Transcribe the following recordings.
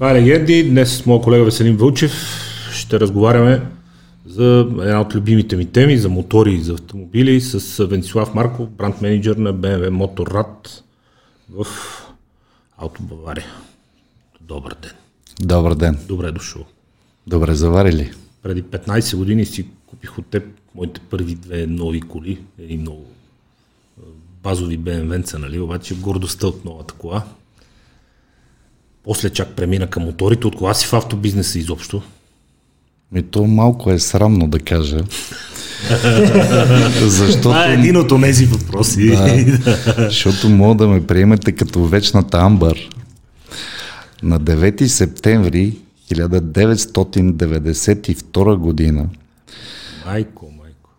Това е Легенди. Днес с моят колега Веселин Вълчев ще разговаряме за една от любимите ми теми, за мотори и за автомобили с Венцислав Марков, бранд менеджер на BMW Motorrad в Ауто Бавария. Добър ден. Добър ден. Добре дошъл. Добре заварили. Преди 15 години си купих от теб моите първи две нови коли, едни много базови BMW-ца, нали? обаче гордостта от новата кола. После чак премина към моторите. От кога си в автобизнеса изобщо? Ми то малко е срамно да кажа. защото... Това е един от тези въпроси. Да, защото мога да ме приемете като вечната Амбър. На 9 септември 1992 година Майко, майко.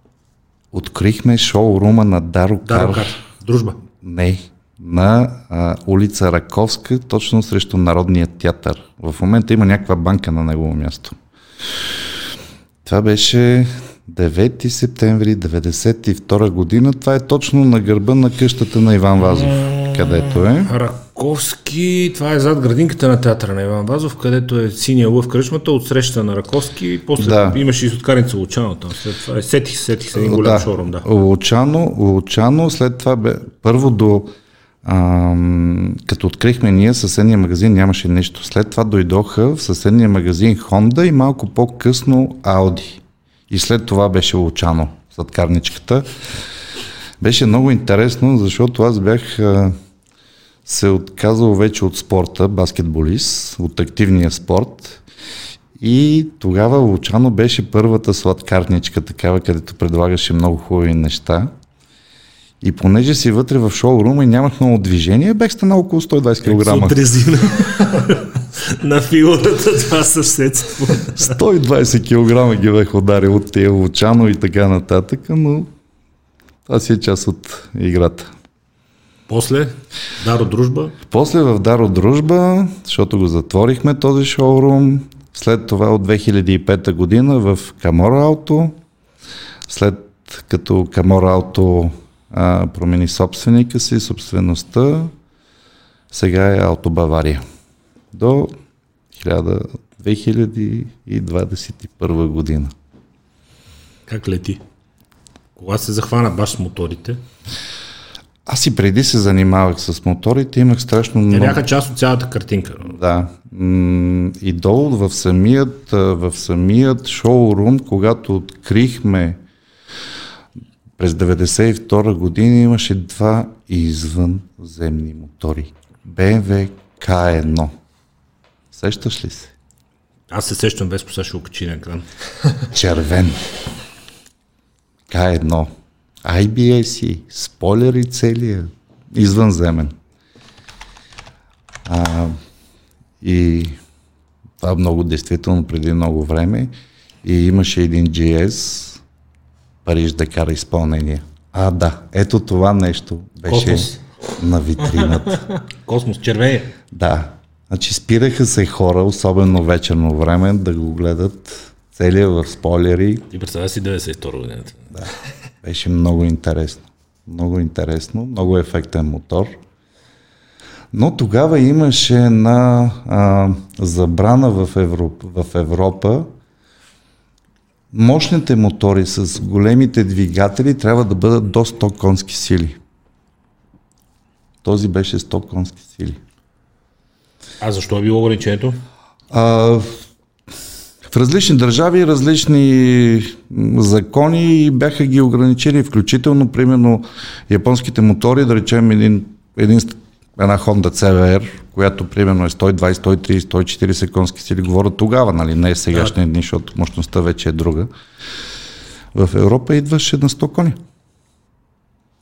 Открихме шоурума на Дарокар. Дарокар. Дружба. Не, на а, улица Раковска, точно срещу Народния театър. В момента има някаква банка на негово място. Това беше 9 септември 1992 година. Това е точно на гърба на къщата на Иван Вазов, където е. Раковски, това е зад градинката на театъра на Иван Вазов, където е синия лъв кръчмата, от среща на Раковски, после да. имаше и соткарница Лучано там, след това е, сетих, сетих се един голям да. шорум, да. Лучано, Лучано, след това бе, първо до а, като открихме ние съседния магазин нямаше нищо. След това дойдоха в съседния магазин Honda и малко по-късно Audi. И след това беше Лучано, сладкарничката. Беше много интересно, защото аз бях а, се отказал вече от спорта, баскетболист, от активния спорт. И тогава Лучано беше първата сладкарничка, такава, където предлагаше много хубави неща. И понеже си вътре в шоурума и нямах много движение, бех станал около 120 кг. Резина на фигурата това съседство. 120 кг ги бех ударил от тия лучано и така нататък, но това си е част от играта. После Даро Дружба? После в Даро Дружба, защото го затворихме този шоурум. След това от 2005 година в Камора Ауто. След като Камора Ауто а, промени собственика си, собствеността. Сега е Ауто Бавария. До 2021 година. Как лети? Кога се захвана баш с моторите? Аз и преди се занимавах с моторите, имах страшно много... Те бяха част от цялата картинка. Да. И долу в самият, в самият шоурум, когато открихме през 1992 година имаше два извънземни мотори. BMW K1. Сещаш ли се? Аз се сещам без поса ще окачи на екран. Червен. K1. IBS, спойлери целия, извънземен. А, и това много действително преди много време. И имаше един GS, Париж да кара изпълнение. А, да, ето това нещо беше Космос. на витрината. Космос, червея. Да. Значи спираха се хора, особено вечерно време, да го гледат целия в спойлери. И представя си 92 годината. Да. Беше много интересно. Много интересно, много ефектен мотор. Но тогава имаше една а, забрана в, Европа, в Европа мощните мотори с големите двигатели трябва да бъдат до 100 конски сили. Този беше 100 конски сили. А защо е било ограничението? А, в различни държави различни закони бяха ги ограничени, включително, примерно, японските мотори, да речем един, един една Honda CBR, която примерно е 120, 130, 140 конски сили, говоря тогава, нали, не е сегашния дни, защото мощността вече е друга. В Европа идваше на 100 кони.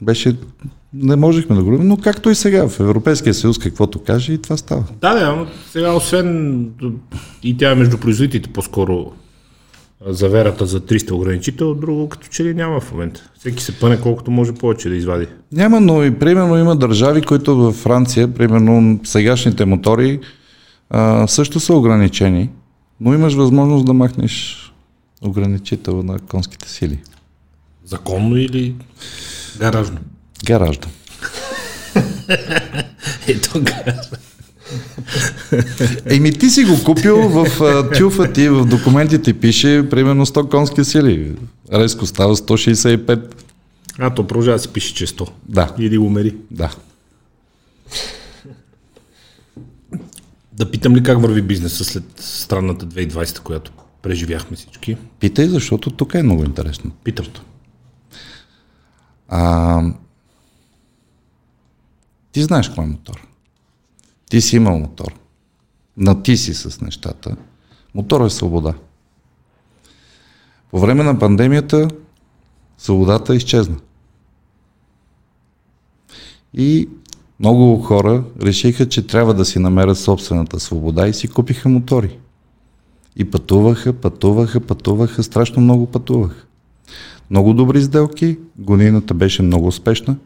Беше, не можехме да говорим, но както и сега в Европейския съюз, каквото каже, и това става. Да, да, но сега освен и тя между производителите по-скоро заверата за 300 ограничител, друго като че ли няма в момента. Всеки се пъне колкото може повече да извади. Няма, но и примерно има държави, които във Франция, примерно сегашните мотори а, също са ограничени, но имаш възможност да махнеш ограничител на конските сили. Законно или гаражно? Гаражно. Ето гаражно. Еми ти си го купил в тюфа ти, в документите пише примерно 100 конски сили. Резко става 165. А, то продължава да си пише, че е 100. Да. Иди го мери. Да. Да питам ли как върви бизнеса след странната 2020, която преживяхме всички? Питай, защото тук е много интересно. Питам. А, ти знаеш кой е мотор. Ти си имал мотор. На ти си с нещата. Мотор е свобода. По време на пандемията свободата изчезна. И много хора решиха, че трябва да си намерят собствената свобода и си купиха мотори. И пътуваха, пътуваха, пътуваха, страшно много пътуваха. Много добри сделки, годината беше много успешна.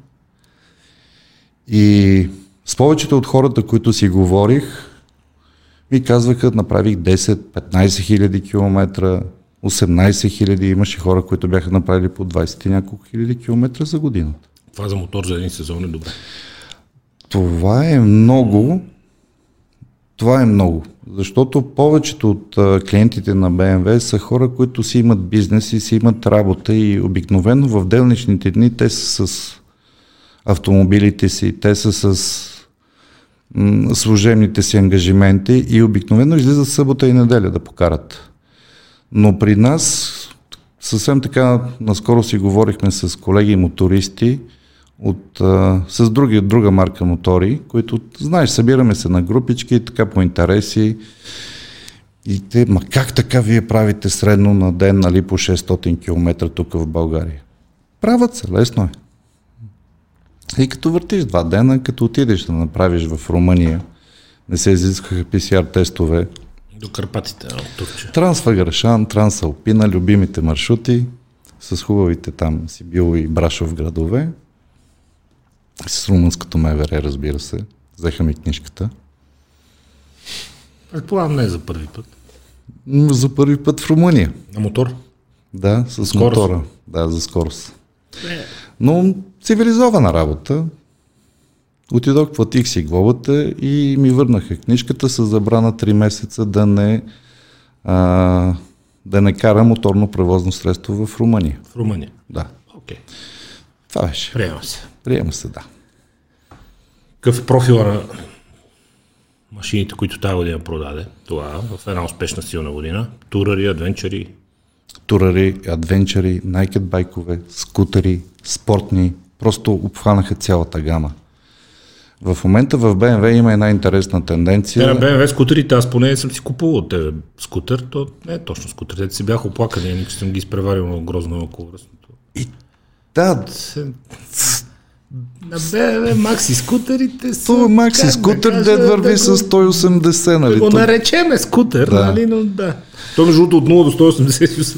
И с повечето от хората, които си говорих, ми казваха, направих 10-15 хиляди километра, 18 хиляди, имаше хора, които бяха направили по 20 и няколко хиляди километра за годината. Това за мотор за един сезон е добре. Това е много. Това е много. Защото повечето от клиентите на BMW са хора, които си имат бизнес и си имат работа и обикновено в делничните дни те са с автомобилите си, те са с м, служебните си ангажименти и обикновено излизат събота и неделя да покарат. Но при нас, съвсем така, наскоро си говорихме с колеги мотористи, от, а, с други, друга марка мотори, които, знаеш, събираме се на групички, така по интереси. И те, ма как така вие правите средно на ден, нали, по 600 км тук в България? Правят се, лесно е. И като въртиш два дена, като отидеш да направиш в Румъния, не се изискаха PCR тестове, До Карпатите, от Турчия. Трансфаграшан, Трансалпина, любимите маршрути с хубавите там Сибил и Брашов градове. С румънското МВР, разбира се. Взеха ми книжката. Предполагам не е за първи път. За първи път в Румъния. На мотор? Да, с Скорост. мотора. Да, за скорост. Но цивилизована работа. Отидох, платих си глобата и ми върнаха книжката с забрана 3 месеца да не, а, да не кара моторно превозно средство в Румъния. В Румъния. Да, Окей. това беше. Приема се. Приема се, да. Какъв е профила на машините, които тази година продаде тогава, в една успешна силна година? Турари, адвенчари, Турари, адвенчари, найкед байкове, скутери, спортни, просто обхванаха цялата гама. В момента в BMW има една интересна Те тенденция. на BMW скутерите, аз поне съм си купувал от тебе скутер, то не е точно скутер, те си бяха оплакани, никой съм ги изпреварил много грозно около връстното. Да, Се- На BMW Макси скутерите са... то Макси да скутер кажа, дед върви да с го- 180, нали? Да го наречеме скутер, Да. нали, но да. То между другото от 0 до 180 си ус-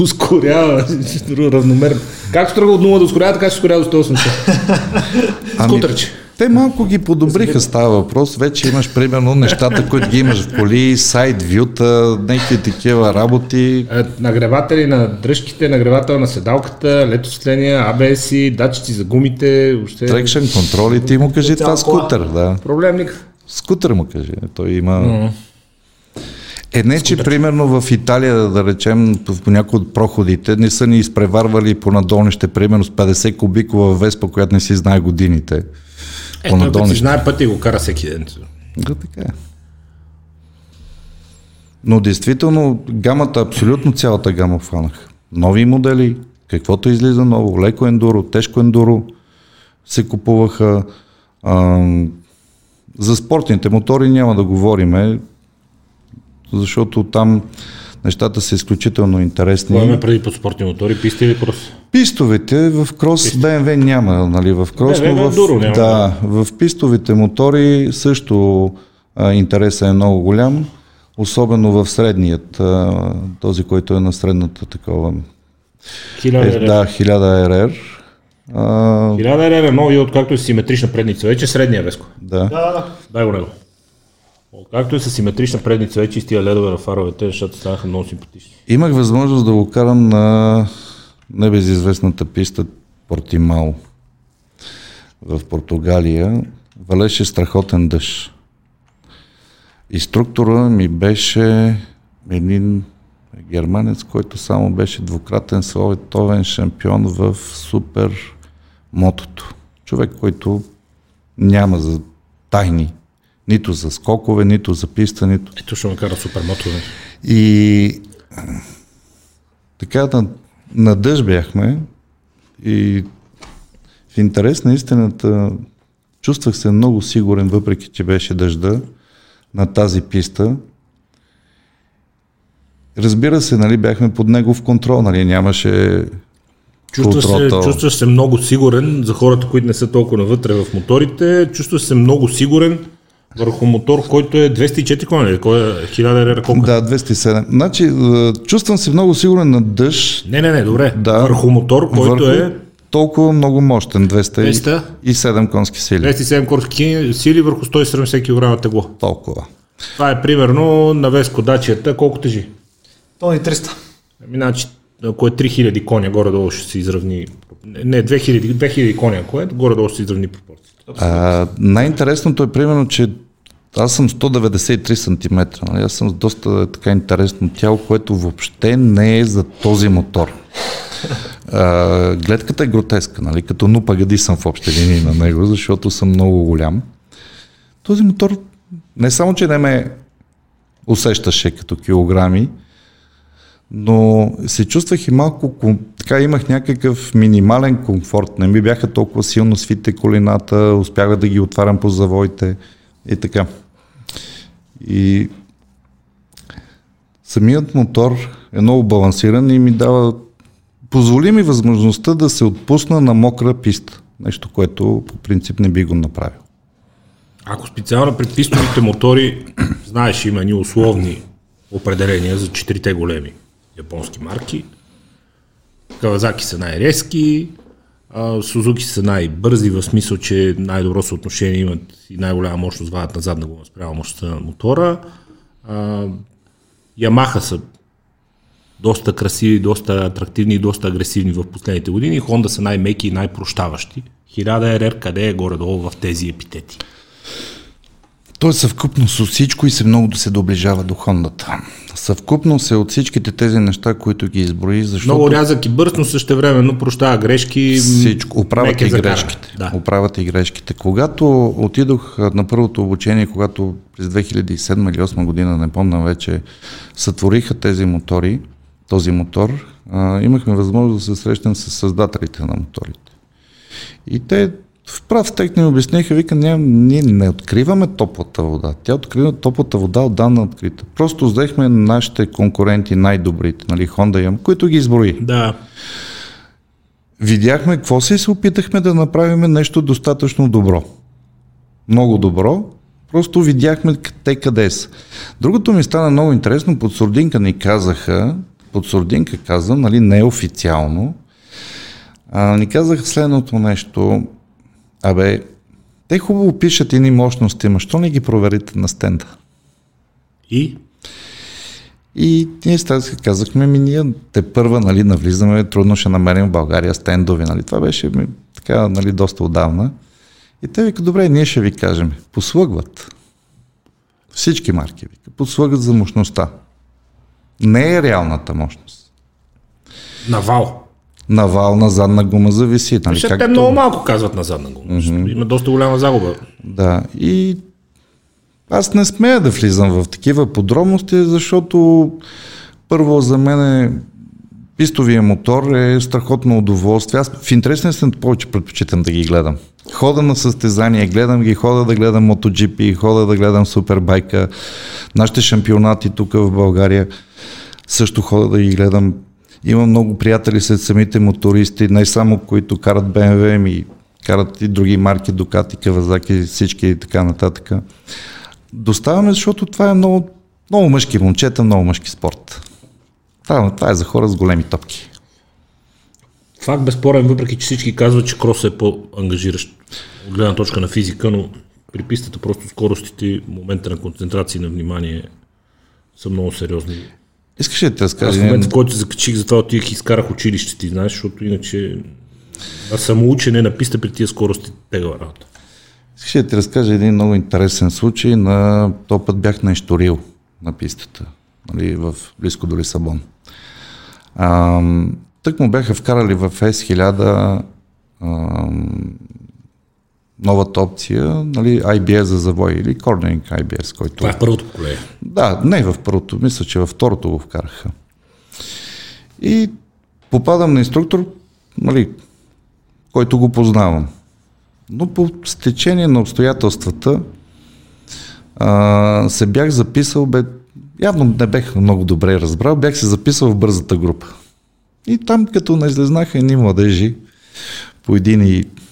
ускорява равномерно. Както тръгва от 0 до ускорява, така ще ускорява до 180. Ами, Скутърче. Те малко ги подобриха, става въпрос. Вече имаш примерно нещата, които ги имаш в коли, сайт вюта, някакви такива работи. Е, Нагреватели на дръжките, нагревател на седалката, летосветления, ABS, датчици за гумите, въобще Трекшен контрол и ти му кажи това кола. скутер, да. проблем никакъв. Скутер му кажи. Той има... Е, не, че примерно в Италия, да, речем, по някои от проходите, не са ни изпреварвали по надолнище, примерно с 50 кубикова веспа, която не си знае годините. Е, по той като си знае пътя и го кара всеки ден. Да, така е. Но действително гамата, абсолютно цялата гама хванах. Нови модели, каквото излиза ново, леко ендуро, тежко ендуро се купуваха. А, за спортните мотори няма да говориме, защото там нещата са изключително интересни. Това ме преди под спортни мотори, писти или крос? Пистовите в крос BMW няма, нали, в крос, BMW но в, Enduro няма. да, в пистовите мотори също а, интересът е много голям, особено в средният, а, този, който е на средната такова. Хиляда Е, е, да, 1000 RR. А, Хиляда е лева нови, откакто е симетрична предница, вече средния веско. да. Дай го него. Откакто е с симетрична предница, вече и с тия ледове на фаровете, нещата станаха много симпатични. Имах възможност да го карам на небезизвестната писта Портимао в Португалия. Валеше страхотен дъжд. Инструктора ми беше един германец, който само беше двукратен световен шампион в супер мотото. Човек, който няма за тайни. Нито за скокове, нито за писта, нито... Ето ще ме кара супер мотове. И така на, на дъжд бяхме и в интерес на истината чувствах се много сигурен, въпреки че беше дъжда на тази писта. Разбира се, нали, бяхме под негов контрол, нали, нямаше Чувстваш се, чувстваш се много сигурен за хората, които не са толкова навътре в моторите. Чувстваш се много сигурен върху мотор, който е 204 коня, кой е 1000 РР колко? Да, 207. Значи, е, чувствам се много сигурен на дъжд. Не, не, не, добре. Да, върху мотор, който върху е толкова много мощен, 207 200? конски сили. 207 конски сили върху 170 кг тегло. Толкова. Това е примерно на Веско дачията, колко тежи? Тони 300. Ами, значи, ако е 3000 коня, горе-долу ще се изравни. Не, 2000, 2000 коня, ако е, горе-долу ще се изравни пропорцията. най-интересното е примерно, че аз съм 193 см. Нали? Аз съм с доста така интересно тяло, което въобще не е за този мотор. А, гледката е гротеска, нали? като ну пагади съм в общи линии на него, защото съм много голям. Този мотор не само, че не ме усещаше като килограми, но се чувствах и малко, така имах някакъв минимален комфорт. Не ми бяха толкова силно свите колината, успях да ги отварям по завоите и така. И самият мотор е много балансиран и ми дава, позволи ми възможността да се отпусна на мокра писта. Нещо, което по принцип не би го направил. Ако специално при пистовите мотори, знаеш, има ни условни определения за четирите големи японски марки. Кавазаки са най-резки, Сузуки са най-бързи, в смисъл, че най-добро съотношение имат и най-голяма мощност вадят на гума спрямо мощността на мотора. Ямаха са доста красиви, доста атрактивни и доста агресивни в последните години. Хонда са най-меки и най-прощаващи. 1000 РР къде е горе-долу в тези епитети? Той е съвкупност с всичко и се много да се доближава до Хондата. Съвкупност се от всичките тези неща, които ги изброи, защото... Много рязък и бърз, но също времено прощава грешки. Всичко. Оправят и грешките. Да. Оправят и грешките. Когато отидох на първото обучение, когато през 2007 или 2008 година, не помня вече, сътвориха тези мотори, този мотор, а, имахме възможност да се срещнем с създателите на моторите. И те в прав текст ни обясниха, вика, ние, ние не откриваме топлата вода. Тя открива топлата вода отдавна открита. Просто взехме нашите конкуренти, най-добрите, нали, Honda Yam, които ги изброи. Да. Видяхме какво се и се опитахме да направим нещо достатъчно добро. Много добро, Просто видяхме те къде са. Другото ми стана много интересно, под сурдинка ни казаха, под сурдинка казвам, нали, неофициално, а, ни казаха следното нещо, Абе, те хубаво пишат едни мощности, ма що не ги проверите на стенда? И? И ние с казахме, ми ние те първа, нали, навлизаме, трудно ще намерим в България стендови, нали, това беше ми, така, нали, доста отдавна. И те вика, добре, ние ще ви кажем, послъгват. Всички марки, вика, послъгват за мощността. Не е реалната мощност. Навал навал на задна гума зависи. Нали, Ще, те много малко казват на задна гума. Mm-hmm. Има доста голяма загуба. Да, и аз не смея да влизам в такива подробности, защото първо за мен е пистовия мотор е страхотно удоволствие. Аз в интересен съм повече предпочитам да ги гледам. Хода на състезание, гледам ги, хода да гледам MotoGP, хода да гледам Супербайка, нашите шампионати тук в България. Също хода да ги гледам има много приятели след самите мотористи, не само които карат BMW, ми карат и други марки, Дукати, Кавазаки, всички и така нататък. Доставяме, защото това е много, много мъжки момчета, много мъжки спорт. Това, това е за хора с големи топки. Факт безспорен, въпреки че всички казват, че крос е по-ангажиращ от гледна точка на физика, но при пистата просто скоростите, момента на концентрация и на внимание са много сериозни. Искаш ли да те разкажа? Аз в момента, в който закачих, затова отидах и изкарах училище, ти знаеш, защото иначе на самоучене на писта при тия скорости тегава работа. Ще ти разкажа един много интересен случай. На този път бях на Ешторил на пистата, нали, в, близко до Лисабон. А, тък му бяха вкарали в S1000 а, новата опция, нали, IBS за завой или Cornering IBS, който... Това е първото поколение. Да, не в първото, мисля, че във второто го вкараха. И попадам на инструктор, нали, който го познавам. Но по стечение на обстоятелствата а, се бях записал, бе, явно не бех много добре разбрал, бях се записал в бързата група. И там като не излезнаха едни младежи по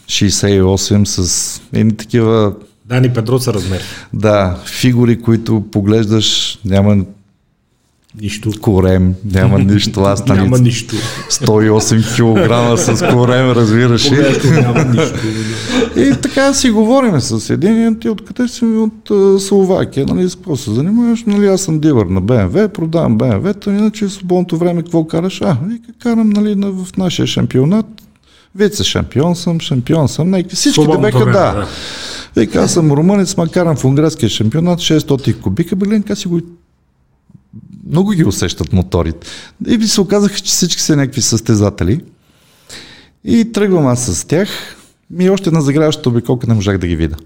1,68 с едни такива Дани Педро са размер. да, фигури, които поглеждаш, няма Нищо. корем, няма нищо. Аз нали, Няма нищо. 108 кг с корем, разбираш ли? Няма нищо. И така си говориме с един, ти откъде си ми от а, Словакия, нали, с какво се занимаваш, нали, аз съм дилър на БМВ, продавам БМВ-та, иначе в свободното време какво караш? А, вика, карам, нали, на, в нашия шампионат, вице шампион съм, шампион съм, някакви, всичките Свободното беха, да. да. Вика, аз съм румънец, ма карам в унгарския шампионат, 600 кубика, блин, как си го много ги усещат моторите. И ви се оказаха, че всички са някакви състезатели. И тръгвам аз с тях. Ми още на загряващата обиколка не можах да ги видя.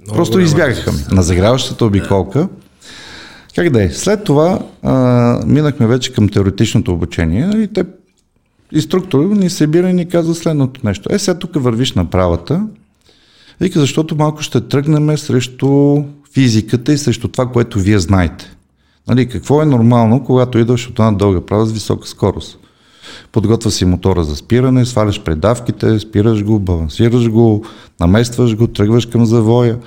Много Просто избягаха ми. На загряващата обиколка. Как да е? След това а, минахме вече към теоретичното обучение и те инструктор ни събира и ни каза следното нещо. Е, сега тук вървиш на правата. Вика, защото малко ще тръгнем срещу физиката и срещу това, което вие знаете. Нали, какво е нормално, когато идваш от една дълга права с висока скорост? Подготвя си мотора за спиране, сваляш предавките, спираш го, балансираш го, наместваш го, тръгваш към завоя.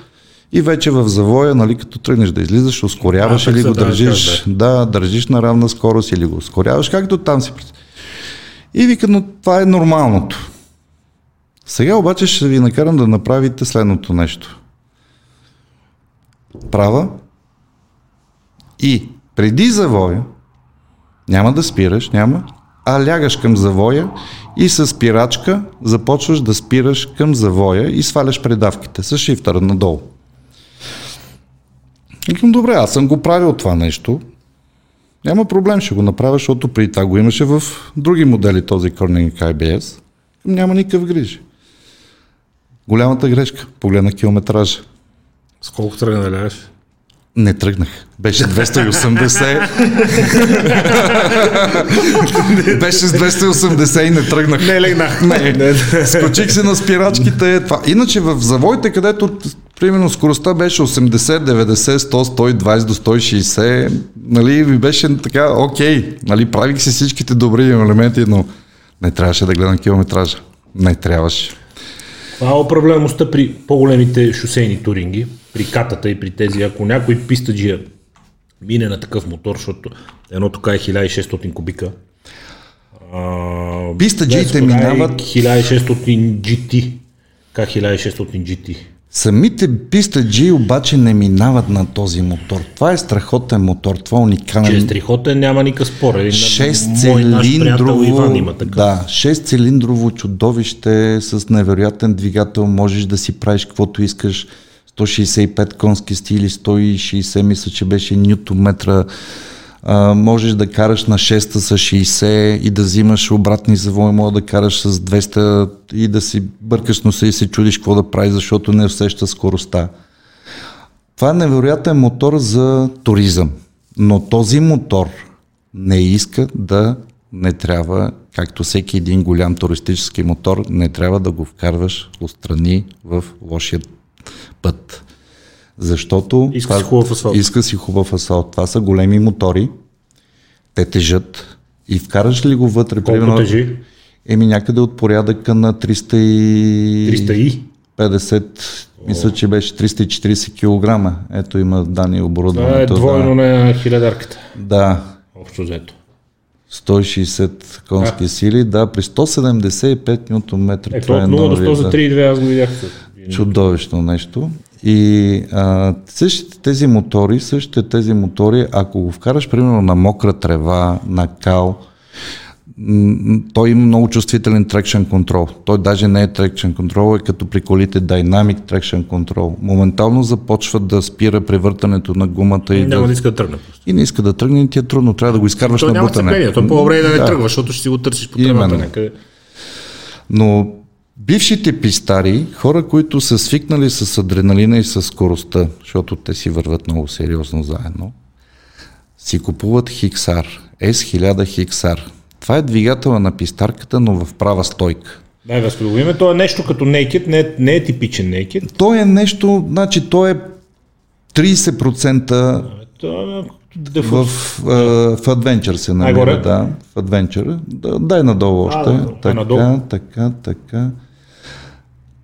И вече в завоя, нали, като тръгнеш да излизаш, ускоряваш А, или го да, държиш, да, държиш на равна скорост или го ускоряваш, както там си. пред- И вика, но това е нормалното. Сега обаче ще ви накарам да направите следното нещо. Права и преди завоя няма да спираш, няма, а лягаш към завоя и с спирачка започваш да спираш към завоя и сваляш предавките с шифтъра надолу. Викам, добре, аз съм го правил това нещо. Няма проблем, ще го направя, защото преди това го имаше в други модели този Corning IBS. Няма никакъв грижи. Голямата грешка, погледна километража. С колко тръгна да? Не тръгнах. Беше 280. Беше с 280 и не тръгнах. Не легнах. Не, скочих се на спирачките. Това. Иначе в завоите, където примерно скоростта беше 80, 90, 100, 120 до 160, нали, ми беше така, окей, нали, правих си всичките добри елементи, но не трябваше да гледам километража. Не трябваше. Това е управляемостта при по-големите шосейни туринги, при катата и при тези, ако някой пистаджия мине на такъв мотор, защото едното ка е 1600 кубика. Пистаджиите минават- 1600 GT. К 1600 GT. Самите писта G обаче не минават на този мотор. Това е страхотен мотор, това е Че е уникален. стрихотен, няма никакъв спор. Един 6 мой наш приятел цилиндрово, Иван има така. да, 6 цилиндрово чудовище с невероятен двигател, можеш да си правиш каквото искаш. 165 конски стили, 160 мисля, че беше нютометра. А, можеш да караш на 6 с 60 и да взимаш обратни завои, може да караш с 200 и да си бъркаш носа и се чудиш какво да правиш, защото не усеща скоростта. Това е невероятен мотор за туризъм. Но този мотор не иска да не трябва, както всеки един голям туристически мотор, не трябва да го вкарваш отстрани в лошия път. Защото... Иска си хубав асфалт. Иска си хубав асфалт. Това са големи мотори, те тежат и вкараш ли го вътре, Колко тежи? Еми някъде от порядъка на 300 и... 300 и? 50, мисля, че беше 340 кг. Ето има данни Това е оборудването. двойно на хилядарката. Да, Общо взето. 160 конски сили, да, при 175 Нм. Ето това от е 0 до новия, 100 за да. 3,2 аз го видях. Чудовищно нещо. И а, същите тези мотори, същите тези мотори, ако го вкараш примерно на мокра трева, на кал, той има много чувствителен traction control. Той даже не е traction control, е като при колите Dynamic traction control. Моментално започва да спира превъртането на гумата и, Няма да, да иска да тръгне. и не иска да тръгне и ти е трудно. Трябва да го изкарваш То на бутане. цепление, то е по-добре и да не тръгва, защото ще си го търсиш по някъде. Но бившите пистари, хора, които са свикнали с адреналина и с скоростта, защото те си върват много сериозно заедно, си купуват Хиксар, S1000 Хиксар. Това е двигателя на пистарката, но в права стойка. Дай възприемем, то е нещо като Naked, не, е- не е типичен Naked. Той е нещо, значи той е 30% То е в, в, в Adventure се намира. Да, в Adventure. Да, дай надолу още. да, дай така, надолу. така, така.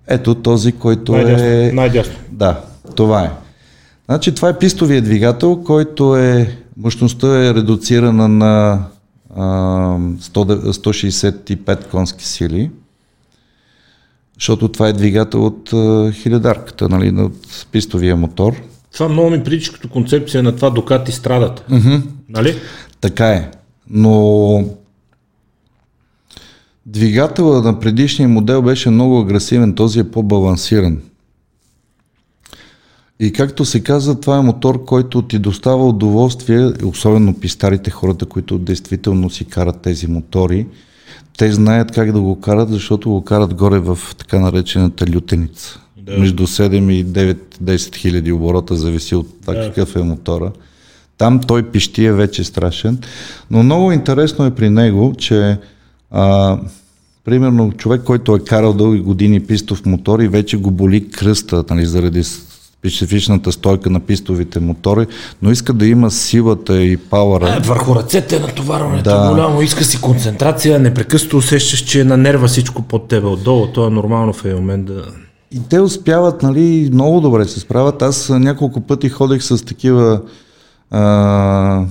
Ето този, който Най-дясно. е... Най-дясно. Да, това е. Значи това е пистовия двигател, който е, мощността е редуцирана на а, 100 165 конски сили, защото това е двигател от а, хилядарката, нали, от пистовия мотор. Това много ми прилича като концепция на това Докати страдата. Mm-hmm. Нали? Така е. Но двигателът на предишния модел беше много агресивен, този е по-балансиран. И както се казва, това е мотор, който ти достава удоволствие, особено пистарите, хората, които действително си карат тези мотори. Те знаят как да го карат, защото го карат горе в така наречената лютеница. Да. Между 7 и 9-10 хиляди оборота, зависи от това да. какъв е мотора. Там той пищи е вече страшен. Но много интересно е при него, че а, примерно човек, който е карал дълги години пистов мотор и вече го боли кръста, нали, заради специфичната стойка на пистовите мотори, но иска да има силата и пауъра. Е, върху ръцете е натоварването Да. голямо, иска си концентрация, непрекъснато усещаш, че е на нерва всичко под тебе отдолу. То е нормално в един момент да... И те успяват, нали, много добре се справят. Аз няколко пъти ходех с такива а,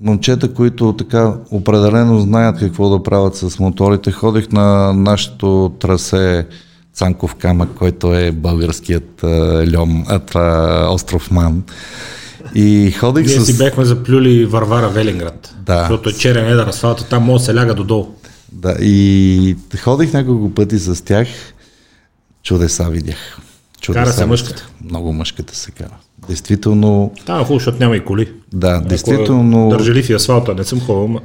момчета, които така определено знаят какво да правят с моторите. Ходех на нашето трасе Цанков камък, който е българският а, льом, а, това, остров Ман. И ходех Ние с... си бехме заплюли Варвара Велинград. Да. Защото е черен едър асфалта, там може да се ляга додолу. Да, и ходих няколко пъти с тях. Чудеса видях. Чудеса Кара се мъжката. Много мъжката се кара. Действително, Там е хубаво, защото няма и коли. да, Ако действително е държелив и асфалта, не съм хубав, ама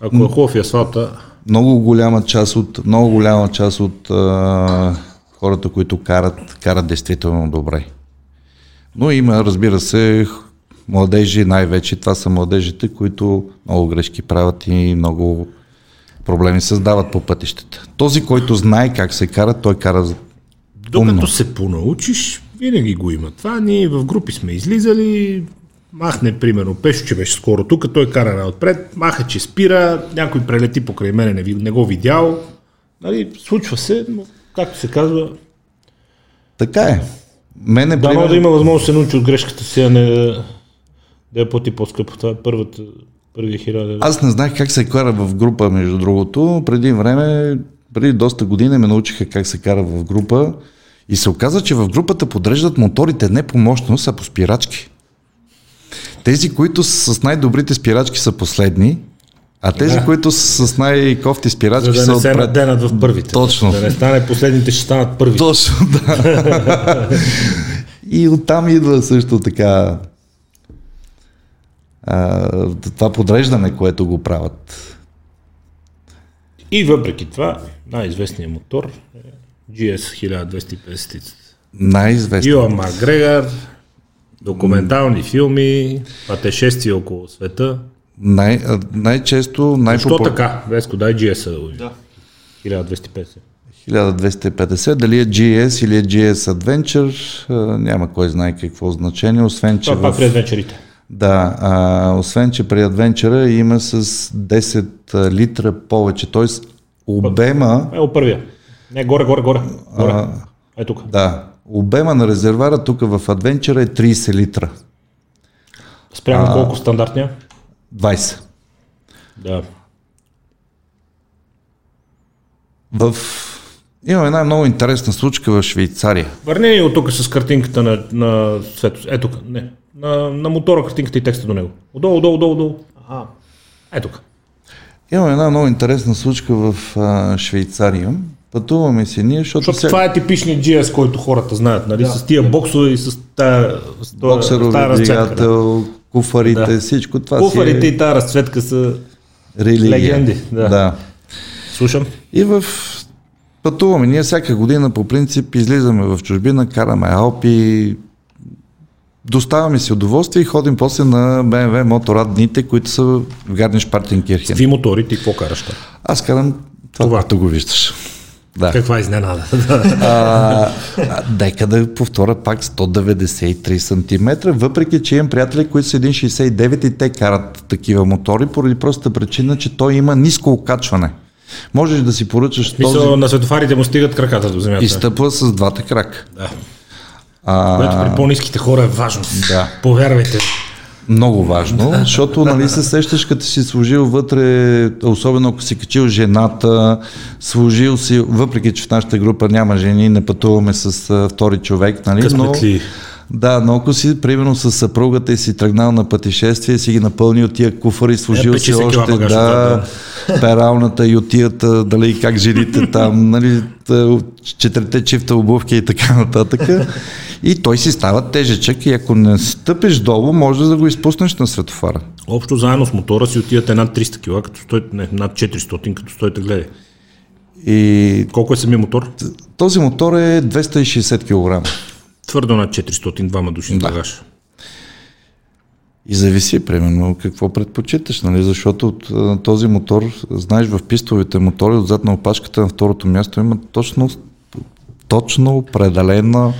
ако е хубав и асфалта, много голяма част от, много голяма част от а, хората, които карат, карат действително добре. Но има, разбира се, младежи най-вече. Това са младежите, които много грешки правят и много проблеми създават по пътищата. Този, който знае как се кара, той кара докато умно. се понаучиш, винаги го има. Това ние в групи сме излизали, махне, примерно, Пешо, че беше скоро тук, той кара отпред, маха, че спира, някой прелети покрай мене, не, не го видял. Нали, случва се, но както се казва, Така е. Мене, дано примерно- да има възможност да се научи от грешката си, а не да, да я плати по-скъпо. Това е първата, първия хиляда. Аз не знаех как се кара в група, между другото. Преди време, преди доста години ме научиха как се кара в група. И се оказа, че в групата подреждат моторите не по мощност, а по спирачки. Тези, които с най-добрите спирачки са последни, а тези, Да. които са с най-кофти спирачки За да са не се отпред. наденат в първите. Точно. Да не стане последните, ще станат първи. Точно, да. и оттам идва също така а, това подреждане, което го правят. И въпреки това, най-известният мотор е GS 1250. Най-известно. Иоан Макгрегор, документални филми, пътешествия около света. Най, най-често, Защо най-популярно. така? Веско, дай GS-а да го видим. 1250. 1250, дали е GS или е GS Adventure, няма кой знае какво значение, освен че, Това пак в, при адвенчерите. да, а, освен че при Adventure има с 10 литра повече, т.е. обема, Ево първия. Не, горе, горе, горе. горе. а, Е тук. да, обема на резервара тук в Adventure е 30 литра, Спрямо колко стандартния? 20. Да. В... Има една много интересна случка в Швейцария. Върни ни от тук с картинката на, на Светос. Е тук, не. На, на мотора картинката и текста до него. Отдолу, отдолу, отдолу, отдолу. А, е тук. Имам една много интересна случка в а, Швейцария. Пътуваме си ние, защото... Защото това е типичният GS, който хората знаят, нали? Да. С тия боксове и с тая... С тая да. двигател, куфарите, Да. всичко това Куфарите си е и тази разцветка са... религия. легенди, да. да. Слушам. И в пътуваме. Ние всяка година по принцип излизаме в чужбина, караме Алпи, доставяме си удоволствие и ходим после на BMW Моторад дните, които са в Гарниш Партенкирхен. Какви мотори ти какво караш? Аз карам това, Това. това. което го виждаш. Да. Каква изненада? А, дека да повторя пак 193 см, въпреки че имам приятели, които са 1,69 и те карат такива мотори, поради простата причина, че той има ниско окачване. Можеш да си поръчаш Мисля, този на светофарите му стигат краката до земята. и стъпва с двата крака. Да. А, Което при по-низките хора е важно. Да. Повярвайте. Много важно, защото нали се сещаш, като си сложил вътре, особено ако си качил жената, сложил си, въпреки че в нашата група няма жени, не пътуваме с а, втори човек, нали? Но, Късметли. Да, но ако си, примерно с съпругата и си тръгнал на пътешествие, си ги напълнил тия куфари, сложил Е, си 50 кила още, багаж да, пералната, ютията, дали как жените там, нали, четирите чифта обувки и така нататък. И той си става тежечък и ако не стъпиш долу, може да го изпуснеш на светофара. Общо заедно с мотора си отивате над 300 кг, като стой, не, над 400, като стоите гледай. И Колко е самия мотор? този мотор е 260 кг. Твърдо над 400, двама души с Да. багаж. И зависи, примерно, какво предпочиташ, нали? защото от а, този мотор, знаеш, в пистовите мотори, отзад на опашката на второто място има точно, точно определена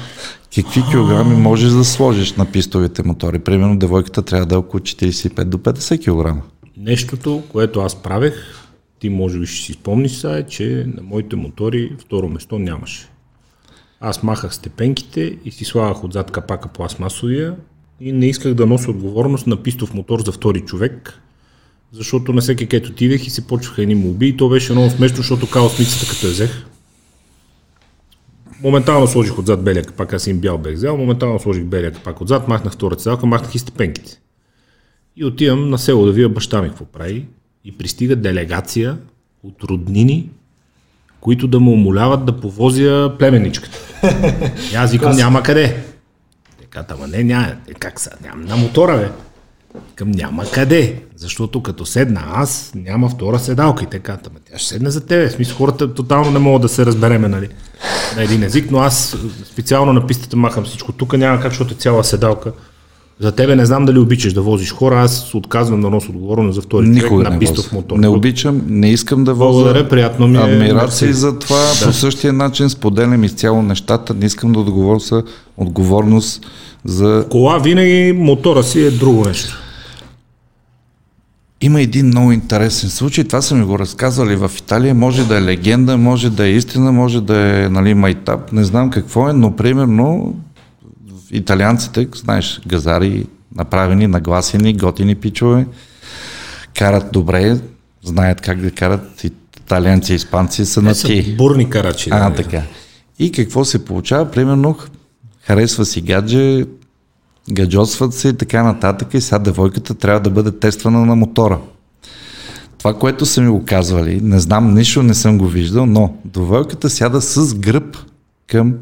какви килограми можеш да сложиш на пистовите мотори. Примерно, девойката трябва да е около 45 до 50 кг. Нещото, което аз правех, ти може би ще си спомниш сега, е, че на моите мотори второ место нямаше. Аз махах степенките и си слагах отзад капака пластмасовия и не исках да нося отговорност на пистов мотор за втори човек, защото на всеки където отидех и се почваха едни молби и то беше много смешно, защото каосмицата като я взех, моментално сложих отзад белия капак, аз им бял бех взел, моментално сложих белия капак отзад, махнах втората седалка, махнах и степенките. И отивам на село да видя баща ми какво прави и пристига делегация от роднини, които да му умоляват да повозя племенничката. И аз викам, няма къде. Те ама не, няма. Е, как са? Нямам на мотора, бе. Към няма къде, защото като седна аз, няма втора седалка. И казват, ама тя ще седне за тебе. В смисъл, хората тотално не могат да се разбереме нали, на един език, но аз специално на пистата махам всичко. Тук няма как, защото е цяла седалка. За тебе не знам дали обичаш да возиш хора, аз отказвам да нося отговорност за втори човек Никога на не пистов возя. мотор. Не обичам, не искам да возя. Благодаря, приятно ми е. Адмирации за това. Да. По същия начин споделям изцяло нещата. Не искам да отговоря отговорност за... Кола винаги мотора си е друго нещо. Има един много интересен случай. Това са ми го разказвали в Италия. Може да е легенда, може да е истина, може да е нали, майтап. Не знам какво е, но примерно италианците, знаеш, газари, направени, нагласени, готини пичове, карат добре, знаят как да карат. Италианци и испанци са на ти. бурни карачи. А, да. така. И какво се получава? Примерно, харесва си гадже, гаджосват се и така нататък и сега девойката трябва да бъде тествана на мотора. Това, което са ми го казвали, не знам, нищо не съм го виждал, но девойката сяда с гръб към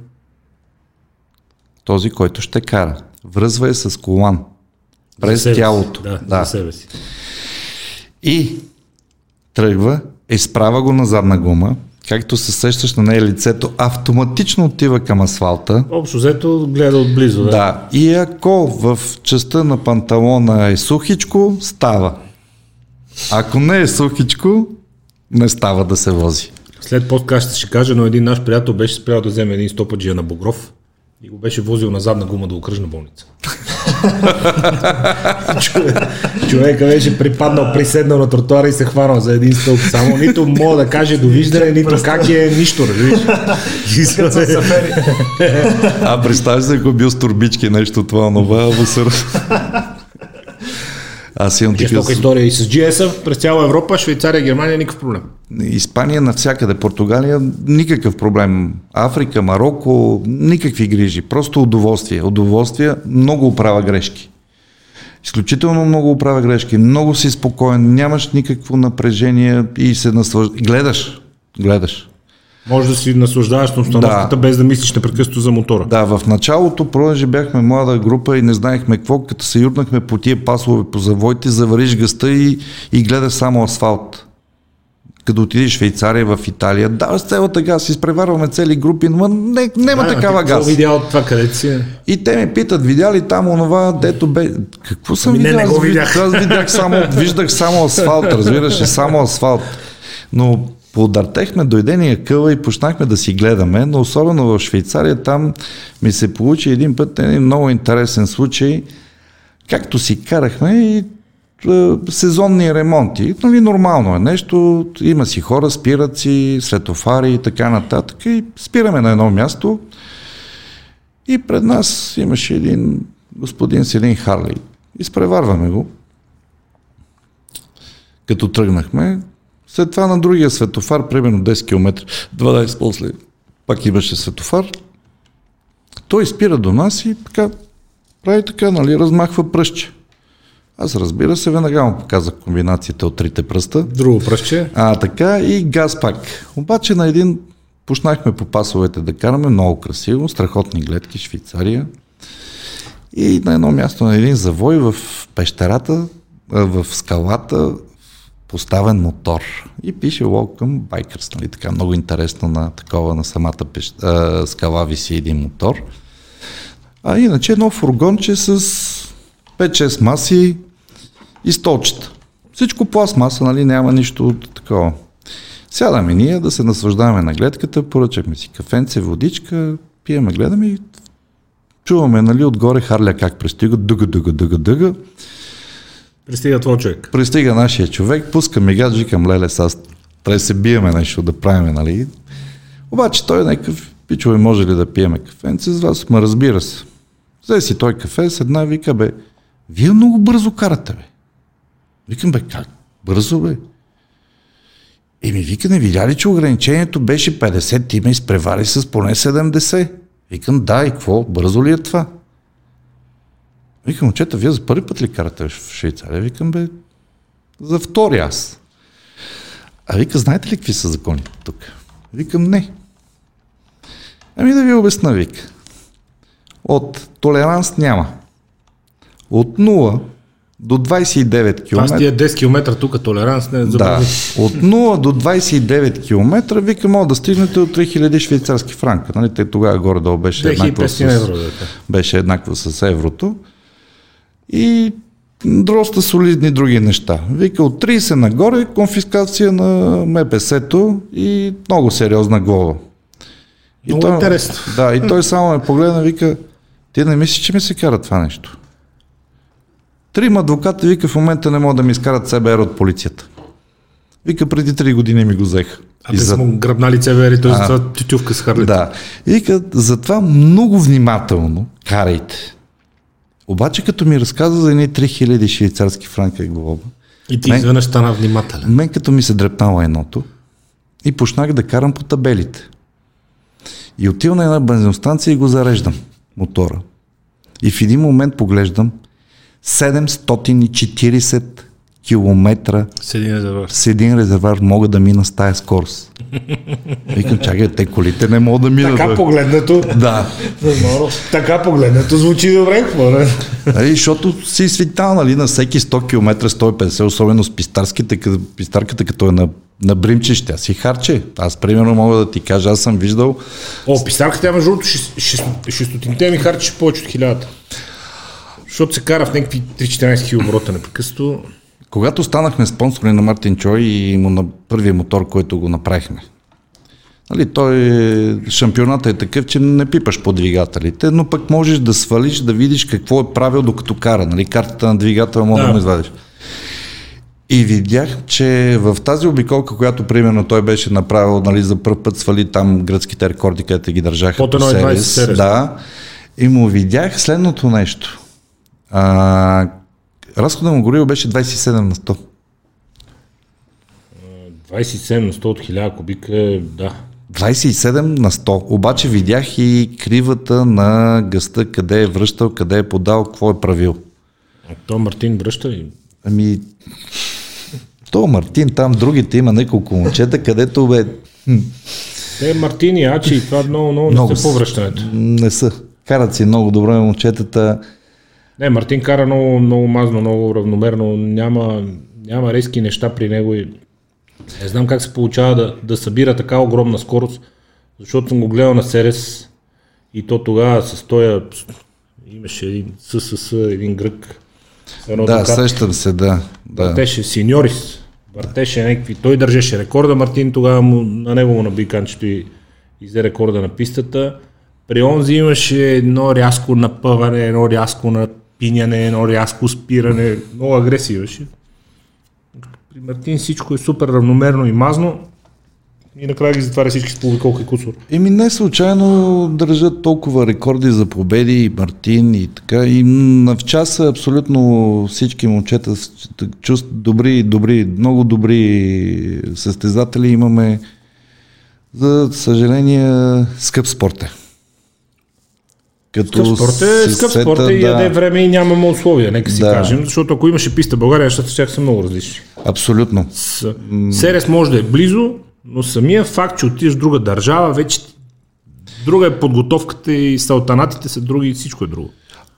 този, който ще кара. Връзва е с колан. През себе тялото. Да, да. за себе си. И тръгва, изправя го на задна гума, както се сещаш на нея лицето, автоматично отива към асфалта. Общо взето гледа отблизо. Да. Да, и ако в частта на панталона е сухичко, става. Ако не е сухичко, не става да се вози. След подкаста ще кажа, но един наш приятел беше спрял да вземе един стопаджия на Богров и го беше возил на задна гума до окръжна болница. Човек, човека беше припаднал, приседнал на тротуара и се хванал за един стълб. Само нито мога да каже довиждане, нито как е, нищо, разбираш. А представя се, ако бил с турбички нещо това, нова, въсър. Аз имам такива... Жестока история и с GS-а през цяла Европа, Швейцария, Германия, никакъв проблем. Испания навсякъде, Португалия, никакъв проблем. Африка, Марокко, никакви грижи. Просто удоволствие. Удоволствие, много оправя грешки. изключително много оправя грешки, много си спокоен, нямаш никакво напрежение и се наслаждаш. Гледаш, гледаш. Може да си наслаждаваш на установката, да. без да мислиш непрекъснато за мотора. Да, в началото, понеже бяхме млада група и не знаехме какво, като се юрнахме по тия пасове по завоите, завариш гъста и, и гледаш само асфалт. Като отидеш в Швейцария, в Италия, да, с цялата газ, изпреварваме цели групи, но не, няма да, такава газ. Какво видял от това, къде си? И те ме питат, видя ли там онова, дето бе... Какво съм ами видял? Не, не го видях. Аз видях само, виждах само асфалт, разбираш само асфалт. Но Подъртехме дойдения къла и почнахме да си гледаме, но особено в Швейцария там ми се получи един път един много интересен случай, както си карахме и сезонни ремонти. Нали, нормално е нещо, има си хора, спират си, светофари и така нататък. И спираме на едно място и пред нас имаше един господин с един Харли. Изпреварваме го. Като тръгнахме, след това на другия светофар, примерно 10 км, 12 после, пак имаше светофар. Той спира до нас и така, прави така, нали, размахва пръстче. Аз разбира се, веднага му показах комбинацията от трите пръста. Друго пръстче. А, така и газ пак. Обаче на един почнахме по пасовете да караме, много красиво, страхотни гледки, Швейцария. И на едно място на един завой в пещерата, в скалата, поставен мотор и пише Welcome Bikers, нали, така много интересно на такова на самата пещ... а, скала виси един мотор. А иначе едно фургонче с 5-6 маси и столчета. Всичко пластмаса, нали, няма нищо такова. Сядаме ние да се наслаждаваме на гледката, поръчахме си кафенце, водичка, пиеме, гледаме и чуваме, нали, отгоре Харля как пристига, дъга, дъга, дъга, дъга. Пристига твой човек. Пристига нашия човек, пуска мигат, викам, леле, сега трябва да се биеме нещо да правиме, нали? Обаче той е някакъв, пичове, може ли да пиеме кафенце с вас? Ма разбира се. Взе си той кафе, седна, вика, бе, вие много бързо карате, бе. Викам, бе, как? Бързо, бе. Еми, вика, не видя ли, че ограничението беше 50, ти ме изпревари с поне 70? Викам, да, и какво? Бързо ли е това? Викам, момчета, вие за първи път ли карате в Швейцария? Викам, бе, за втори аз. А вика, знаете ли какви са законите тук? Викам, не. Ами да ви обясна, вика. От толеранс няма. От 0 до 29 км. Това тия 10 км тук толеранс не е Да, от 0 до 29 км, вика, мога да стигнете от 3000 швейцарски франка. Нали? Те тогава горе-долу беше еднакво, с, евро, беше еднакво с еврото и доста солидни други неща. Вика от 30 нагоре конфискация на МПС-то и много сериозна глава. И много той, интересно. Да, и той само ме погледна и вика, ти не мислиш, че ми се кара това нещо? Трима адвоката, вика, в момента не могат да ми изкарат СБР от полицията. Вика, преди 3 години ми го взеха. А те за... му гръбнали ЦБР и той за това тютювка с Харлета. Да. И вика, затова много внимателно карайте. Обаче като ми разказа за едни 3000 швейцарски франка глоба, и ти изведнъж стана внимателен. Мен като ми се дрепнала едното и почнах да карам по табелите. И отивам на една бензиностанция и го зареждам мотора. И в един момент поглеждам 740 километра с един резервар. С един резервар мога да мина с тая скорост. Викам, чакай, те колите не могат да минат. Така погледнато. Да. така погледнато звучи добре? Нали, защото си свитал, нали, на всеки 100 км 150, особено с пистарските, пистарката като е на на бримче ще си харче. Аз примерно мога да ти кажа, аз съм виждал... О, пистарката, между другото, 600 ми харчеше повече от хилядата. Защото се кара в някакви 3-14 хил оборота непрекъснато. Когато станахме спонсори на Мартин Чой и му на първия мотор, който го направихме, Нали, той, шампионата е такъв, че не пипаш по двигателите, но пък можеш да свалиш, да видиш какво е правил докато кара. Нали, картата на двигателя може да, да му извадиш. И видях, че в тази обиколка, която примерно той беше направил, нали, за първ път свали там гръцките рекорди, където ги държаха Под по сервис, сервис. Да. И му видях следното нещо. А, разхода му гориво беше 27 на 100. 27 на 100 от 1000 кубика да. 27 на 100. Обаче видях и кривата на гъста, къде е връщал, къде е подал, какво е правил. А то Мартин връща ли? Ами, то Мартин, там другите има няколко момчета, където бе... Те Мартин и Ачи, това много, много, много не са по връщането. Не са. Карат си много добре момчетата. Не, Мартин кара много, много мазно, много равномерно. Няма, няма резки неща при него и не знам как се получава да, да събира така огромна скорост, защото съм го гледал на Серес и то тогава с тоя имаше един ССС, един грък. Едно да, докат, сещам се, да. да. Въртеше синьорис, въртеше някакви, той държеше рекорда, Мартин тогава му, на него му наби канчето и взе рекорда на пистата. При онзи имаше едно рязко напъване, едно рязко напиняне, едно рязко спиране, много агресия имаше. При Мартин всичко е супер равномерно и мазно. И накрая ги затваря всички с половиколка и кусор. Еми не случайно държат толкова рекорди за победи и Мартин и така. И в часа абсолютно всички момчета чувстват добри, добри, много добри състезатели имаме. За съжаление, скъп спорт е. Като скъп спорт е, скъп спорт е да. и яде време и нямаме условия, нека си да. кажем, защото ако имаше писта България, нещата ще са много различни. Абсолютно. С, Серес може да е близо, но самия факт, че отидеш в друга държава, вече друга е подготовката и салтанатите са други и всичко е друго.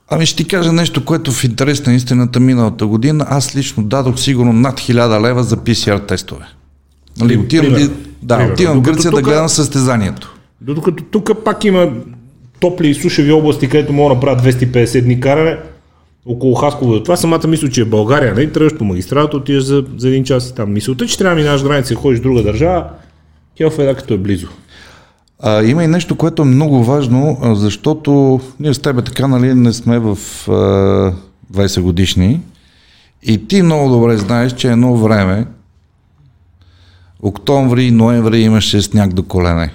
Ами ще ти кажа нещо, което в интерес на истината миналата година, аз лично дадох сигурно над 1000 лева за PCR тестове. Нали, отивам, пример, да, пример. отивам в Гърция тука, да гледам състезанието. Докато тук пак има топли и сушеви области, където мога да направят 250 дни каране, около Хасково. Това самата мисля, че е България. Не тръгваш по магистралата, отиваш за, за един час и там. Мисълта, че трябва да минаш граница и ходиш в друга държава, Хелф е като е близо. А, има и нещо, което е много важно, защото ние с тебе така, нали, не сме в а, 20 годишни и ти много добре знаеш, че едно време, октомври, ноември имаше сняг до колене.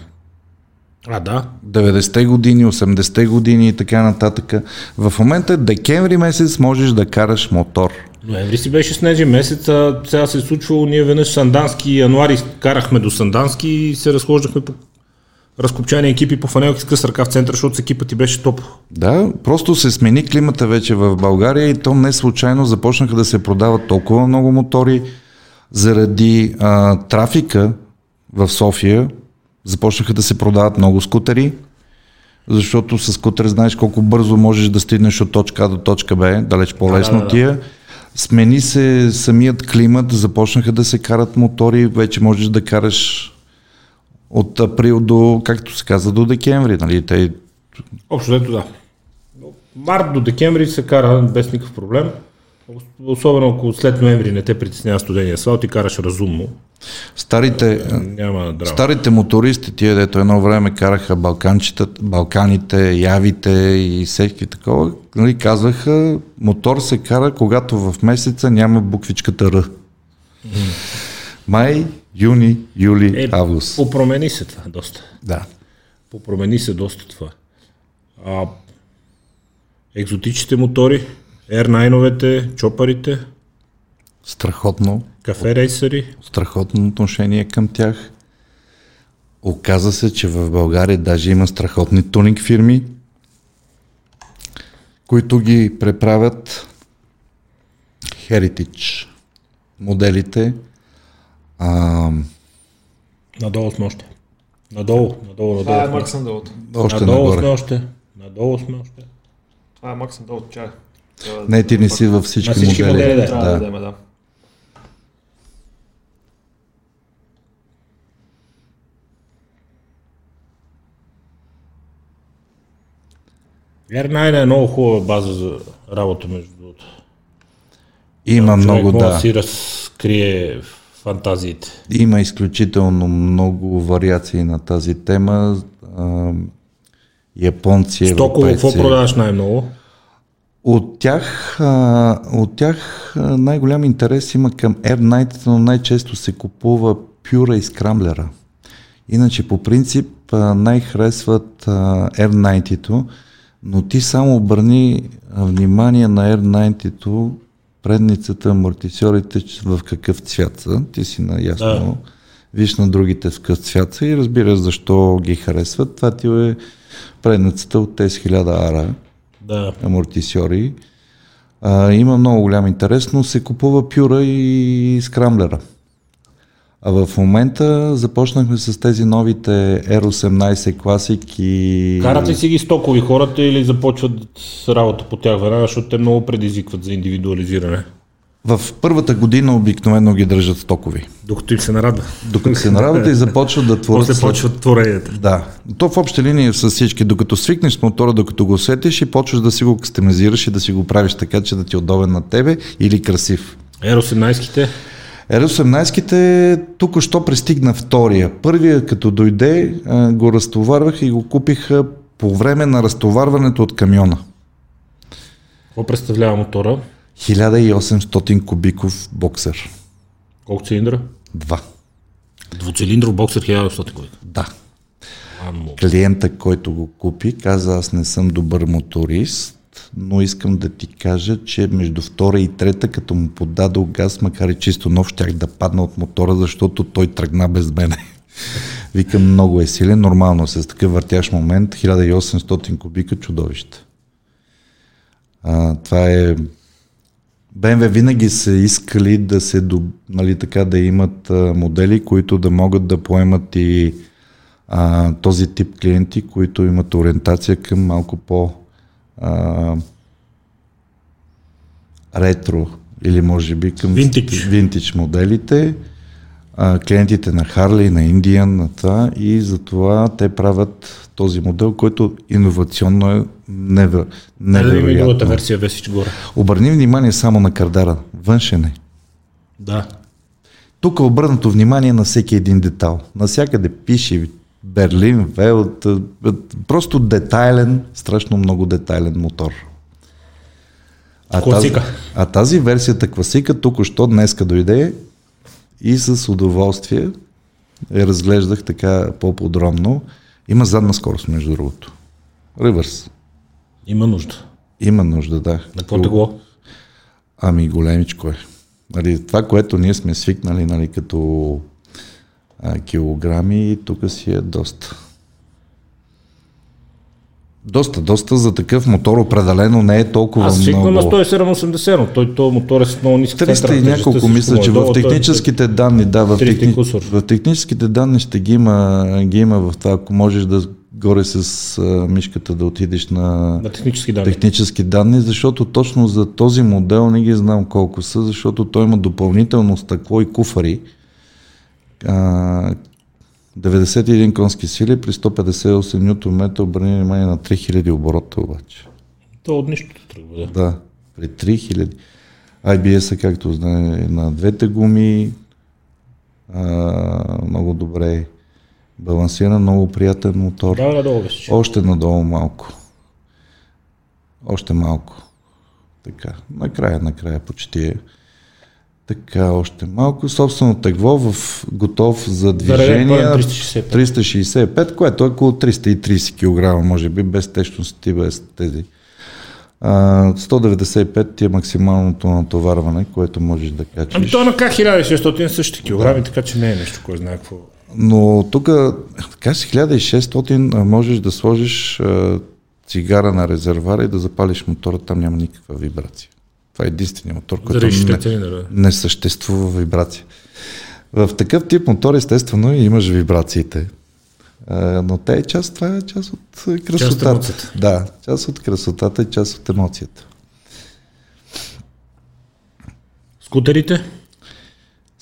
А, да. 90-те години, 80-те години и така нататък. В момента декември месец можеш да караш мотор. Ноември си беше снежен месец, а сега се е случвало, ние веднъж Сандански, януари карахме до Сандански и се разхождахме по разкопчани екипи по фанелки с къс ръка в центъра, защото с екипа ти беше топ. Да, просто се смени климата вече в България и то не случайно започнаха да се продават толкова много мотори заради а, трафика в София, Започнаха да се продават много скутери, защото с скутер знаеш колко бързо можеш да стигнеш от точка А до точка Б, далеч по-лесно да, да, да. тия. Смени се самият климат, започнаха да се карат мотори, вече можеш да караш от април до, както се каза, до декември. Нали? Те... Общо ето да. Март до декември се кара без никакъв проблем. Особено ако след ноември не те притеснява студения асфалт и караш разумно. Старите, Няма старите мотористи, тия дето едно време караха Балканите, Явите и всеки такова, нали, казваха, мотор се кара, когато в месеца няма буквичката Р. Май, юни, юли, е, август. Попромени се това доста. Да. Попромени се доста това. А, екзотичните мотори, Air9-овете, чопарите. Страхотно. Кафе рейсъри. Страхотно отношение към тях. Оказа се, че в България даже има страхотни тунинг фирми, които ги преправят Heritage моделите. А... Надолу сме още. Надолу, надолу, надолу. Това е Маркс надолу. Още надолу нагоре. сме още. Надолу сме още. Това е Маркс надолу, чай. Не, ти не си във всички, всички модели. модели да. Да, да, да. да. R9 е много хубава база за работа между другото. Има много, да. си разкрие фантазиите. Има изключително много вариации на тази тема. Японци, Стоково, какво продаваш най-много? От тях, от тях най-голям интерес има към Air Night, но най-често се купува Пюра и Скрамблера. Иначе по принцип най-харесват Air Night-то, но ти само обърни внимание на Air 90 предницата, амортисьорите в какъв цвят са. Ти си наясно. Да. Виж на другите в какъв цвят са и разбираш защо ги харесват. Това ти е предницата от тези 1000 ара да. амортисьори. А, има много голям интерес, но се купува пюра и скрамблера. А в момента започнахме с тези новите R18 Classic и... Карат ли си ги стокови хората или започват с работа по тях веднага, защото те много предизвикват за индивидуализиране? В първата година обикновено ги държат стокови. Докато им се нарадва. Докато се нарадват и започват да творят. После почват творенията. Да. То в общи линии е с всички. Докато свикнеш с мотора, докато го усетиш и почваш да си го кастомизираш и да си го правиш така, че да ти е удобен на тебе или красив. R18-ките, R18-ките тук-що пристигна втория. Първия, като дойде, а, го разтоварвах и го купиха по време на разтоварването от камиона. какво представлява мотора? 1800 кубиков боксер. Колко цилиндра? Два. Двуцилиндров боксер 1800 кубика. Да. Амо. Клиента, който го купи, каза, аз не съм добър моторист, но искам да ти кажа, че между втора и трета, като му подадох газ, макар и чисто нов, щях да падна от мотора, защото той тръгна без мене. Викам, много е силен, нормално с такъв въртящ момент, 1800 кубика чудовище. А, това е BMW винаги са искали да се, нали, така, да имат а, модели, които да могат да поемат и а, този тип клиенти, които имат ориентация към малко по а, ретро или може би към Vintage. винтич моделите, а, клиентите на Harley, на Indian, на това и затова те правят този модел, който иновационно е невер... Не да има и другата невероятно. версия Весич горе. Обърни внимание само на кардара. Външен е. Да. Тук е обърнато внимание на всеки един детал. Насякъде пише Берлин, Велт, а, просто детайлен, страшно много детайлен мотор. А Класика. Тази, а тази версията класика току-що днеска дойде и с удоволствие я разглеждах така по-подробно. Има задна скорост, между другото. Ревърс. Има нужда. Има нужда, да. На какво тегло? Ами големичко е. Нали, това, което ние сме свикнали нали, като а, килограми, тук си е доста. Доста, доста за такъв мотор определено не е толкова Аз свиквам на много. 107-80, но той то мотор е с много ниска 300 и няколко мисля, че в техническите данни, да, в, 300 и техни... в техническите данни ще ги има, ги има в това, ако можеш да горе с а, мишката да отидеш на, На технически данни. технически данни, защото точно за този модел не ги знам колко са, защото той има допълнително стъкло и куфари. А, 91 конски сили при 158 ньютон метра, обърни внимание на 3000 оборота обаче. То от нищото тръгва, да. Да, при 3000. IBS-а, както знае, е на двете гуми, а, много добре балансиран, много приятен мотор. Да, надолу Весич. Още надолу малко. Още малко. Така, накрая, накрая почти е. Така, още малко. Собствено тегло в готов за движение. пълен 365. 365, което е около 330 кг, може би, без течност и без тези. А, 195 ти е максималното натоварване, което можеш да качиш. Ами то на К1600 същи килограми, така че не е нещо, кой знае какво. Но тук, така си 1600, а, можеш да сложиш цигара на резервара и да запалиш мотора, там няма никаква вибрация. Това е единственият мотор, който не, не съществува вибрация. В такъв тип мотор, естествено, имаш вибрациите. Но те е част, това е част от красотата. емоцията. да, част от красотата и част от емоцията. Скутерите?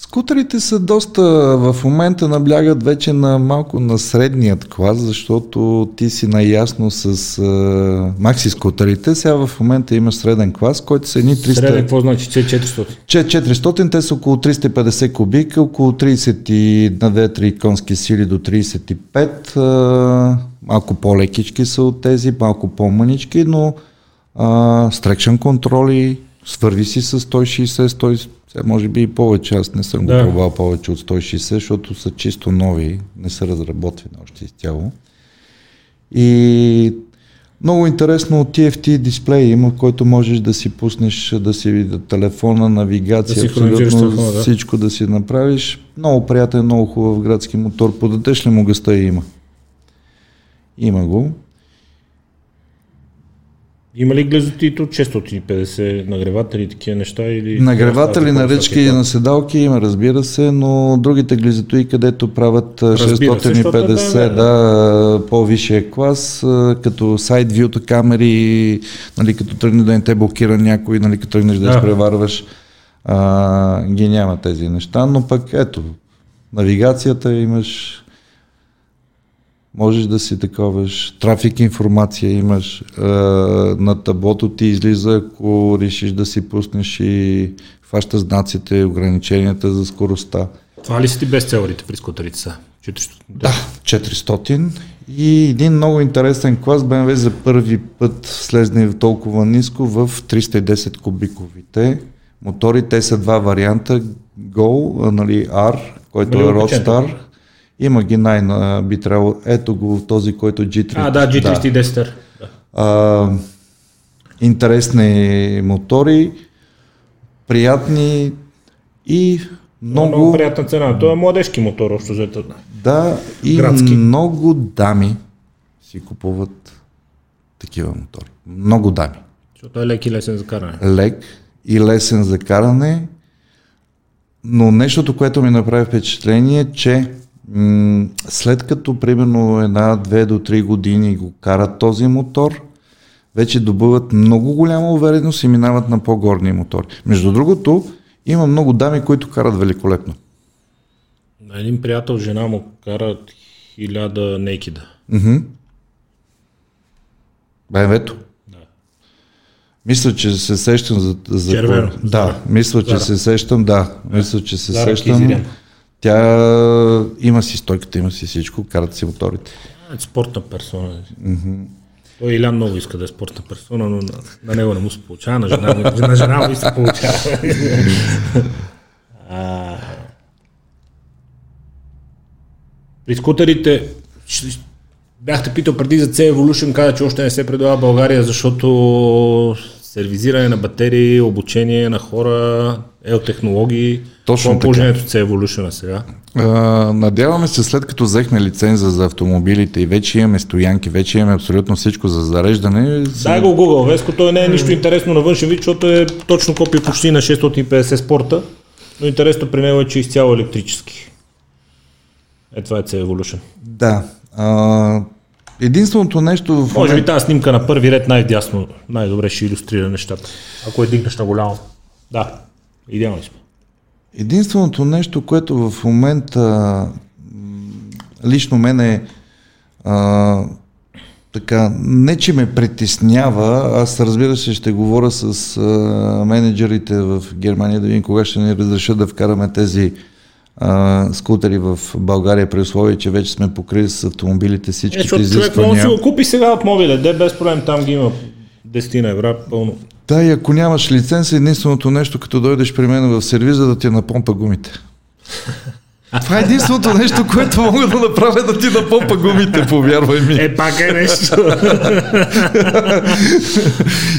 Скутерите са доста, в момента наблягат вече на малко на средният клас, защото ти си наясно с а, макси скутерите. Сега в момента имаш среден клас, който са едни 300... Среден, какво значи? C400. Че 400, те са около 350 кубика, около 30 и на 2-3 конски сили до 35. А, малко по-лекички са от тези, малко по-мънички, но а, с трекшн контроли, свърви си с 160, 100, сега може би и повече, аз не съм Да. го пробвал повече от 160, защото са чисто нови, не са разработени още изцяло. И много интересно от TFT дисплей има, който можеш да си пуснеш, да си види телефона, навигация, Да абсолютно телефона, да. всичко да си направиш. Много приятен, много хубав градски мотор. Подадеш ли му гъста има? Има го. Има ли глезотит от 650 нагреватели и такива неща? Или Нагреватели на ръчки и на седалки има, разбира се, но другите глизатои, където правят а, Разбира се, 650, защото е да, по-висшия клас, като сайд вюта камери, нали, като тръгне да не те блокира някой, нали, като тръгнеш да, Да. изпреварваш, а, ги няма тези неща, но пък ето, навигацията имаш, можеш да си таковаш, трафик информация имаш, а, на таблото ти излиза, ако решиш да си пуснеш и хваща знаците, ограниченията за скоростта. Това ли са ти бестселерите при скутерите са? 400. Да, 400 и един много интересен клас BMW за първи път слезне толкова ниско в 310 кубиковите мотори. Те са два варианта, Go, нали, R, който е Нали, обичайно. Roadstar. Има ги най би трябвало. Ето го този, който G3. А, да, G310. Да. А, интересни мотори, приятни и Много, много, приятна цена. Той е младежки мотор, общо взето. да, и градски. много дами си купуват такива мотори. Много дами. Защото е лек и лесен за каране. Лек и лесен за каране, но нещото, което ми направи впечатление, е, че след като примерно една, две до три години го карат този мотор, вече добиват много голяма увереност и минават на по-горни мотори. Между другото, има много дами, които карат великолепно. На един приятел, жена му карат хиляда некида. БМВ-то. Мисля, че се сещам за... за Червено. Да, мисля, че се сещам, да. Мисля, че се сещам. Кизирян. Тя има си стойката, има си всичко, карат си моторите. Е спортна персона. Mm-hmm. Той Илян много иска да е спортна персона, но на, на него не му се получава, на жена му, на жена му се получава. а, при скутерите, бяхте питал преди за C Evolution, каза, че още не се предлага България, защото сервизиране на батерии, обучение на хора, ел технологии. Точно Какво е положението с Evolution сега? А, надяваме се, след като взехме лиценза за автомобилите и вече имаме стоянки, вече имаме абсолютно всичко за зареждане. Дай го Google, Веско, той не е нищо интересно на външен вид, защото е точно копия почти на 650 спорта, но интересно при него е, че е изцяло електрически. Е, това е C Evolution. Да. А, единственото нещо в Може би тази снимка на първи ред най-дясно, най-добре ще иллюстрира нещата. Ако е дигнеш на голямо. Да, идеални сме. Единственото нещо, което в момента лично мене а, така, не че ме притеснява, аз разбира се ще говоря с а, менеджерите в Германия да видим кога ще ни разрешат да вкараме тези а, скутери в България при условие, че вече сме покрили с автомобилите Е, всичките защото човек може да изисквания. си го купи сега от мобиле, де без проблем, там ги има 10 на евро, пълно. Да, и ако нямаш лиценз, единственото нещо, като дойдеш при мен в сервиза, да ти напомпа гумите. Това е единственото нещо, което мога да направя да ти напомпа гумите, повярвай ми. Е, пак е нещо.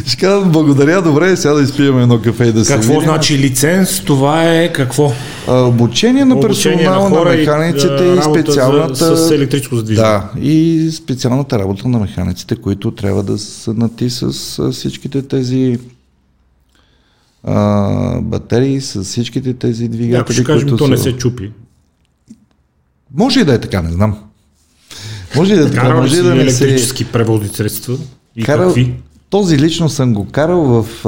Ще кажа, благодаря, добре, сега да изпием едно кафе и да се какво видим. значи лиценз? Това е какво? А, обучение на персонала, на, и, механиците и, работа специалната... за- с електрическо задвижване. Да, и специалната работа на механиците, които трябва да са нати с а, всичките тези а, батерии, с всичките тези Ако двигатели, ще кажем, които то не се чупи. Може и да е така, не знам. Може и да е така, Карал може си да не се... електрически превозни средства? И Карал... какви? Този лично съм го карал в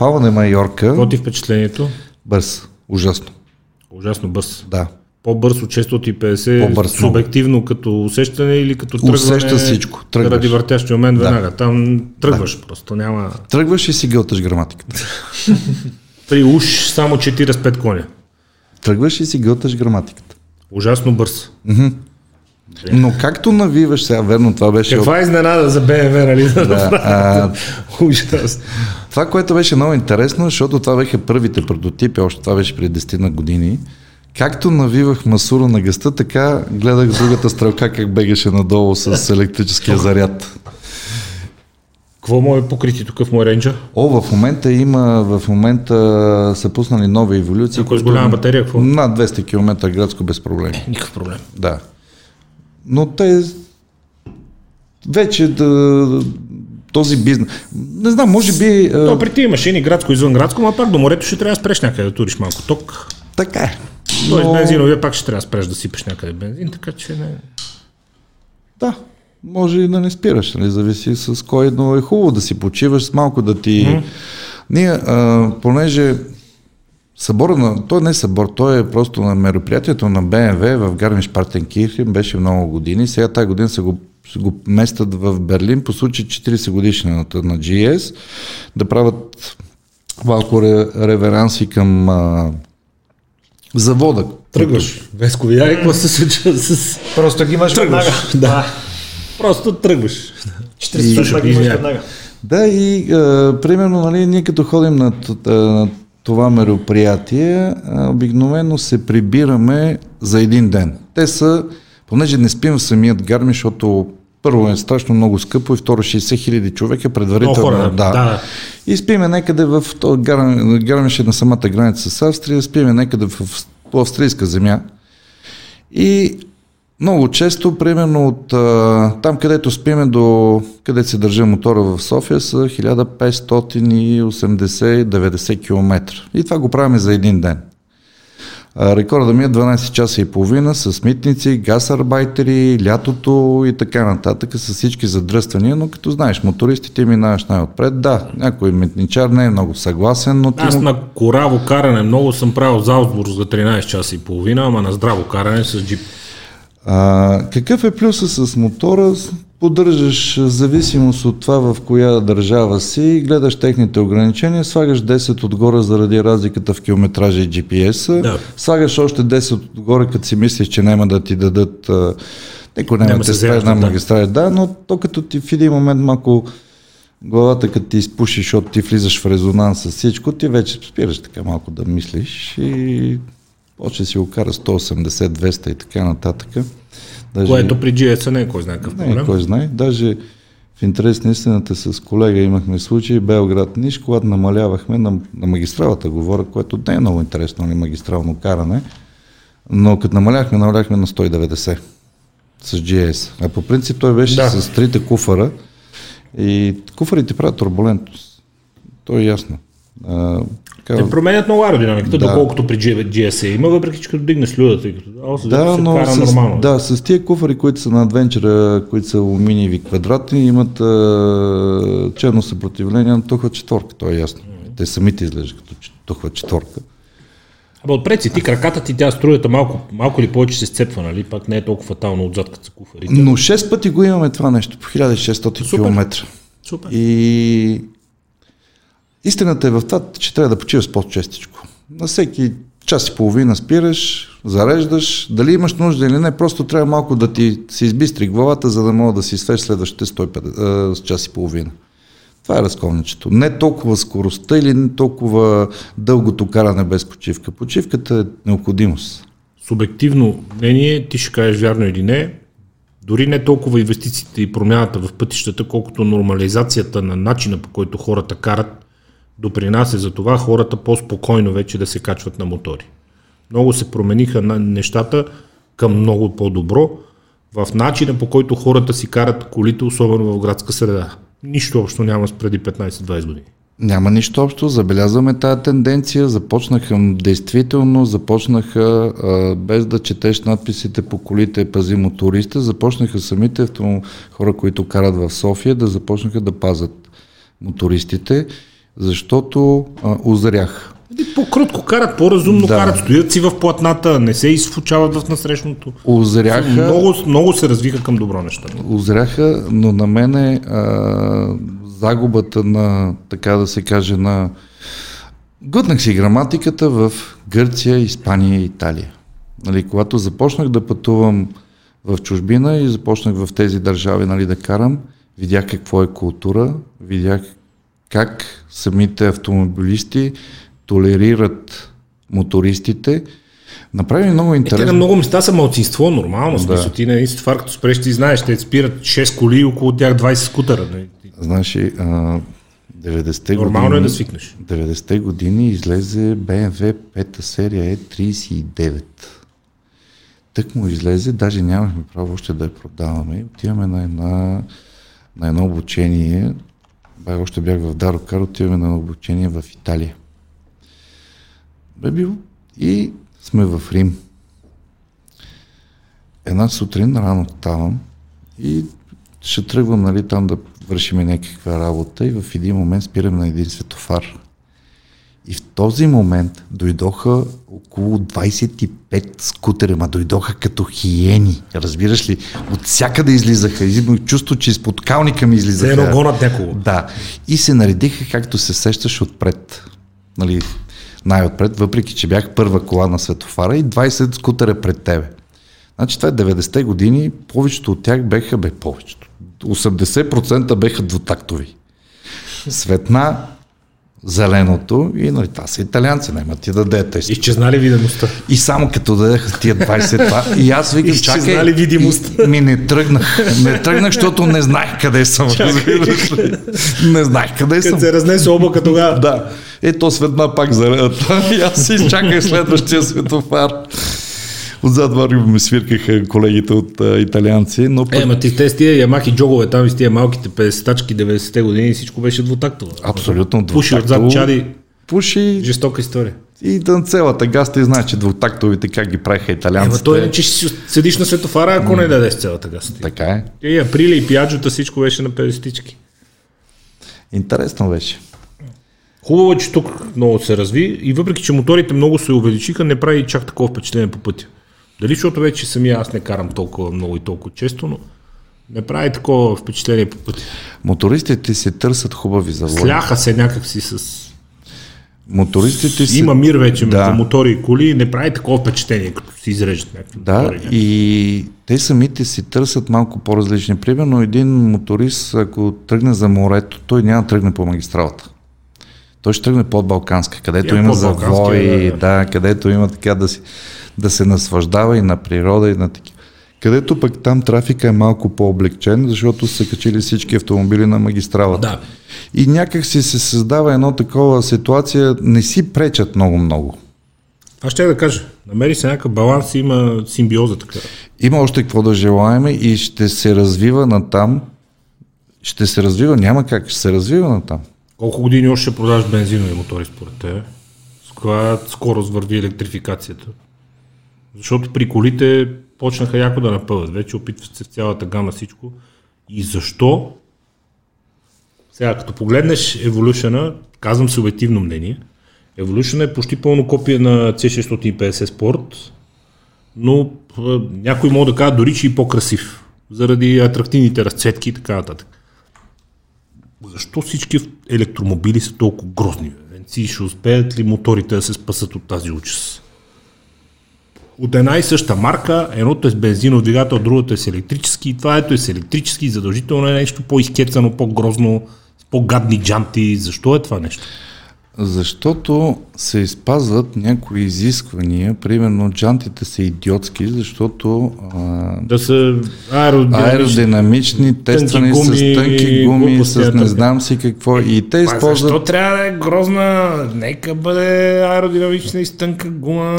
а, на Майорка. Какво ти е впечатлението? Бърз. Ужасно. Ужасно бърз. Да. По-бърз от 650, По-бърз, субективно като усещане или като тръгване? Усеща всичко, тръгваш. Заради въртящия момент веднага. Там тръгваш просто, няма... Тръгваш и си гълташ граматиката. При уж само 45 коня. Тръгваш и си гълташ граматиката. Ужасно бърз. Но както навиваш сега, верно, това беше... Каква е изненада за BMW, нали? Да, а, Ужасно. това, което беше много интересно, защото това бяха първите прототипи, още това беше преди 10 на години. Както навивах масура на гъста, така гледах другата стрелка как бегаше надолу с електрическия заряд. Какво му е покрити тук в мой рейнджа? О, в момента има, в момента са пуснали нови еволюции. Ако е с голяма батерия, какво? Над 200 км градско без проблеми. Никакъв проблем. Да. Но те вече да този бизнес. Не знам, може би... а, То при тия машини, градско извън градско, но пак до морето ще трябва да спреш някъде да туриш малко ток. Така е. Тоест Но- бензиновия пак ще трябва да спреш да сипеш някъде бензин, така че не... Да, може и да не спираш, нали? зависи с кой, но е хубаво да си почиваш, с малко да ти... Mm. Ние, а, понеже събора на... Той не е събор, той е просто на мероприятието на БМВ в Гармиш Партенкирхен, беше много години. Сега тази година са го, го местят в Берлин по случай 40 годишната на GS, да правят малко ре, реверанси към а, завода. Тръгваш. Веско, видя какво се случва с... Просто ги имаш. Тръгваш. Да. Просто тръгваш. 40 Слушай, човека ги имаш извиняй. веднага. Да, и а, примерно, нали, ние като ходим на, а, на това мероприятие, а, обикновено се прибираме за един ден. Те са, понеже не спим в самият гарми, защото първо е страшно много скъпо и второ 60 хиляди човека предварително. Много хора, да. да. И спиме някъде в гармише на самата граница с Австрия, спиме някъде в, в, австрийска земя. И много често, примерно от а, там, където спиме до където се държа мотора в София, са 1580-90 км. И това го правим за един ден. А, рекорда ми е 12 часа и половина с митници, гасарбайтери, лятото и така нататък, с всички задръствания, но като знаеш, мотористите минаваш най-отпред. Да, някой митничар не е много съгласен, но Аз му... на кораво каране много съм правил Залцбург за 13 часа и половина, ама на здраво каране с джип. А, какъв е плюса с мотора? Поддържаш зависимост от това в коя държава си, гледаш техните ограничения, слагаш 10 отгоре заради разликата в километража и GPS-а, Да. слагаш още 10 отгоре, като си мислиш, че няма да ти дадат Никой няма Няма да те спре на да. магистрали, да, но то като ти в един момент малко главата като ти изпушиш, защото ти влизаш в резонанс с всичко, ти вече спираш така малко да мислиш и почва си го кара 180, 200 и така нататък. Даже, Което при GS не е кой знае какъв не, проблем. кой знае, даже в интерес на истината с колега имахме случай, Белград Ниш, когато намалявахме на, на магистралата, говоря, което не е много интересно, нали, магистрално каране, но като намаляхме, намаляхме на 190 с GS. А по принцип той беше Да. с трите куфара и куфарите правят турбулентност. То е ясно. А, така, Те променят много аеродинамиката, Да. доколкото при G- GS е има, въпреки че като дигнеш людата и като се, Да, се но кара с, нормално. да, с тия куфари, които са на адвенчера, които са алуминиеви квадратни, имат а, черно съпротивление на тухва четворка, то е ясно. Те самите изглеждат като тухва четворка. Абе отпред си ти краката ти, тя струята малко, малко или повече се сцепва, нали? Пак не е толкова фатално отзад, като са куфарите. Но 6 пъти го имаме това нещо, по 1600 Супер. км. Супер. И истината е в това, че трябва да почиваш по-честичко. На всеки час и половина спираш, зареждаш, дали имаш нужда или не, просто трябва малко да ти се избистри главата, за да мога да си свеш следващите 150, а, с час и половина. Това е разковничето. Не толкова скоростта или не толкова дългото каране без почивка. Почивката е необходимост. Субективно мнение, ти ще кажеш вярно или не, дори не толкова инвестициите и промяната в пътищата, колкото нормализацията на начина по който хората карат, допринася за това хората по-спокойно вече да се качват на мотори. Много се промениха на нещата към много по-добро в начина по който хората си карат колите, особено в градска среда. Нищо общо няма с преди 15-20 години. Няма нищо общо, забелязваме тази тенденция, започнаха действително, започнаха без да четеш надписите по колите пази моториста, започнаха самите хора, които карат в София, да започнаха да пазят мотористите, защото а, озрях. По-кротко карат, по-разумно Да. да. карат, стоят си в платната, не се изфучават в насрещното. Озряха, Много, много се развиха към добро неща. озряха, но на мене а, загубата на, така да се каже, на... Гътнах си граматиката в Гърция, Испания и Италия. Нали, когато започнах да пътувам в чужбина и започнах в тези държави нали, да карам, видях какво е култура, видях как самите автомобилисти толерират мотористите. Направи много Е, те на интересно. много места са малцинство, нормално. Да. Смисъл, ти на един това, като спреш, ти знаеш, те спират 6 коли и около тях 20 скутера. нали? Знаеш, ли, а, 90-те Нормално години, е да свикнеш. 90-те години излезе BMW 5 серия E39. Тък му излезе, даже нямахме право още да я продаваме. Отиваме на, една, на едно обучение Бай, още бях в Дарокар, отиваме на обучение в Италия. Бе бил и сме в Рим. Една сутрин рано ставам и ще тръгвам нали, там да вършим някаква работа и в един момент спирам на един светофар. Този момент дойдоха около 25 скутера, ма дойдоха като хиени. Разбираш ли? От всякъде излизаха. Имах чувство, че изпод калника ми За излизаха. едно гонат някого. Да. И се наредиха, както се сещаш отпред. Нали, най-отпред, въпреки че бях първа кола на светофара и 20 скутера пред тебе. Значи това е 90-те години, повечето от тях беха, бе повечето. 80% беха двутактови. Светна, зеленото и нали, това са италианци, няма ти да даде тест. Изчезна ли видимостта? И само като дадеха тия 20 това, и аз викам, Изчезна чакай, ли видимостта? и- ми не тръгнах, не тръгнах, защото не знаех къде съм. Не знаех къде съм. Като се разнесе облака тогава. Да. Ето светна пак зелената. И аз си изчаках следващия светофар. Отзад върви ми свиркаха колегите от а, италианци, но пък... Е, ма ти с тия ямахи джогове там и с тия малките 50-тачки 90-те години всичко беше двутактово. Абсолютно Пуши отзад двутактово. чади. Пуши Жестока история. и на цялата газ, ти знаеш, че двутактовите как ги правиха Ема италианците. той иначе ще си седиш на светофара, ако не дадеш цялата газ. Така е. И априли и пияджота всичко беше на 50 Интересно беше. Хубаво е, че тук много се разви и въпреки, че моторите много се увеличиха, не прави чак такова впечатление по пътя. Дали защото вече самия аз не карам толкова много и толкова често, но не прави такова впечатление по пътя. Мотористите си търсят хубави завои. Сляха се някакси с... Мотористите си... Има мир вече между Да. мотори и коли, не прави такова впечатление, като си изрежат някакви Да, мотори. и те самите си търсят малко по-различни. Примерно един моторист, ако тръгне за морето, той няма да тръгне по магистралата. Той ще тръгне под Балканска, където Я, има подбалканска, завои, да, да, където има така да, си, да се наслаждава и на природа и на такива. Където пък там трафика е малко по-облегчен, защото са качили всички автомобили на магистралата. Да. И някак си се създава едно такова ситуация, не си пречат много-много. Аз ще да кажа, намери се някакъв баланс има симбиоза така. Има още какво да желаеме и ще се развива на там. Ще се развива, няма как, ще се развива на там. Колко години още ще продаваш бензинови мотори според тебе? С коя скорост върви електрификацията? Защото при колите почнаха яко да напъват. Вече опитват се в цялата гама всичко. И защо? Сега, като погледнеш Evolution, казвам субективно мнение, Evolution е почти пълно копие на C650 Sport, но някой може да кажа дори, че и по-красив, заради атрактивните разцветки и така нататък. Защо всички електромобили са толкова грозни? Венци, ще успеят ли моторите да се спасат от тази участ? От една и съща марка, едното е с бензинов двигател, другото е с електрически, това ето е с електрически, задължително е нещо по-изкецано, по-грозно, с по-гадни джанти. Защо е това нещо? Защото се изпазват някои изисквания, примерно джантите са идиотски, защото а, Да са аеродинамични. аеродинамични, тествани гуми, с тънки гуми, с не знам си какво. И те А защо използват... трябва да е грозна? Нека бъде аеродинамична и с тънка гума.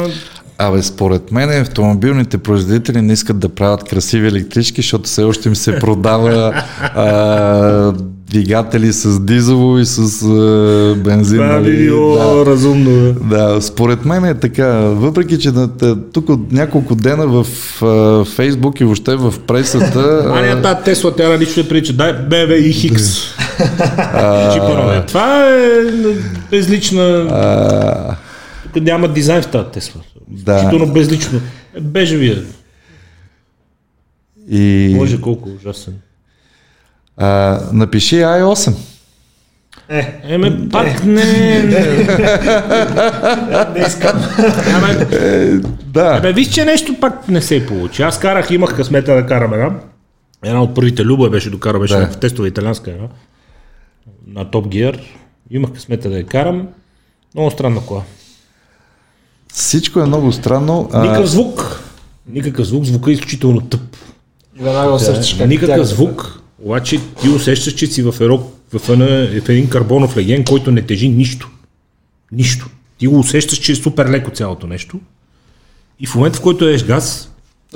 Абе, според мен автомобилните производители не искат да правят красиви електрички, защото все още им се продава а, двигатели с дизелово и с а, бензин. Това би нали? било да. разумно. бе. Да, според мен е така. Въпреки, че на, тук от няколко дена в а, Фейсбук и въобще в пресата... А не, тази Тесла, тя налично е прилича. Дай BMW iX. Чипарове. Това е безлична... а, няма дизайн в тази Тесла. Да. Изключително безлично. Е, Бежевия. и Може колко ужасен. а, напиши i8. Е, Еме, пак не... не. не искам. Аме, Да. Абе, виж, че нещо пак не се получи. Аз карах, имах късмета да карам една. Една от първите Люба беше докара, беше Да. в тестова италианска една. На Top Gear. Имах късмета да я карам. Много странна кола. Всичко е много странно. Никакъв звук. Никакъв звук. Звука е изключително тъп. Веднага усещаш как Никакъв тяга. звук. Обаче ти усещаш, че си в, еро, в, една, в един карбонов леген, който не тежи нищо. Нищо. Ти го усещаш, че е супер леко цялото нещо. И в момента, в който еш газ,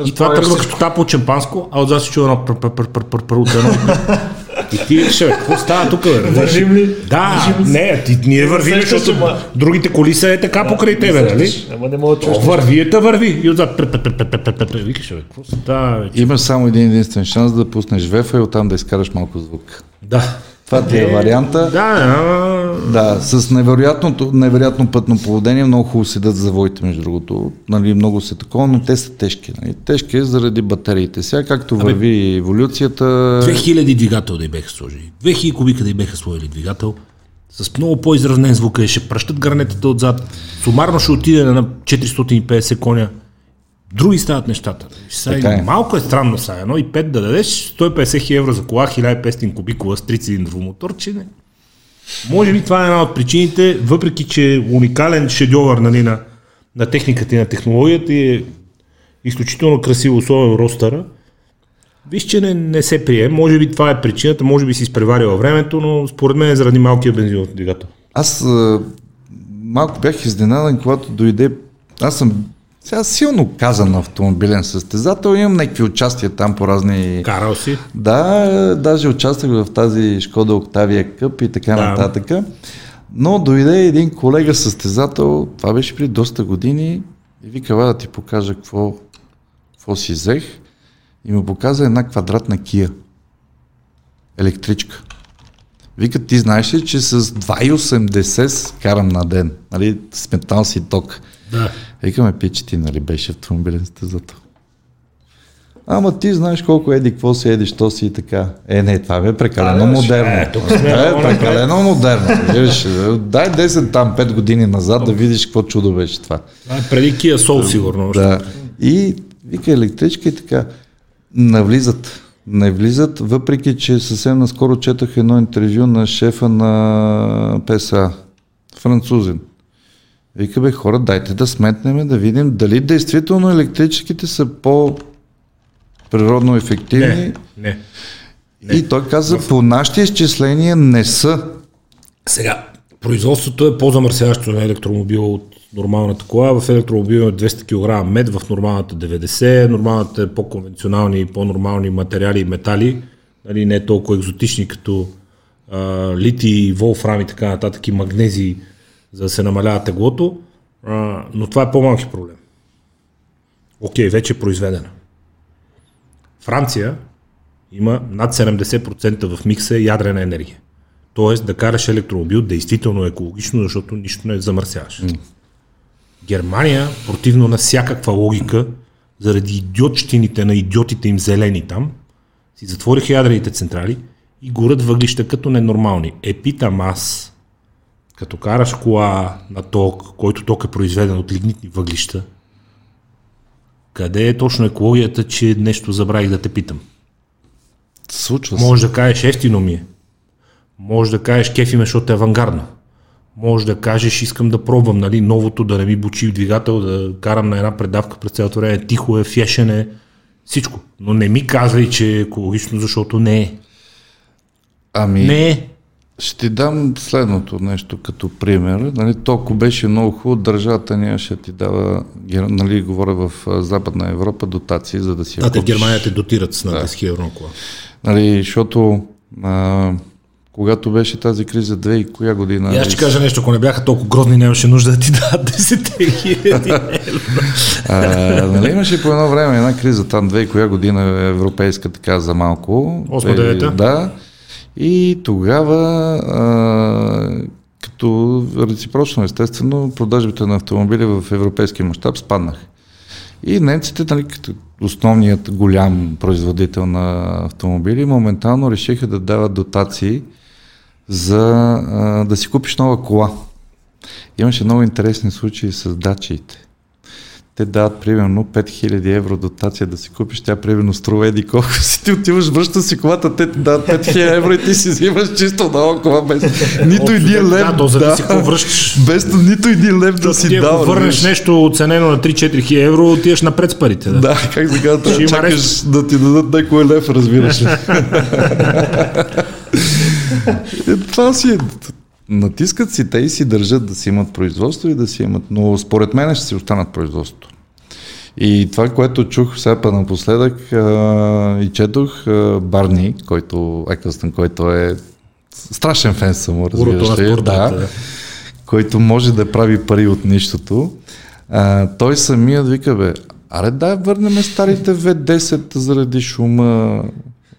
и това тръгва като тапа от шампанско, а отзад се чува едно пър пър пър пър пър пър от едно. И ти бе, какво става тук? Вървим ли? Да, не, ти, ние вървим, защото другите коли са е така покрай тебе, нали? Ама не мога да върви, е, та върви. И отзад, викаш, бе, какво става? Имаш само един единствен шанс да пуснеш вефа и оттам да изкараш малко звук. Да. Това ти е варианта. Да. Да, с невероятното, невероятно пътно поведение, много хубаво седат завоите, между другото. Нали, много се такова, но те са тежки. Нали. Тежки е заради батериите. Сега, както върви еволюцията... 2000 двигател да й беха сложили. 2000 кубика да й беха сложили двигател. С много по-изравнен звук е, ще пръщат гарнетата отзад. Сумарно ще отиде на 450 коня. Други стават нещата. Сега Така е. малко е странно сега. Едно и 5 да дадеш 150 хиляди евро за кола, 1500 кубикова с 3 цилиндрово мотор, че не. Може би това е една от причините, въпреки че е уникален шедьовър нали, на, на техниката и на технологията и е изключително красиво, особено ростъра, Виж, че не, не се прие. Може би това е причината, може би си изпреварил във времето, но според мен е заради малкия бензинов двигател. Аз а, малко бях изненадан, когато дойде... Аз съм сега силно казан автомобилен състезател, имам някакви участия там по разни... Карал си. Да, даже участвах в тази Шкода Октавия Къп и така Да. нататък. Но дойде един колега състезател, това беше преди доста години, и вика, «Ела да ти покажа какво, какво си взех. И му показа една квадратна кия. Електричка. Вика, ти знаеш ли, че с 2,80 карам на ден, нали, сметнал си ток. Да. Викаме, пичи ти, нали, беше автомобилен състезател. Ама ти знаеш колко еди, какво си еди, що си и така. Е, не, това бе прекалено модерно. е, тук сме е, прекалено модерно. Виж, дай 10 там, 5 години назад да видиш какво чудо беше това. Това е преди Kia Soul, сигурно. Да. И вика електричка и така. Навлизат. Не влизат, въпреки че съвсем наскоро четах едно интервю на шефа на ПСА, французин. Вика бе хора, дайте да сметнем, да видим дали действително електрическите са по природно ефективни. Не, не. И той каза, по нашите изчисления не са. Сега, производството е по-замърсяващо на електромобил от нормалната кола. В електромобил е 200 кг мед, в нормалната 90, нормалната е по-конвенционални и по-нормални материали и метали, нали, не толкова екзотични като а, лити, волфрам и така нататък и магнези, за да се намалява теглото, а, но това е по-малки проблем. Окей, вече е произведена. Франция има над 70% в микса ядрена енергия. Тоест да караш електромобил действително е екологично, защото нищо не замърсяваш. Германия, противно на всякаква логика, заради идиотщините на идиотите им зелени там, си затвориха ядрените централи и горят въглища като ненормални. Е, питам аз, като караш кола на ток, който ток е произведен от лигнитни въглища, къде е точно екологията, че нещо забравих да те питам? Случва се. Може да кажеш ефтино ми е. Може да кажеш кефи ме, защото е авангардно. Може да кажеш искам да пробвам, нали, новото, да не ми бучи в двигател, да карам на една предавка през цялото време, тихо е, фешене, всичко. Но не ми казвай, че е екологично, защото не е. Ами, Не е. Ще ти дам следното нещо като пример. Нали, то, ако беше много хубаво, държавата ни ще ти дава, нали, говоря в Западна Европа, дотации, за да си А те в. Германия те дотират с над 10 000 евро кола. Нали, защото а, когато беше тази криза, две и коя година? И аз ще нали, кажа нещо, ако не бяха толкова грозни, нямаше нужда да ти дадат 10 хиляди евро. Нали, имаше по едно време една криза там, две и коя година европейска така за малко. Осма, Е, девета? Да. И тогава, а, като реципрочно естествено, продажбите на автомобили в европейски мащаб спаднаха. И немците, нали, като основният голям производител на автомобили, моментално решиха да дават дотации за а, да си купиш нова кола. Имаше много интересни случаи с дачиите. Те дават примерно 5000 евро дотация да си купиш, тя примерно струва еди колко си. Ти отиваш, връщаш си колата, те ти дават 5000 евро и ти си взимаш чисто нова кола без нито един лев. Да, то зависи какво връщаш. без нито един лев да си Ти ако дал. върнеш нещо оценено на 3-4 хиляди евро, отиваш напред с парите. Да. Да, как да кажа, Ще трябва чакаш да ти дадат някой лев, разбираш. Е, Това си е. Натискат си те и си държат да си имат производство и да си имат. Но според мен ще си останат производството. И това, което чух сега па напоследък а, и четох а, Барни, който, Екълстън, който е страшен фен на разбираш ли, да, да. който може да прави пари от нищото. А, той самият вика, бе, аре да върнем старите V10 заради шума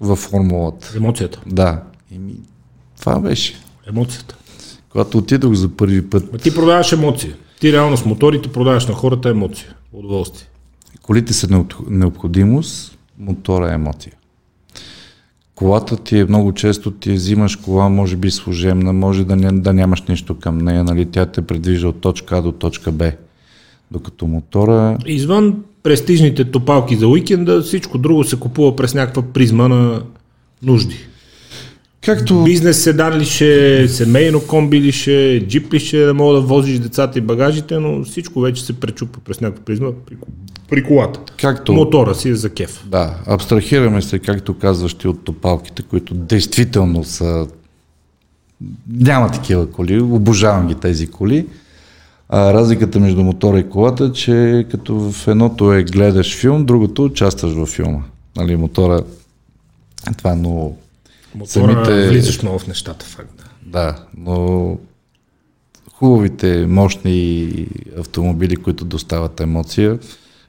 във формулата. Емоцията. Да. И ми, това беше. Емоцията. Когато отидох за първи път, Ма ти продаваш емоция. Ти реално с моторите продаваш на хората емоция. Удоволствие. колите са необ- необходимост, мотора е емоция. Колата ти е много често, ти взимаш кола, може би служебна, може да, не, да нямаш нищо към нея, нали? тя те предвижда от точка А до точка Б. Докато мотора, Извън престижните топалки за уикенда, всичко друго се купува през някаква призма на нужди. Както Бизнес седан ли ще, семейно комби ли ще, джип ли ще, да мога да возиш децата и багажите, но всичко вече се пречупва през някаква призма при, при колата. Както- Мотора си е за кеф. Да, абстрахираме се, както казваш ти, от топалките, които действително са... Няма такива коли, обожавам ги тези коли. А разликата между мотора и колата е, че като в едното е гледаш филм, другото участваш във филма. Нали, мотора, това е много... Мотора Самите- влизаш много в нещата, факт. Да. Да, но хубавите, мощни автомобили, които достават емоция,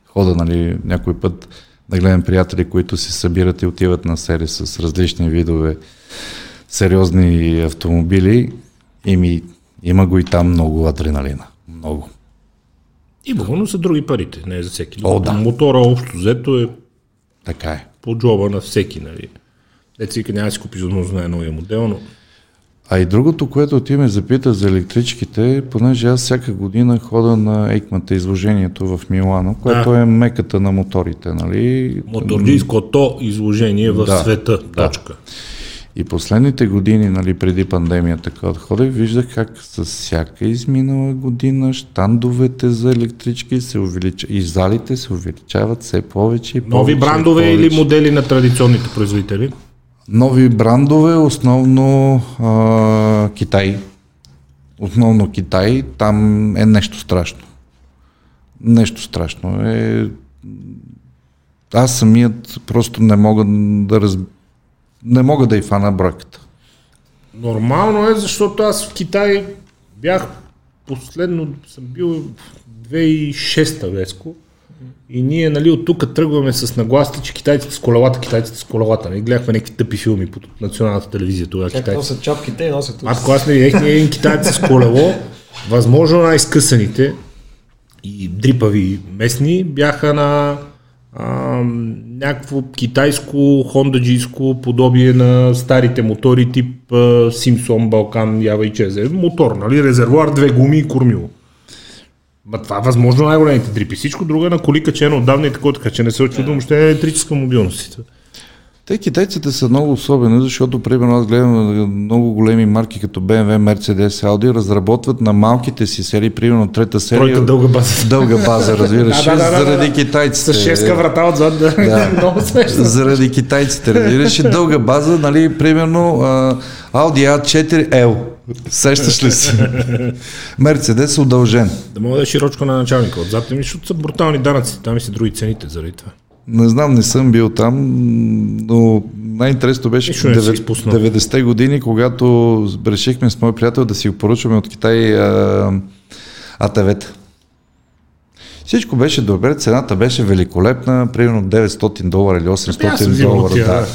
хода, нали, някой път да гледам приятели, които се събират и отиват на сери с различни видове сериозни автомобили и ми, има го и там много адреналина. Много. И но са други парите, не е за всеки. О, да. Мотора общо взето е Така е. по джоба на всеки, нали. Деца вика, няма да си купиш възможно най-новия модел, но А и другото, което ти ме запита за електричките, понеже аз всяка година хода на Ейкмата изложението в Милано, което е меката на моторите, нали? моторджийското изложение в Да, света. да. Точка. И последните години, нали, преди пандемията, когато ходех, виждах как с всяка изминала година щандовете за електрички се увеличават и залите се увеличават все повече и повече. Нови брандове повече. или модели на традиционните производители? Нови брандове, основно а, Китай. Основно Китай, там е нещо страшно. Нещо страшно е. Аз самият просто не мога да раз... не мога да и фана бройката. Нормално е, защото аз в Китай бях последно, съм бил 2006-та Веско. И ние, нали, от тук тръгваме с нагласите, че китайците с колелата, китайците с колелата. Нали? Гледахме някакви тъпи филми по националната телевизия тогава. Как носят чапките и носят когато аз не видях ние един китаец с колело, възможно най-скъсаните и дрипави местни бяха на а, някакво китайско, хондаджийско подобие на старите мотори тип а, Симсон, Балкан, Ява и Чезе. Мотор, нали? Резервуар, две гуми и кормило. Ма това е възможно най-големите дрипи. Всичко друго е на коли качено отдавна и такова, така че не се очудвам, въобще е електрическа мобилност. Те китайците са много особени, защото, примерно, аз гледам много големи марки като BMW, Mercedes, Audi, разработват на малките си серии, примерно трета серия. Тройка дълга база. Дълга база, разбираш, Да, да, да, да, заради да. китайците. С шестка врата отзад, да. Да. Много смешно. Заради китайците, разбираш, дълга база, нали, примерно Audi A4L. Сещаш ли се? Мерцедес е удължен. Да мога да е широчко на началника отзад, ами, защото са брутални данъци, там и са други цените заради това. Не знам, не съм бил там, но най-интересното беше Нищо не си деве- изпуснал. 90-те години, когато решихме с мой приятел да си го поръчваме от Китай АТВ-та. Всичко беше добре, цената беше великолепна, примерно 900 долара или Ами аз съм 800 взимал долара. Да.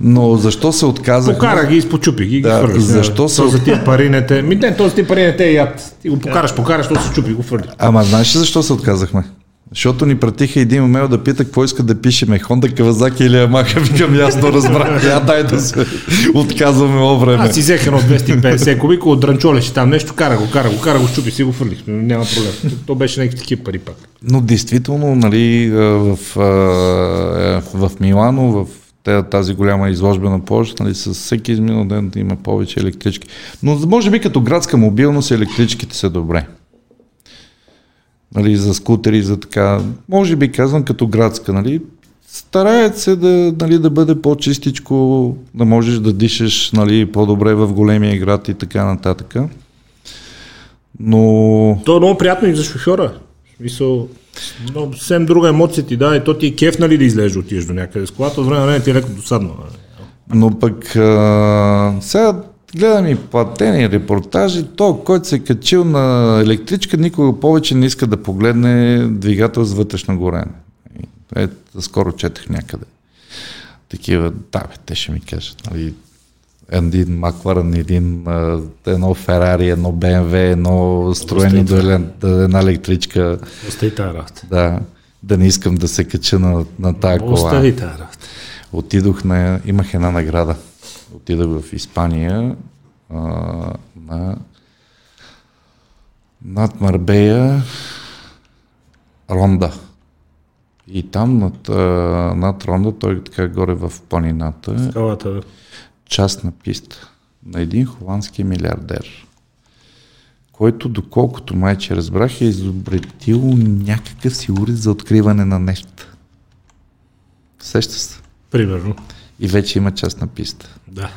Но защо се отказахме? Покара ги, изпочупи ги, ги Да, хвърлиш. защо се- то за тия пари не те... Ми не, този тия пари не те е яд. Ти го покараш, покараш, то се чупи, го хвърли. Ама знаеш ли защо се отказахме? Защото ни пратиха един имейл да пита какво иска да пишеме, Honda, Kawasaki или Yamaha. Викам, ясно разбрах. Я дай да се отказваме о време. Аз си взех едно 250 кубика от дранчолеше там нещо, кара го, кара го, кара го, щупи си го хвърлих. Няма проблем. То беше някакви такива пари пак. Но действително, нали, в, а, в Милано, в тази голяма изложбена площ, нали, с всеки изминал ден има повече електрички. Но може би като градска мобилност електричките са добре. Нали, за скутери, за така. Може би казвам като градска, нали. Стараят се да, нали, да бъде по-чистичко, да можеш да дишаш нали, по-добре в големия град и така нататък. Но То е много приятно и за шофьора. В Смисъл, Но съвсем друга емоция ти да, и то ти е кеф, нали, да излезеш отидеш до някъде с колата, от време на време ти е леко досадно. нали? Но пък а, сега гледам и платени репортажи, то, който се е качил на електричка, никога повече не иска да погледне двигател с вътрешно горене. Ето, скоро четах някъде. Такива, да, бе, те ще ми кажат, нали, един Макваран, един, едно Ферари, едно БМВ, едно строено до една електричка, Остави тази работа. да, да не искам да се кача на, на тая кола. Остави тази работа. Отидох на... Имах една награда. Отидох в Испания а, на... Над Марбея Ронда. И там над, над Ронда, той така горе в планината, Скалата. Частна писта на един холандски милиардер, който, доколкото майче разбрах, е изобретил някакъв си уред за откриване на нещо. Сеща се. Примерно. И вече има частна писта. Да.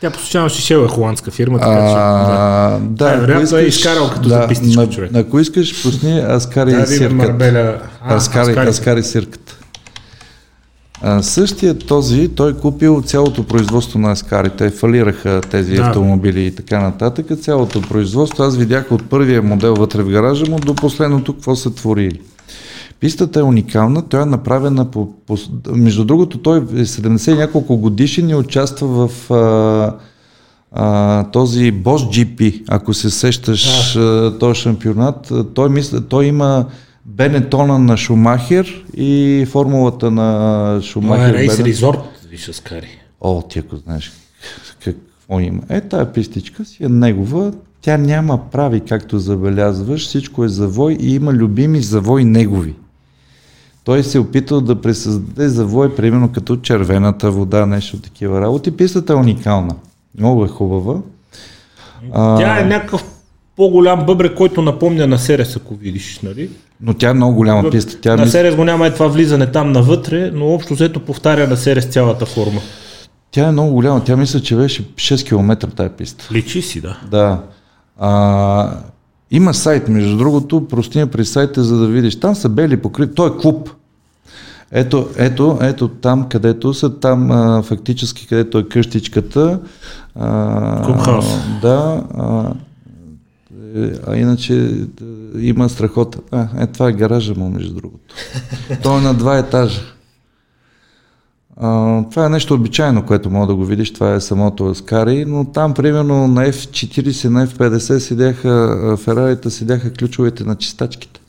Тя постоянно ще шела е холандска фирма, така че... да. А, да, Е, ако вероятно е искаш- изкарал като записничка, на- човек. Ако искаш, пусни Аскари Да, и да сирката. Марбеля. А, Аскари, Аскари. Аскари сирката. А, същия този, той купил цялото производство на Аскари. Те фалираха тези Да. автомобили и така нататък. Цялото производство, аз видях от първия модел вътре в гаража му до последното какво са творили. Пистата е уникална, тя е направена по, по... Между другото, той е 70 и няколко годишни и участва в а, а, този Bosch GP, ако се сещаш а. този шампионат. Той, мисля, той има Бенетона на Шумахер и формулата на Това е Шумахер. Рейс Бенет- Резорт, виж Аскари. О, ти ако знаеш какво има. Е, тая пистичка си е негова. Тя няма прави, както забелязваш. Всичко е завой и има любими завой негови. Той се е опитал да пресъздаде завой, примерно като червената вода, нещо такива работи. Пистата е уникална. Много е хубава. Тя е някакъв по-голям бъбрек, който напомня на Серес, ако видиш, нали? Но тя е много голяма писта. Тя на мис... Серес го няма е това влизане там навътре, но общо взето повтаря на Серес цялата форма. Тя е много голяма. Тя мисля, че беше 6 км тая писта. Личи си, да. Да. А, има сайт, между другото, простия при сайта, за да видиш. Там са бели покрити. Той е клуб. Ето, ето, ето там, където са, там а, фактически, където е къщичката. А, Клубхаус. Да. А, а иначе е, има страхота. А, е, това е гаража му, между другото. Той е на два етажа. А, това е нещо обичайно, което мога да го видиш, това е самото Аскари, но там примерно на F40, на F50 седяха, Ферарите седяха ключовете на чистачките.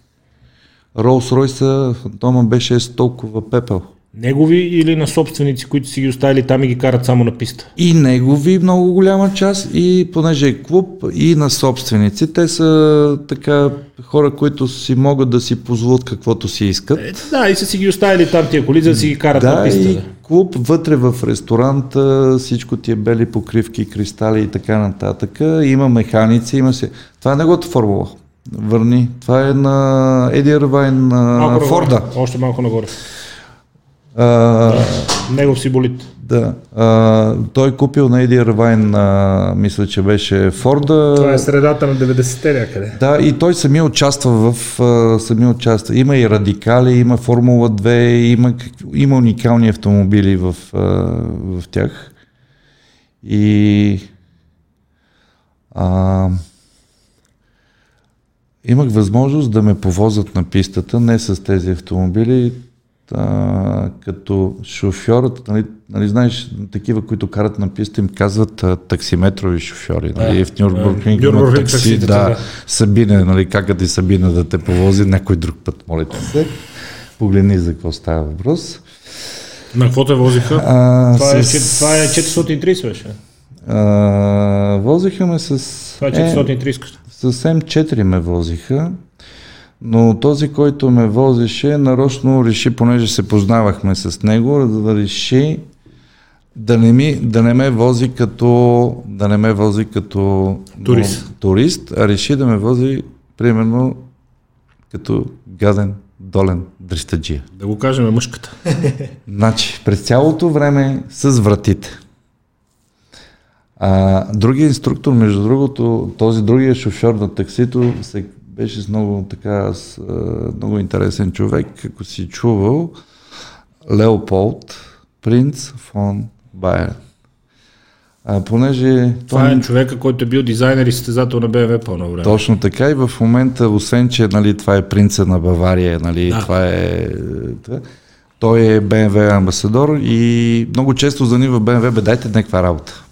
Ролс Ройса, дома беше с толкова пепел. Негови или на собственици, които си ги оставили там и ги карат само на писта. И негови много голяма част, и понеже е клуб, и на собственици. Те са така хора, които си могат да си позволят каквото си искат. Е, да, и са си ги оставили там тия коли, за да си ги карат на Да, писта. и Да. клуб вътре в ресторанта, всичко ти е бели покривки, кристали и така нататък. Има механици, има се. Това е неговата формула. Върни. Това е на Еди Ирвайн на Форда. Още малко нагоре. А, Негов си болит. да. А, той купил на Еди Ирвайн, на, мисля, че беше Форда. Това е средата на 90-те някъде. Да, и той самия участва в а, самия участва. Има и радикали, има Формула 2, има, има уникални автомобили в, а, в тях. И а, имах възможност да ме повозят на пистата, не с тези автомобили, а, като шофьорът, нали, нали, знаеш, такива, които карат на писта, им казват а, таксиметрови шофьори. Нали, в Нюрбургринг има Нюрбургринг такси, такситата, да, да. Сабина, нали, как ти Сабина да те повози някой друг път, моля те се. Погледни за какво става въпрос. На какво те возиха? А, това, е, с- че- това е 430 беше. А, возиха ме с... Това е 430. С М4 ме возиха, но този, който ме возеше, нарочно реши, понеже се познавахме с него, да реши да не, ми, да не ме вози като, да не ме вози като Турист. но- турист, а реши да ме вози примерно като гаден, долен дристаджия. Да го кажем мъжката. Значи, през цялото време с вратите. А, другия инструктор, между другото, този другия шофьор на таксито се беше с много, така, с, много интересен човек, ако си чувал, Леополд, принц фон Байер. А, понеже Това е човека, който е бил дизайнер и състезател на BMW по едно време. Точно така и в момента, освен че нали, това е принца на Бавария, нали, Да. това е... Той е BMW амбасадор и много често звъни в BMW, бе дайте някаква работа.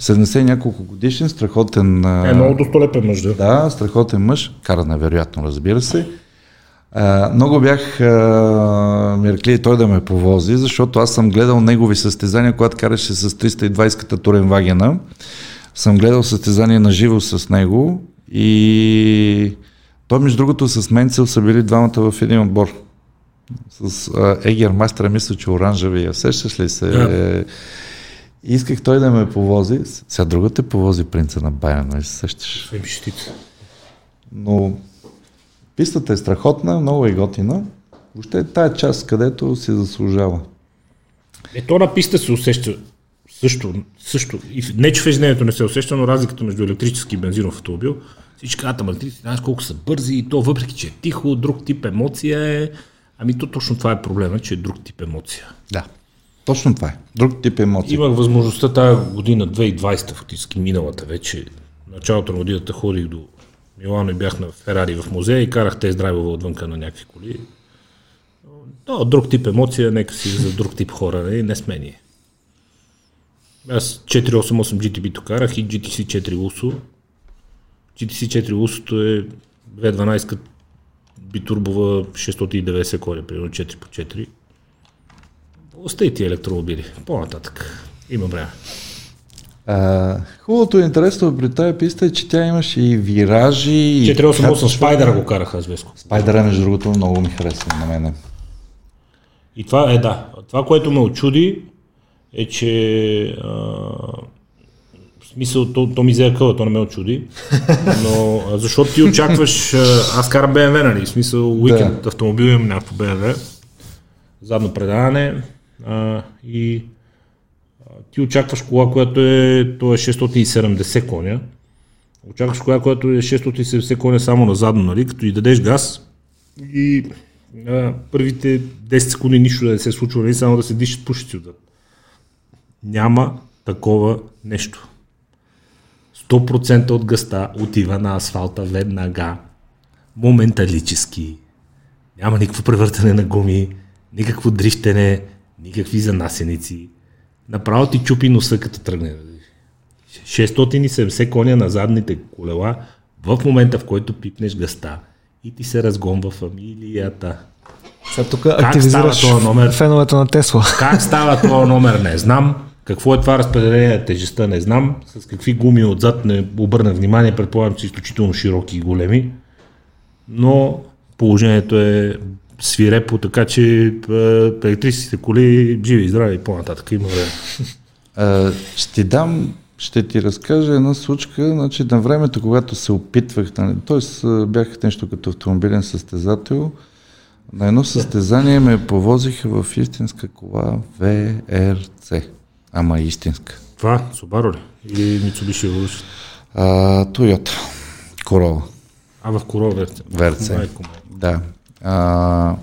70 и няколко годишен, страхотен... Е много достолепен мъж, да. да, страхотен мъж, кара невероятно, разбира се. А, много бях а, меркли той да ме повози, защото аз съм гледал негови състезания, когато караше с 320-ката Туренвагена. Съм гледал състезания на живо с него и той, между другото, с Менцел са били двамата в един отбор. С а, Егер Мастера, мисля, че оранжевия. Сещаш ли се? Исках той да ме повози. Сега другата повози принца на Байерн, нали се сещаш? Но пистата е страхотна, много е готина. Въобще е тая част, където си заслужава. Е, то на писта се усеща също, също. И не, че в ежедневието не се усеща, но разликата между електрически и бензинов автомобил, всички казват, ама електрици, знаеш колко са бързи и то, въпреки че е тихо, друг тип емоция е. Ами то точно това е проблема, че е друг тип емоция. Да. Точно това е. Друг тип емоции. Имах възможността тази година, 2020, фактически миналата вече, началото на годината ходих до Милано и бях на Ферари в музея и карах тест драйвове отвънка на някакви коли. Но друг тип емоция, нека си за друг тип хора, не, не сме ние. Аз 488 GTB-то карах и GTC 4 Lusso. GTC 4 Lusso е 212 битурбова 690 коня, примерно 4 по 4. Остави ти електромобили. По-нататък. Има време. А, хубавото и интересно при тази писта е, че тя имаше и виражи. и 488 качване. Спайдера го карах аз Веско. Спайдера, между другото, много ми харесва на мене. И това е да. Това, което ме очуди е, че а, в смисъл, то, то ми взе къла, то не ме очуди. Но защото ти очакваш, аз карам BMW, нали? В смисъл, уикенд да. автомобил имам някакво BMW, задно предаване а, и а, ти очакваш кола, която е, то е 670 коня. Очакваш кола, която е 670 коня само на задно, нали? Като и дадеш газ и а, първите 10 секунди нищо да не се случва, нали? само да се дишат пушици отзад. Няма такова нещо. 100% от гъста отива на асфалта веднага. Моменталически. Няма никакво превъртане на гуми, никакво дрифтене, никакви занасеници. Направо ти чупи носа като тръгне. 670 коня на задните колела в момента, в който пипнеш гъста и ти се разгонва фамилията. Сега тук става активизираш този номер? феновете на Тесла. Как става този номер, не знам. Какво е това разпределение на тежестта, не знам. С какви гуми отзад не обърнах внимание, предполагам, че изключително широки и големи. Но положението е свирепо, така че електрическите коли живи и здрави и по-нататък има време. А, ще ти дам, ще ти разкажа една случка, значи на времето, когато се опитвах, нали, т.е. бях нещо като автомобилен състезател, на едно състезание ме повозиха в истинска кола ВРЦ. Ама истинска. Това, Subaru ли? Или Mitsubishi Evolution? А, Toyota. Corolla. А, в. ВРЦ. Майко му. Да. А,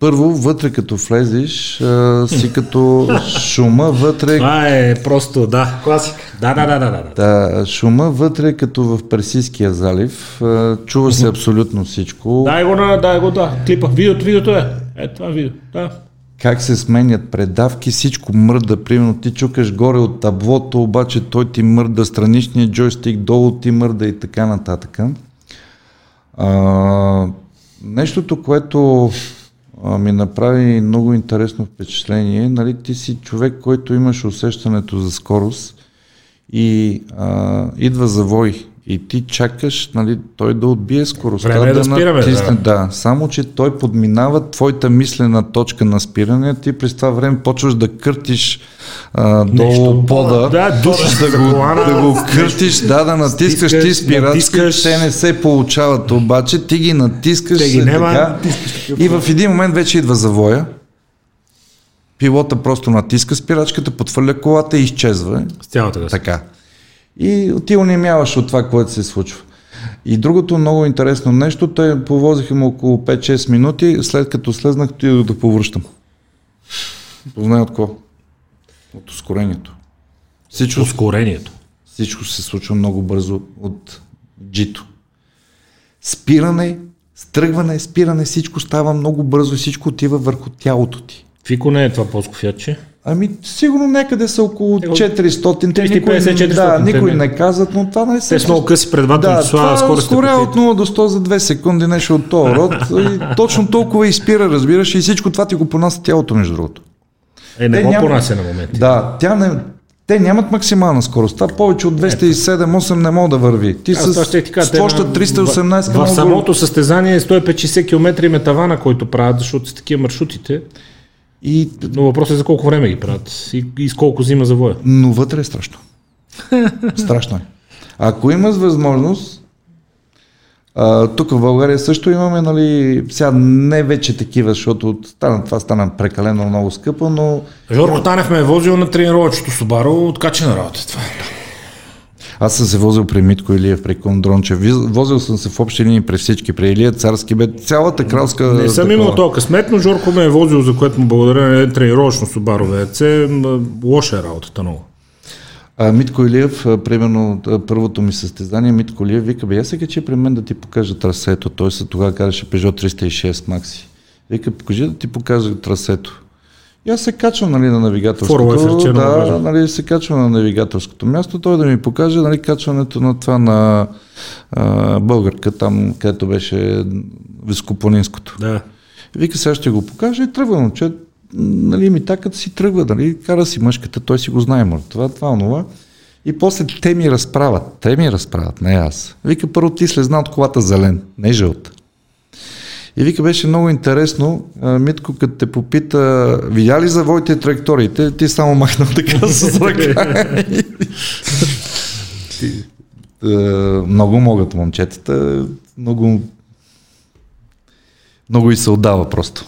първо, вътре като влезеш, а, си като шума вътре, Това е просто, да. Класика. Да, да, да, да, да. да, шума вътре като в Персийския залив, а, чува се абсолютно всичко, Дай го на, дай го, да. Клипа. Видеото, видеото е. Е, това видео. Да. Как се сменят предавки, всичко мърда, примерно ти чукаш горе от таблото, обаче той ти мърда, страничният джойстик долу ти мърда и така нататък. А, нещото, което ми направи много интересно впечатление, нали, ти си човек, който имаш усещането за скорост и а, идва завой и ти чакаш нали, той да отбие скоростта, Време е да спираме, натисне, да. да, само че той подминава твоята мислена точка на спиране, ти през това време почваш да къртиш а, долу Нещо. пода, Да, душиш да го, колана, да го къртиш, да, да натискаш ти Стискаш, спирачки, натискаш. те не се получават обаче, ти ги натискаш Те ги е няма, така, натискаш и в един момент вече идва завоя, пилота просто натиска спирачката, подхвърля колата и изчезва. С цялата газ. Така. И ти онемяваш от това, което се случва. И другото много интересно нещо, те повозиха му около 5-6 минути, след като слезнах, отидох да повръщам. Познай от какво? От ускорението. Всичко, Ускорението. всичко се случва много бързо от джито. Спиране, стръгване, спиране, всичко става много бързо и всичко отива върху тялото ти. Фико не е това плоско фятче. Ами, сигурно някъде са около Около 400. Те никой, 350-400, да, никой не. казват, но това не се... Те с много къси предвателни Да, числа, е ускорява от 0 до 100 за 2 секунди, нещо от този род. И точно толкова изпира, разбираш, и всичко това ти го понася тялото, между другото. Е, не Те го няма- понася на моменти. Да, тя не, те нямат максимална скорост. Това повече от 207-8 не мога да върви. Ти Аз с, ще ти кажа. с те площа на- 318 В, в самото състезание 150 км им е тавана, който правят, защото са такива маршрутите. И, Но въпросът е за колко време ги правят и, и с колко взима завоя. но вътре е страшно. страшно е. Ако имаш възможност, а, тук в България също имаме, нали, сега не вече такива, защото стана, това стана прекалено много скъпо, но Жорко Танев ме е возил на тренировъчето Субаро, откачена работа. Това е. Аз съм се возил при Митко Илиев, при Кондрончев. Виз- Возил съм се в общи линии при всички. При Илия Царски бе цялата кралска... Не съм такова. имал толкова късмет, но Жорко ме е возил, за което му благодаря на тренировъчно Субаро ВРЦ. М, Лоша е работата много. А, Митко Илиев, примерно първото ми състезание, Митко Илиев вика, бе, я се качи при мен да ти покажа трасето. Той се тогава караше Peugeot 306 Maxi. Вика, покажи да ти покажа трасето. И аз се качвам нали, на навигаторското. Форло е да, нали, се качвам на навигаторското място, той да ми покаже нали, качването на това на а, българка, там където беше Вископланинското. Да. И Вика, сега ще го покажа и тръгва момче. Нали, ми такът си тръгва, нали, кара си мъжката, той си го знае, мър. Това, това, онова. И после те ми разправят. Те ми разправят, не аз. Вика, първо ти слезна от колата зелен, не жълт. И вика, беше много интересно. Митко, като те попита, видя ли завоите траекториите, ти само махна така с ръка. Много могат момчетата, много много и се отдава просто.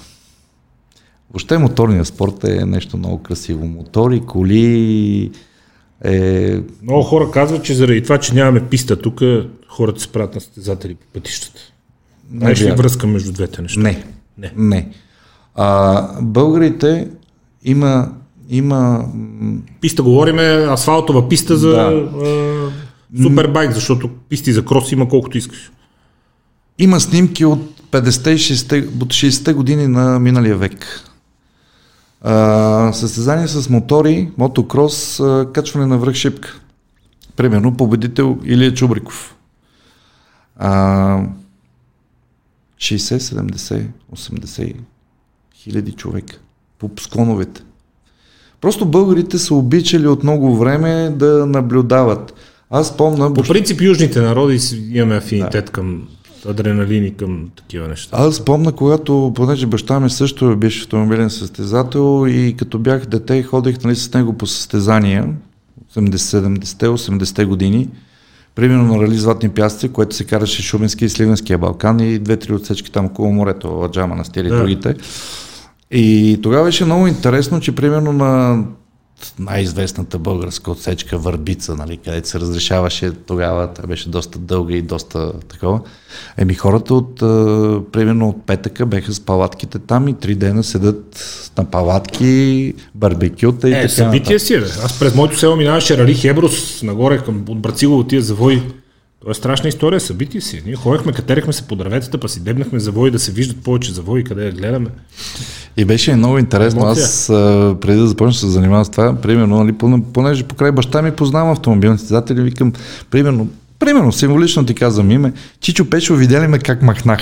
Въобще моторният спорт е нещо много красиво. Мотори, коли, е... Много хора казват, че заради това, че нямаме писта тук, хората се правят на състезатели по пътищата. Знаеш ли вярно. връзка между двете неща? Не. Не. Не. А, българите има, има Писта говориме, асфалтова писта за Да. а, супербайк, защото писти за крос има колкото искаш. Има снимки от 50-те и 60-те, от 60-те години на миналия век. А, състезание с мотори, мотокрос, а, качване на връх шипка. Примерно победител Илия Чубриков. А, 60, 70, 80 хиляди човека по склоновете. Просто българите са обичали от много време да наблюдават. Аз помня... По принцип, южните народи имаме афинитет към адреналин и към такива неща. Аз помня, когато, понеже баща ми също е бивш автомобилен състезател и като бях дете, ходех нали, с него по състезания, 70-те, 80-те години, примерно на Рали Златни пясъци, което се караше Шуменски и Сливенския Балкан и две-три отсечки там около морето, Ладжа, Манастир и Да. другите. И тогава беше много интересно, че примерно на най-известната българска отсечка Върбица, нали, където се разрешаваше тогава, тя беше доста дълга и доста такова. Еми хората от, а, примерно от петъка беха с палатките там и три дена седат на палатки, барбекюта и Е, така събитие си, бе. Аз през моето село минаваше Рали Хеброс, нагоре към от Брацилово тия завои. Това е страшна история, събитие си. Ние ходехме, катерехме се по дърветата, па си дебнахме завои да се виждат повече завои, къде я гледаме. И беше много интересно. Емоция. Аз а, преди да започна да се занимавам с това, примерно, нали, понеже покрай баща ми познавам автомобилни състезатели, викам, примерно, примерно, символично ти казвам име, Чичо Пешо, видя ли ме как махнах?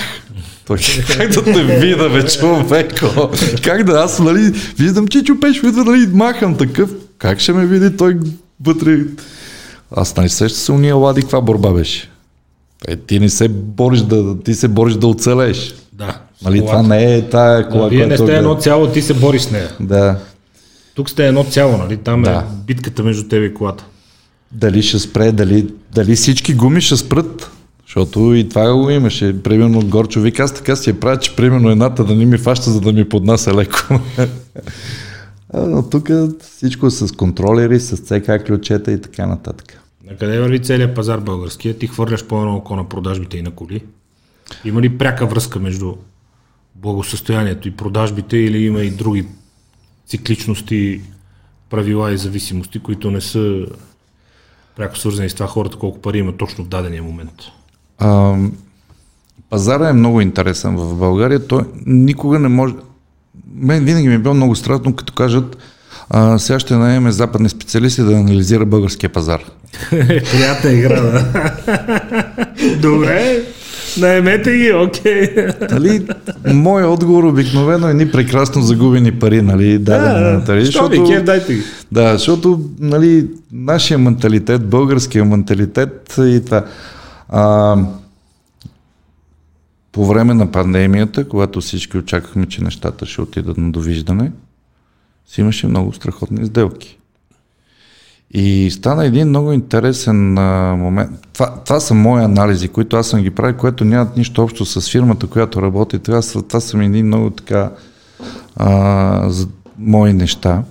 Той, как да те вида, бе, човеко? Как да аз, нали, виждам Чичо Пешо, идва, нали, махам такъв. Как ще ме види той вътре? Аз, нали, сеща се уния лади, каква борба беше? Е, ти не се бориш да, ти се бориш да оцелееш. Да. Нали, това не е тая кола, Да, вие не сте гледа. едно цяло, ти се бориш с нея. Да. Тук сте едно цяло, нали? Там Да. е битката между тебе и колата. Дали ще спре, дали, дали всички гуми ще спрат. Защото и това го имаше. Примерно Горчо вика, аз така си я правя, че примерно едната да не ми фаща, за да ми поднася леко. А, Но тук всичко е с контролери, с ЦК ключета и така нататък. На къде върви целият пазар българския? Ти хвърляш по едно око на продажбите и на коли. Има ли пряка връзка между благосъстоянието и продажбите или има и други цикличности, правила и зависимости, които не са пряко свързани с това хората колко пари има точно в дадения момент? А, пазара е много интересен в България. Той никога не може... Мен винаги ми е било много страшно, като кажат а, сега ще наеме западни специалисти да анализира българския пазар. Приятна игра, да. Добре, наемете ги, окей. Нали, моят отговор обикновено е ни прекрасно загубени пари, нали, даден, Да, нали, Що ви, кеф, дайте ги. Да, защото нали, нашия менталитет, българския менталитет и това. А, по време на пандемията, когато всички очаквахме, че нещата ще отидат на довиждане, си имаше много страхотни сделки. И стана един много интересен а, момент. Това, това са мои анализи, които аз съм ги правил, което нямат нищо общо с фирмата, която работи. Това, са- това са ми едни много така а, за, мои неща.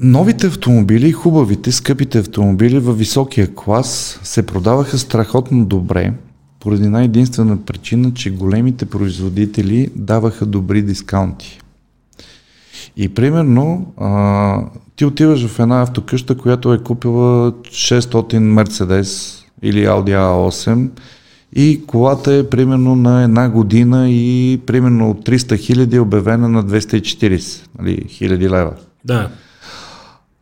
Новите автомобили, хубавите, скъпите автомобили във високия клас се продаваха страхотно добре, поради една единствена причина, че големите производители даваха добри дискаунти. И примерно, а, ти отиваш в една автокъща, която е купила 600 Мерцедес или Audi A8 и колата е примерно на една година и примерно от 300 хиляди е обявена на 240 нали, хиляди лева. Да.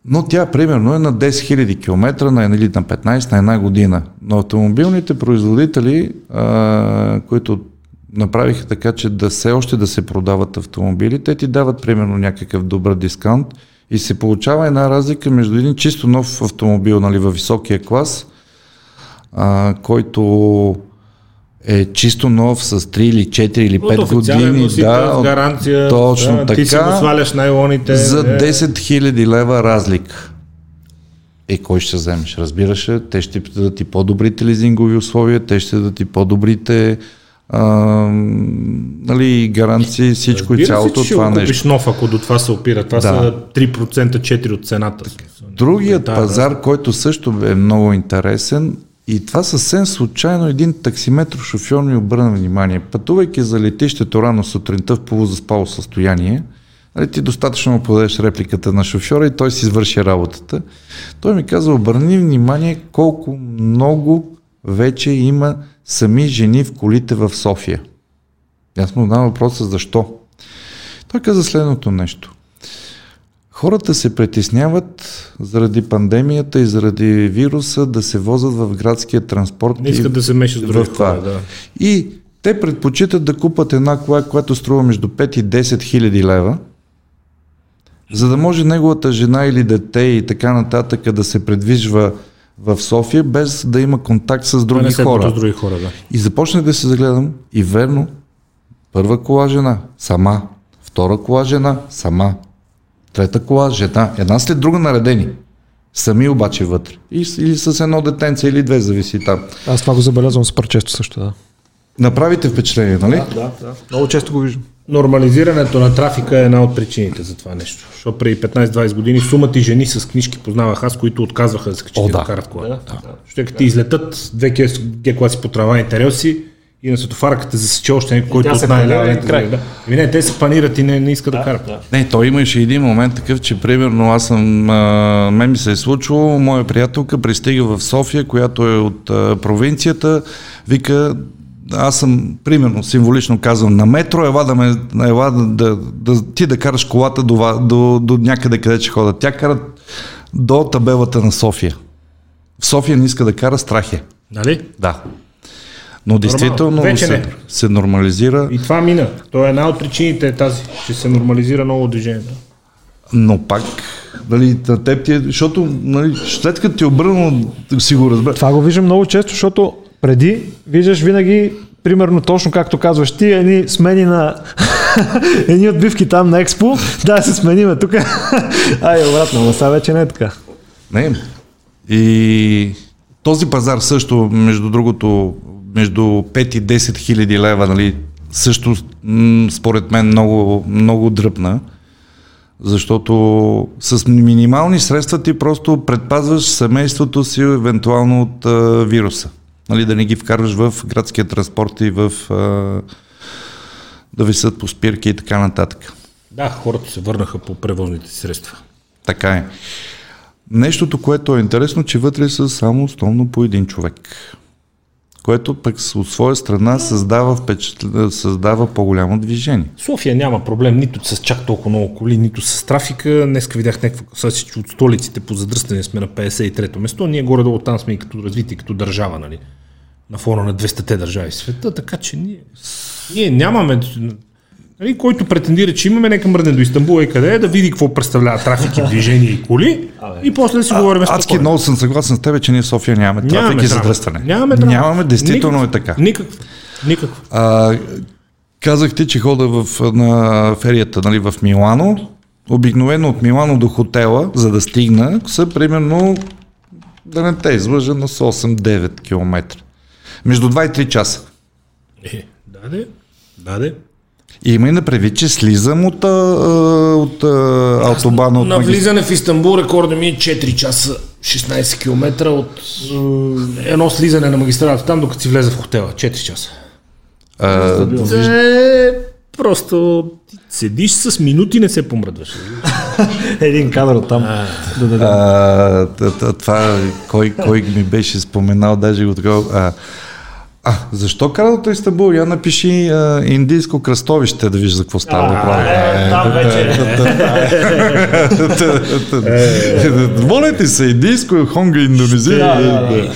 Но тя примерно е на 10 000 км на, или на 15 на една година. Но автомобилните производители, а, които направиха така, че да все още да се продават автомобили, те ти дават примерно някакъв добър дискаунт и се получава една разлика между един чисто нов автомобил нали, във високия клас, а, който е чисто нов с 3 или 4 или 5 От години. да, с гаранция. точно да, Ти си така. го сваляш найлоните. за е. 10 000 лева разлика. Е, кой ще вземеш? Разбираш, те ще дадат и по-добрите лизингови условия, те ще дадат и по-добрите а, нали, гаранции, всичко и Разбира се, цялото че ще това нещо. нов, ако до това се опира. Това Да. са 3%, 4 от цената. Другият Да, пазар, който също е много интересен и това съвсем случайно един таксиметро шофьор ми обърна внимание. Пътувайки за летището рано сутринта в полузаспало състояние, нали, ти достатъчно му подадеш репликата на шофьора и той си извърши работата. Той ми каза, обърни внимание колко много вече има сами жени в колите в София. И Аз му задавам въпроса защо. Той каза следното нещо. Хората се притесняват заради пандемията и заради вируса да се возят в градския транспорт. Не и искат да се мешат с други това. хора. Да. И те предпочитат да купат една кола, която струва между 5 и 10 хиляди лева, за да може неговата жена или дете и така нататък да се предвижва в София, без да има контакт с Да други хора. с други хора, да. И започнах да се загледам и верно, първа кола жена, сама, втора кола жена, сама, трета кола жена, една след друга наредени. Сами обаче вътре. И, или с едно детенце, или две, зависи там. Аз това го забелязвам супер често също, да. Направите впечатление, нали? Да, да. Много често го виждам. Нормализирането на трафика е една от причините за това нещо. Защото преди 15-20 години сумата и жени с книжки познавах аз, които отказваха да се качат да, да. карат кола. Да, да. Защото ти излетат две ге класи по трамвайните релси и на светофарката засече още някой, който от край. да. Ами не, те се панират и не, не искат да, карат. Да. Не, той имаше един момент такъв, че примерно аз съм, а, мен ми се е случило, моя приятелка пристига в София, която е от а, провинцията, вика, аз съм, примерно, символично казвам, на метро, ела да ме, ела да, да, да ти да караш колата до, до, до някъде къде ще хода. Тя кара до табелата на София. В София не иска да кара, страх е. Нали? Да. Но действително Вече се, не. се нормализира. И това мина. То е една от причините е тази, че се нормализира ново движение. Да. Но пак, нали, на теб ти е, защото нали, след като ти е обърнал, си го разбра. Това го виждам много често, защото преди виждаш винаги, примерно точно както казваш ти, едни смени на едни отбивки там на Експо, да се смениме тук. Ай, обратно, но сега вече не е така. Не. И този пазар също, между другото, между 5 и 10 хиляди лева, нали, също според мен много, много дръпна. Защото с минимални средства ти просто предпазваш семейството си евентуално от а, вируса. Нали, да не ги вкарваш в градския транспорт и в а, да висят по спирки и така нататък. Да, хората се върнаха по превозните средства. Така е. Нещото, което е интересно, че вътре са само основно по един човек. Което пък от своя страна създава, създава по-голямо движение. София няма проблем нито с чак толкова много коли, нито с трафика. Днеска видях някаква класа, че от столиците по задръстане сме на 53-то место. Ние горе-долу там сме и като развити, като държава, нали? На фона на 200-те държави в света, така че ние, ние нямаме Нали, който претендира, че имаме, нека мръдне до Истанбул и къде е, да види какво представлява трафик и движение и коли и после да си говорим Адски спокойно. много съм съгласен с тебе, че ние в София нямаме трафик Нямаме и задръстване. Нямаме драма. Нямаме, действително Никакво. е така. Никакво. Никакво. А, казах ти, че хода в, на ферията нали, в Милано. Обикновено от Милано до хотела, за да стигна, са примерно, да не те излъжа, на 8-9 км. Между 2 и 3 часа. Е, даде, даде. И има и на предвид, че слизам от, от а, автобана. От На влизане в Истанбул рекорда ми е 4 часа 16 км от е, едно слизане на магистралата там, докато си влезе в хотела. 4 часа. А, Е, просто седиш с минути не се помръдваш. Един кадър от там. Да, да, да. А, т- т- това, кой, кой ми беше споменал, даже го такова. А, защо каралото Истанбул? Я напиши а, индийско кръстовище да вижда за какво става въпрос. е, там вече. Моля ти се, индийско, хонга, индонезия.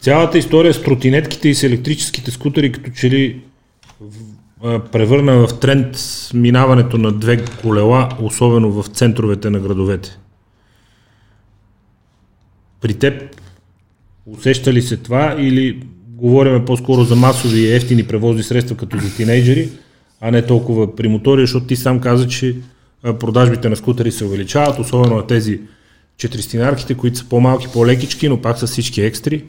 Цялата история с тротинетките и с електрическите скутери като че ли превърна в тренд минаването на две колела, особено в центровете на градовете. При теб усеща ли се това или говориме по-скоро за масови и ефтини превозни средства като за тинейджери, а не толкова при мотори, защото ти сам каза, че продажбите на скутери се увеличават, особено на тези четиристинарките, които са по-малки, по-лекички, но пак са всички екстри.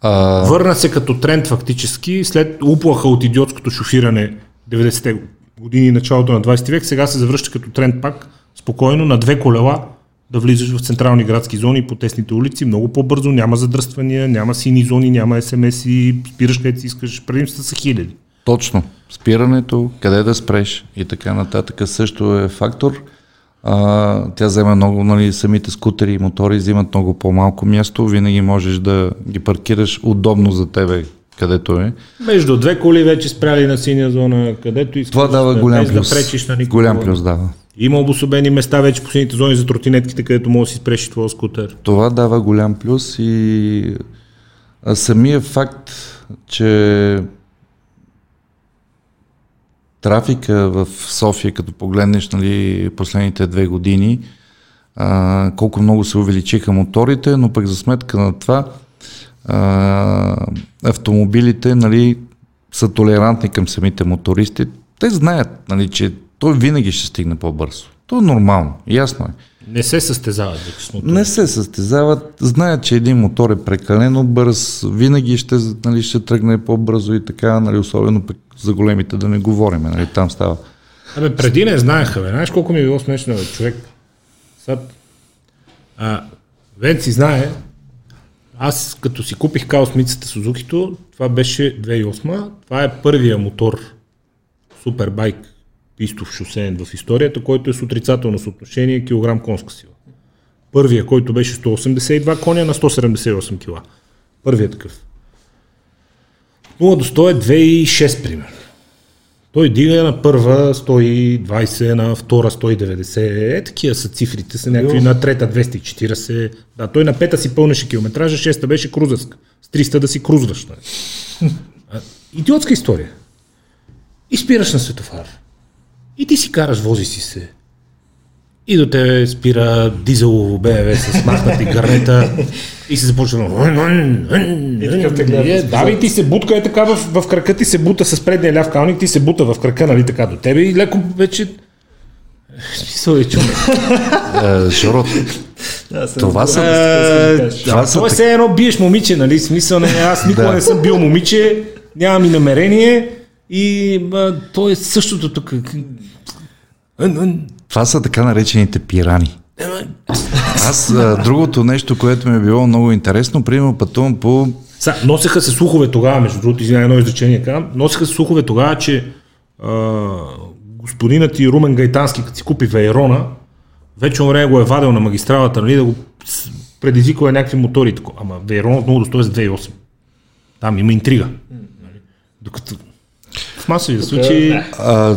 А, Върна се като тренд фактически, след уплаха от идиотското шофиране 90-те години и началото на 20 век, сега се завръща като тренд пак спокойно на две колела да влизаш в централни градски зони по тесните улици, много по-бързо, няма задръствания, няма сини зони, няма смс и спираш където си искаш, предимства са хиляди. Точно. Спирането, къде да спреш и така нататък също е фактор. А, тя взема много, нали, самите скутери и мотори взимат много по-малко място, винаги можеш да ги паркираш удобно за тебе, където е. Между две коли вече спряли на синя зона, където искаш Това дава да- голям плюс. да пречиш на никого. голям плюс дава. Има обособени места вече по сините зони за тротинетките, където може да си спреш твоя скутер. Това дава голям плюс и а, самия факт, че трафика в София, като погледнеш нали, последните две години, а, колко много се увеличиха моторите, но пък за сметка на това а, автомобилите нали, са толерантни към самите мотористи. Те знаят, нали, че той винаги ще стигне по-бързо. То е нормално, ясно е. Не се състезават с мотори. Не се състезават, знаят, че един мотор е прекалено бърз, винаги ще, нали, ще тръгне по-бързо и така, нали, особено пък за големите да не говорим, нали, там става. Абе, преди не знаеха, бе. Знаеш колко ми е било смешно, бе, човек. Сега, а, Венци знае, аз като си купих каосмицата Сузукито, това беше 2008, това е първия мотор, супербайк, пистов шосеен в историята, който е с отрицателно съотношение килограм конска сила. Първия, който беше 182 коня на 178 кила. Първият такъв. 0 до 100 е 2,6 примерно. Той дига на първа 120, на втора 190, е такива са цифрите, са някакви на трета 240. Да, той на пета си пълнеше километража, шеста беше крузърска. С 300 да си крузваш. Нали? Идиотска история. И спираш на светофар. И ти си караш, вози си се. И до тебе спира дизелово БМВ с махнати гарнета и се започва Е, Да, и ти се бутка е така в, в крака, ти се бута с предния ляв калник, ти се бута в крака, нали така до тебе и леко вече... Смисъл е чуме. Е, Жоро, това са... това са Това е все едно биеш момиче, нали? Смисъл не, аз никога не съм бил момиче, нямам и намерение и а, то е същото тук. Ън. Това са така наречените пирани. Аз а, другото нещо, което ми е било много интересно, примерно пътувам по... Са, носеха се слухове тогава, между другото, извиня едно изречение, казвам, носеха се слухове тогава, че а, господинът и Румен Гайтански, като си купи Вейрона, вече време го е вадил на магистралата, нали, да го с- предизвиква някакви мотори. Тако. Ама Вейрон отново до 128. Там има интрига. Нали? Докато в масови случаи... А,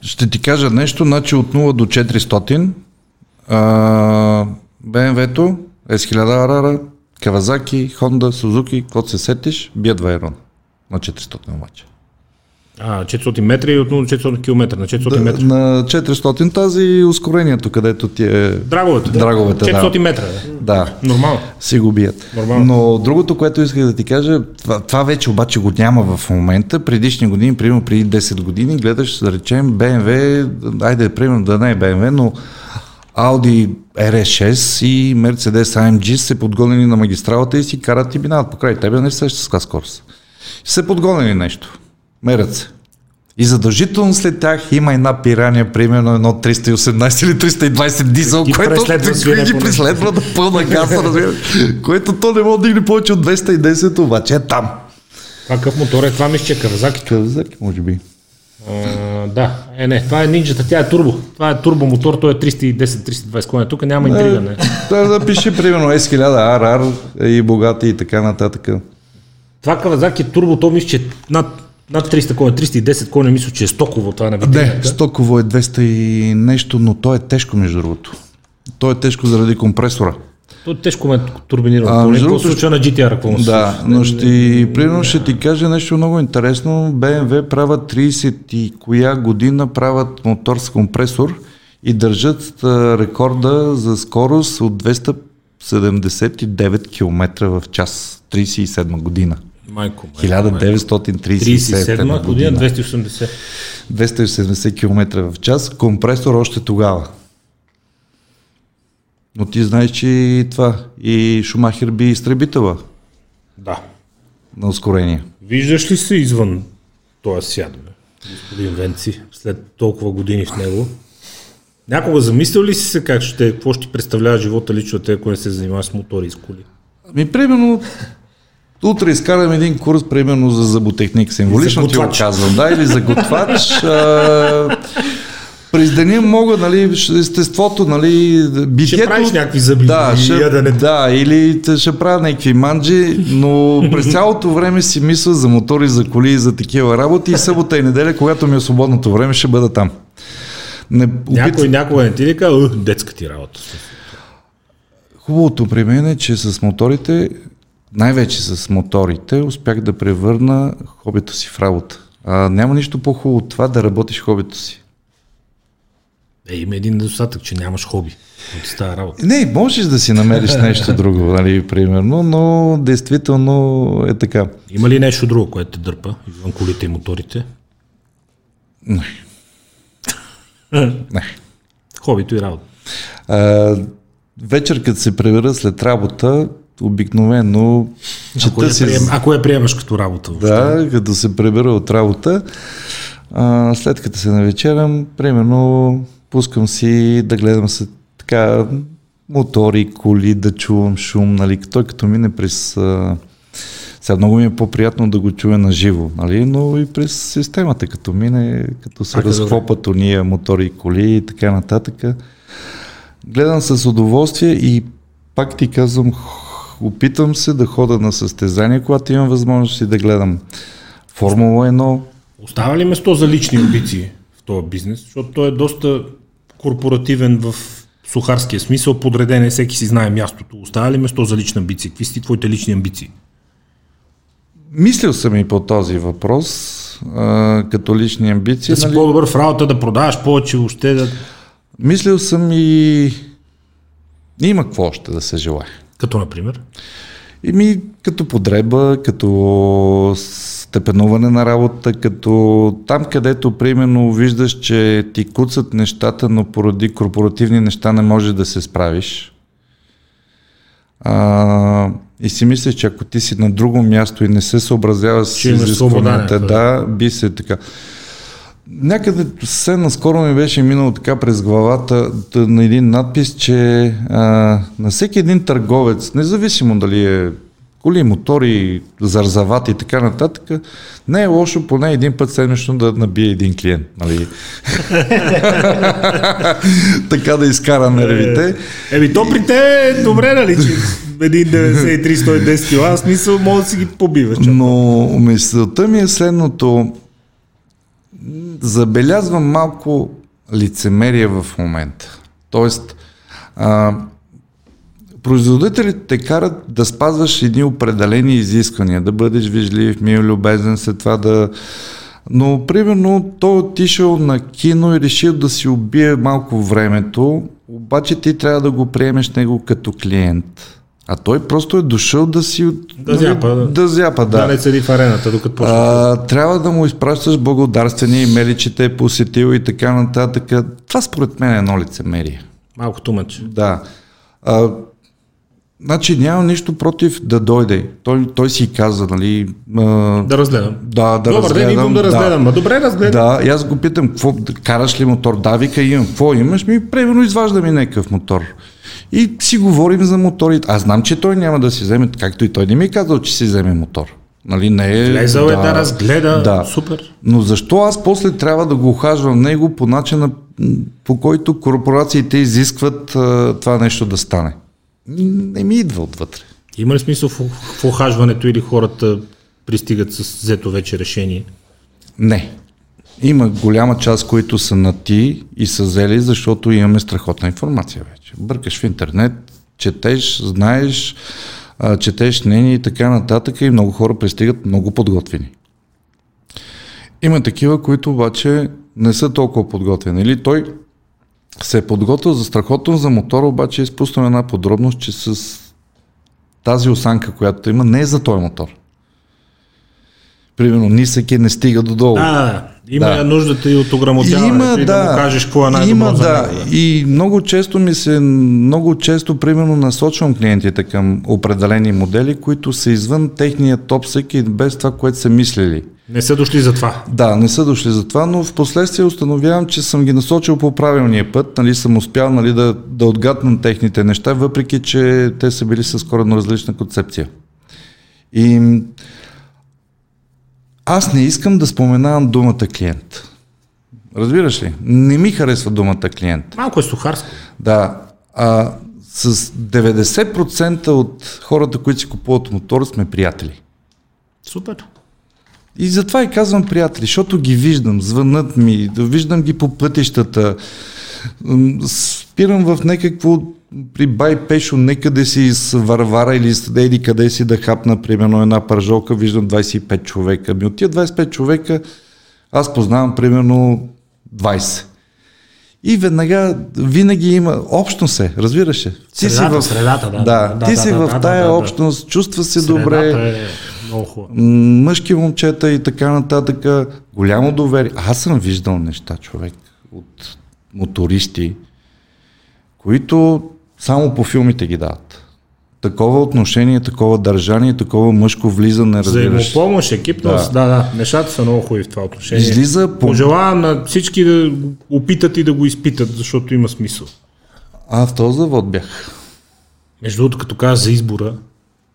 ще ти кажа нещо, значи от 0 до 400 а, BMW-то, S1000 RR, Kawasaki, Honda, Suzuki, каквото се сетиш, бият Вайрон на 400 обаче. А, 400 метра и от 0 до 400 км на 400 Да, метра. на 400 тази ускорението, където ти е... Драговете. Драговете, да. 400 метра. Да. Да, Нормално. си го бият. Нормално. Но другото, което исках да ти кажа, това, това вече обаче го няма в момента. Предишни години, примерно преди 10 години, гледаш, да речем, BMW, айде, примерно да не е BMW, но Audi RS6 и Mercedes AMG се подгонени на магистралата и си карат и минават покрай тебе, не сещаш с каква скорост. Се подгонени нещо. Мерят се. И задължително след тях има една пирания, примерно едно 318 или 320 дизел, Ги което преследва свине ги преследва на пълна гаса, разбира, което то не може да дигне повече от 210, обаче е там. Какъв мотор е? Това мисля, че е Кавазаки. Казаки, може би. А, да, е не, това е нинджата, тя е турбо. Това е турбо мотор, той е 310-320 коня. Тук няма интрига, не. Да, да пише примерно S1000 RR и богати и така нататък. Това Кавазаки е турбо, то мисля, че е над, над 300 коня, 310 коня, мисля, че е стоково това на Не, витрината. стоково е 200 и нещо, но то е тежко между другото. То е тежко заради компресора. То е тежко ме турбинирано. А, между другото, случва на GTR, какво му Да, но ще, примерно ще ти кажа нещо много интересно. BMW правят 30 и коя година правят мотор с компресор и държат а, рекорда за скорост от 279 км в час. 37 година. Майко, майко, майко. 1937 37 година, година. 280. 270 км в час. Компресор още тогава. Но ти знаеш, че и това. И Шумахер би изтребителя Да. на ускорение. Виждаш ли се извън този свят, бе? господин Венци, след толкова години в него? Някога замислял ли си се как ще, какво ще представлява живота лично те, ако не се занимаваш с мотори и с коли? Ами, примерно, утре изкарам един курс, примерно, за зъботехник. Символично За ти го казвам, да, или за готвач. а, През деня мога, нали, естеството, нали, битието... Ще правиш някакви зъби да, и ще, яденето. да, или ще правя някакви манджи, но през цялото време си мисля за мотори, за коли и за такива работи и събота и неделя, когато ми е свободното време, ще бъда там. Не, опит... Някой някога не ти ли казва, «Ух, детска ти работа. Хубавото при мен е, че с моторите, най-вече с моторите, успях да превърна хобито си в работа. А, няма нищо по-хубаво от това да работиш хобито си. Е, има един недостатък, че нямаш хоби от тази работа. Не, можеш да си намериш нещо друго, нали, примерно, но действително е така. Има ли нещо друго, което те дърпа, извън колите и моторите? Не. Не. Хобито и работа. А, вечер, като се прибера след работа, обикновено Ако я, чета си... прием, ако я приемаш като работа. въобще. Да, като се прибера от работа, а, след като се навечерям, примерно пускам си да гледам се така мотори, коли, да чувам шум, нали, той като мине през... А, сега много ми е по-приятно да го чуя на живо, нали, но и през системата, като мине, като се е добре. разхлопат уния мотори и коли и така нататък. Гледам с удоволствие и пак ти казвам, опитвам се да хода на състезания, когато имам възможност и да гледам Формула 1. Остава ли место за лични амбиции в този бизнес? Защото той е доста корпоративен в сухарския смисъл, подреден е, всеки си знае мястото. Остава ли место за лични амбиции? Какви са твоите лични амбиции? Мислил съм и по този въпрос, а, като лични амбиции. Да си по-добър в работа, да продаваш повече, въобще да... Мислил съм и... Има какво още да се желая. Като например? И ми като подреба, като степенуване на работа, като там, където примерно виждаш, че ти куцат нещата, но поради корпоративни неща не можеш да се справиш. А, и си мислиш, че ако ти си на друго място и не се съобразява с изискванията, да, би се така. Някъде съвсем наскоро ми беше минало така през главата на един надпис, че а, на всеки един търговец, независимо дали е коли, мотори, зарзавати и така нататък, не е лошо поне един път седмично да набие един клиент. Нали? така да изкара нервите. Е, еми то при те е добре, нали, че един 93-110 кила, смисъл може да си ги побиваш. Но мисълта ми е следното. Забелязвам малко лицемерие в момента. Тоест, а, производителите те карат да спазваш едни определени изисквания, да бъдеш вижлив, мил, любезен, след това да... Но, примерно, той е отишъл на кино и решил да си убие малко времето, обаче ти трябва да го приемеш него като клиент. А той просто е дошъл да си... Да зяпа, да. Да зяпа, да. Да не седи в арената, докато почне. А, трябва да му изпращаш благодарствени имейли, че те е посетил и така нататък. Това според мен е едно лицемерие. Малко тумач. Да. А, значи нямам нищо против да дойде. Той, той си каза, нали... А, Да разгледам. да, да Добър ден, разгледам. идвам да разгледам. Ма добре разгледам. Да, и аз го питам, какво, караш ли мотор? Да, вика, имам. Какво имаш? Ми, примерно, изважда ми някакъв мотор. И си говорим за моторите. Аз знам, че той няма да си вземе, както и той не ми е казал, че си вземе мотор. Нали, не е... Влезал е да разгледа. Да. Супер. Но защо аз после трябва да го ухажвам него по начина, по който корпорациите изискват а, това нещо да стане? Не ми идва отвътре. Има ли смисъл в, в охажването или хората пристигат с взето вече решение? Не. Има голяма част, които са на ти и са взели, защото имаме страхотна информация вече. Бъркаш в интернет, четеш, знаеш, а, четеш мнение и така нататък и много хора пристигат много подготвени. Има такива, които обаче не са толкова подготвени. Или той се е подготвил за страхотно за мотора, обаче е изпуснал една подробност, че с тази осанка, която има, не е за този мотор. Примерно, нисък е, не стига до долу. Да, да. Има Да. нуждата и от ограмотяване, Има, и да, му кажеш какво е най-добро има, за да. него. И много често ми се, много често, примерно, насочвам клиентите към определени модели, които са извън техния топсек и без това, което са мислили. Не са дошли за това. Да, не са дошли за това, но в последствие установявам, че съм ги насочил по правилния път, нали, съм успял нали, да, да отгадна техните неща, въпреки че те са били с коренно различна концепция. И аз не искам да споменавам думата клиент. Разбираш ли? Не ми харесва думата клиент. Малко е сухарско. Да. А, с 90% от хората, които си купуват мотор, сме приятели. Супер. И затова и казвам приятели, защото ги виждам, звънат ми, да виждам ги по пътищата, спирам в някакво при бай пешо, некъде си с Варвара или с еди къде си да хапна, примерно една пържолка, виждам 25 човека. Ми от тия 25 човека аз познавам примерно 20. И веднага, винаги има, общност се, разбираш ли? Ти Средата, средата, да, да, да, ти да, си да, в да, тая да, да. общност, чувства се Средата добре, е много мъжки момчета и така нататък, голямо доверие. Аз съм виждал неща, човек, от мотористи, които само по филмите ги дават. Такова отношение, такова държание, такова мъжко влизане, разбираш. Взаимопомощ, екипност, да. да, да. Нещата са много хубави в това отношение. Излиза по... Пожелавам на всички да опитат и да го изпитат, защото има смисъл. А, в този завод бях. Между другото, като каза за избора,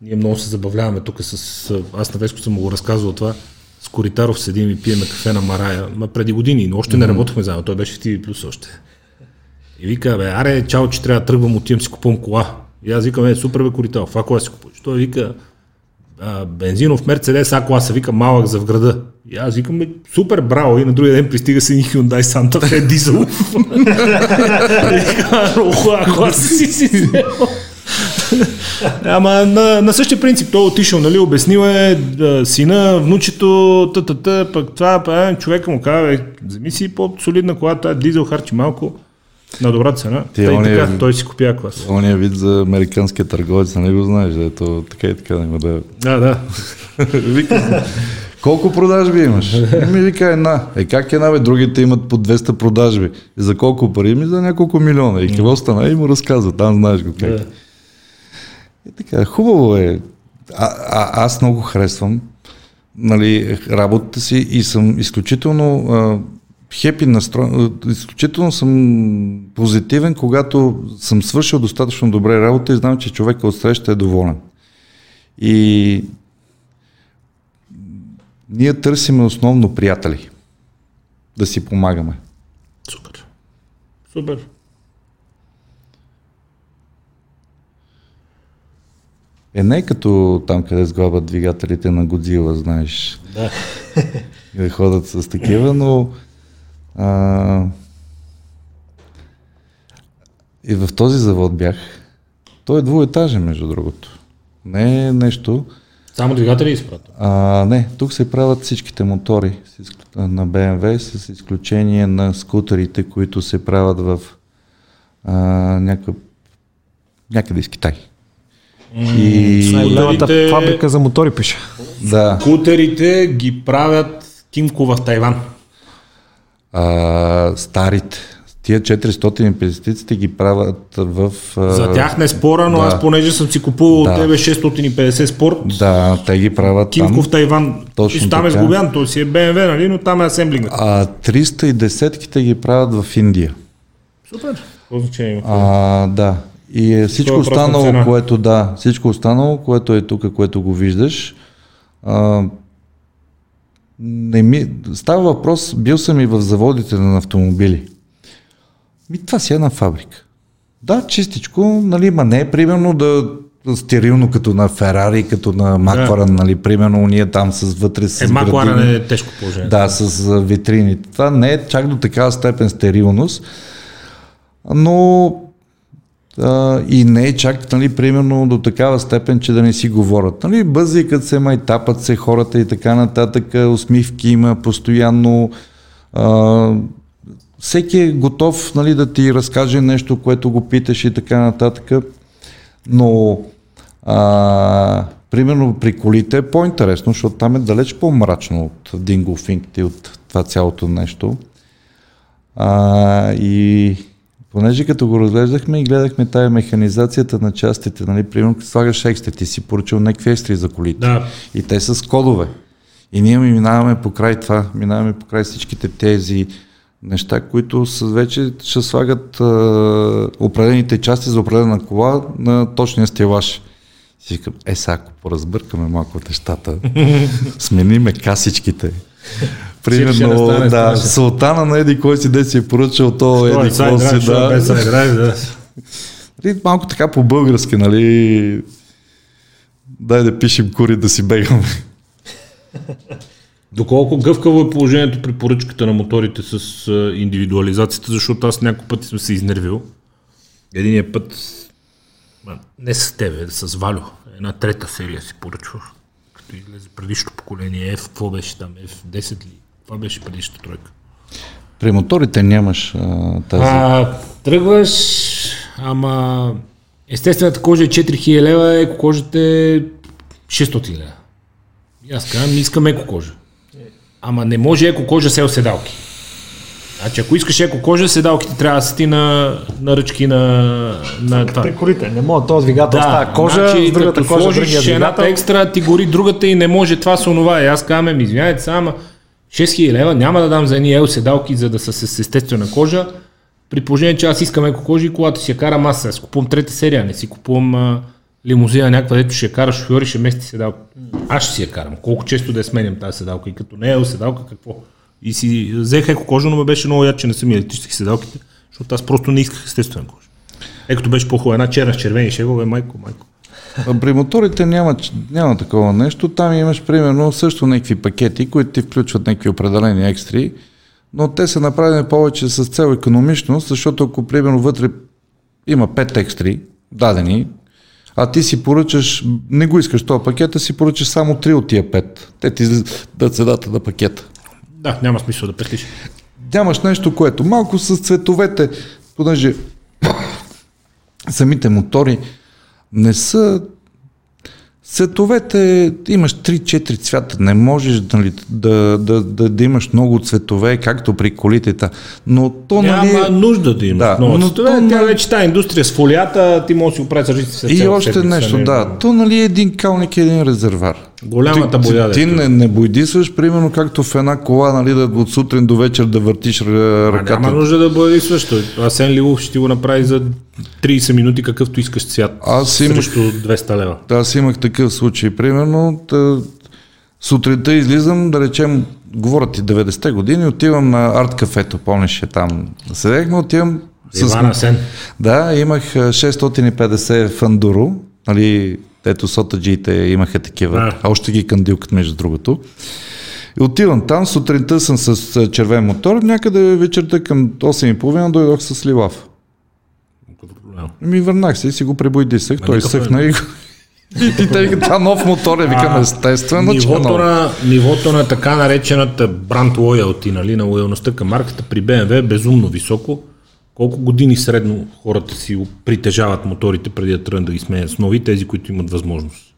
ние много се забавляваме тук с... Аз на Веско съм го разказвал това. С Коритаров седим и пиеме кафе на Марая. Ма преди години, но още не работахме заедно. Той беше в TV Plus още. И вика, бе, аре, чао, че трябва да тръгвам, отивам си купувам кола. И аз викам, е, супер бе, Коритаров, това кола си купуваш? Той вика, бензинов Мерцедес, а кола се вика малък за в града. И аз викам, бе, супер, браво. И на другия ден пристига се ни Hyundai Santa Fe дизел. Хубава кола си си взел. Ама на, на същия принцип той е отишъл, нали, обяснил е да, сина, внучето, та пък това, па, човека му казва, вземи си по-солидна кола, тази дизел харчи малко на добра цена. Ти, Тъй ония- така, той си купя клас. Ония вид за американския търговец, не го знаеш, ето така и така няма да... Да, да. Вика, колко продажби имаш? Ми вика една. Е как една, бе? Другите имат по 200 продажби. И за колко пари? Ми за няколко милиона. И какво стана? И му разказва. Там знаеш го как. Да. И така, хубаво е. А, а, аз много харесвам нали, работата си и съм изключително а, хепи настроен. Изключително съм позитивен, когато съм свършил достатъчно добре работа и знам, че човека от среща е доволен. И ние търсиме основно приятели. Да си помагаме. Супер. Супер. Е, не е като там, къде сглабят двигателите на Годзила, знаеш. Да. да ходят с такива, но а, и в този завод бях. Той е двуетажен, между другото. Не е нещо. Само двигатели изпрата? А, не, тук се правят всичките мотори на BMW, с изключение на скутерите, които се правят в а, някакъв, някъде из Китай. И голямата фабрика за мотори пише. Да. Скутерите ги правят Тимко в Тайван. А, старите. Тия 450 ги правят в... За тях не спора, но да. аз понеже съм си купувал да. от тебе 650 спорт. Да, те ги правят Тимко там. Тайван. Точно и там е сгубян, то си е BMW, нали, но там е асемблинг. А 310-ките ги правят в Индия. Супер. А, да. И е всичко останало, което да, всичко останало, което е тук, което го виждаш, а, не ми, става въпрос, бил съм и в заводите на автомобили. Ми, това си е една фабрика. Да, чистичко, нали, ма не е примерно да стерилно като на Ферари, като на Макларен, да. нали, примерно ние там с вътре с Е, Макларен е тежко положение. Да, с витрините. Това не е чак до такава степен стерилност, но а, и не е чак, нали, примерно до такава степен, че да не си говорят. Нали, бъзикат се, майтапат се хората и така нататък, усмивки има постоянно. А, всеки е готов нали, да ти разкаже нещо, което го питаш и така нататък. Но а, примерно при колите е по-интересно, защото там е далеч по-мрачно от дингофинките и от това цялото нещо. А, и Понеже като го разглеждахме и гледахме тая механизацията на частите, нали, примерно като слагаш екстри, ти си поръчал някакви екстри за колите. Да. И те са с кодове. И ние ми минаваме по край това, минаваме по край всичките тези неща, които са, вече ще слагат е, определените части за определена кола на точния стелаж. Си викам, е, сега ако поразбъркаме малко нещата, смениме касичките, Примерно, да, да султана на Еди, кой си де си е поръчал, то Еди, кой си, да. Без да. И малко така по-български, нали, дай да пишем кури да си бегаме. Доколко гъвкаво е положението при поръчката на моторите с индивидуализацията, защото аз няколко пъти съм се изнервил. Единият път, не с тебе, с Валю, една трета серия си поръчвах, като излезе предишното поколение, F, какво беше там, F10 ли? Това беше предишната тройка. При моторите нямаш а, тази... А, тръгваш, ама естествената кожа е 4000 лева, еко кожата е 600 лева. И аз казвам, искам еко кожа. Ама не може еко кожа с седалки. Значи ако искаш еко кожа, седалките трябва да са ти на, на ръчки на, на това. При колите, не може този двигател да, става кожа, значи, с другата като кожа, сложиш едната екстра, ти гори другата и не може това с онова. И аз казвам, ми извинявайте, само 6000 лева няма да дам за едни ел седалки, за да са с естествена кожа, при положение, че аз искам еко кожа и колата си я карам аз. Аз купувам трета серия, не си купувам а, лимузина някаква, дето ще я кара шофьор и ще мести седалка. Аз ще си я карам. Колко често да я сменям тази седалка и като не е седалка, какво? И си взех еко кожа, но ме беше много яд, че не са ми електрически седалките, защото аз просто не исках естествена кожа. Е, като беше по-хубава, една черна с червени шегове, майко, майко. При моторите няма, няма такова нещо. Там имаш примерно също някакви пакети, които ти включват някакви определени екстри, но те са направени повече с цел економичност, защото ако примерно вътре има 5 екстри дадени, а ти си поръчаш, не го искаш този пакет, а си поръчаш само 3 от тия 5. Те ти дадат цената на пакета. Да, няма смисъл да пестиш. Нямаш нещо, което малко с цветовете, понеже самите мотори, не са Цветовете, имаш 3-4 цвята, не можеш нали, да, да, да, да имаш много цветове, както при колите. Но то нали... Няма нужда да имаш да, много но цветове, то, тя нали... вече тази индустрия с фолията, ти можеш да си оправиш различни И още нещо, да. То нали е един калник, един резервар. Голямата ти, боя. ти, ти дето. не, не бойдисваш, примерно както в една кола, нали, да от сутрин до вечер да въртиш р- А, ръката. няма нужда да също. Асен Лилов ще ти го направи за 30 минути, какъвто искаш цвят. Аз имах- Срещу 200 лева. Да, аз имах такъв случай. Примерно, тъ, сутринта излизам, да речем, говорят ти 90-те години, отивам на арт кафето, помниш, е там. Седехме, отивам Иван Асен. Да, имах а, 650 фандуро, нали, ето сотаджиите имаха такива, А. а още ги кандилкат между другото. И отивам там, сутринта съм с червен мотор, някъде вечерта към 8.30 дойдох с ливав. Ми върнах се и си го пребойдисах, той съхна и го... И тъй като нов мотор е, викам естествено, че Нивото нов. на, нивото на така наречената бранд лоялти, нали, на лоялността към марката при BMW е безумно високо. Колко години средно хората си притежават моторите преди да тръгнат да ги сменят с нови, тези, които имат възможност?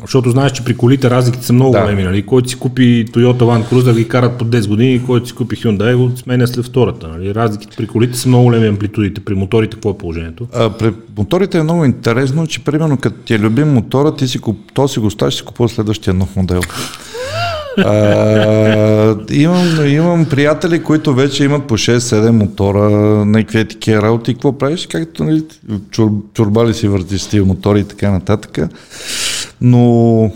Защото знаеш, че при колите разликите са много Да. големи. Нали? Който си купи Toyota Land Cruiser ги карат по 10 години, и който си купи Hyundai го сменя след втората. Нали? Разликите при колите са много големи амплитудите. При моторите какво е положението? А, при моторите е много интересно, че примерно като ти е любим мотора, ти си, куп, то си го ставиш, си купува следващия нов модел. А, имам, имам приятели, които вече имат по 6-7 мотора, някакви такива работи. Какво правиш? Както нали, чур, чурбали си въртиш с тия мотори и така нататък. Но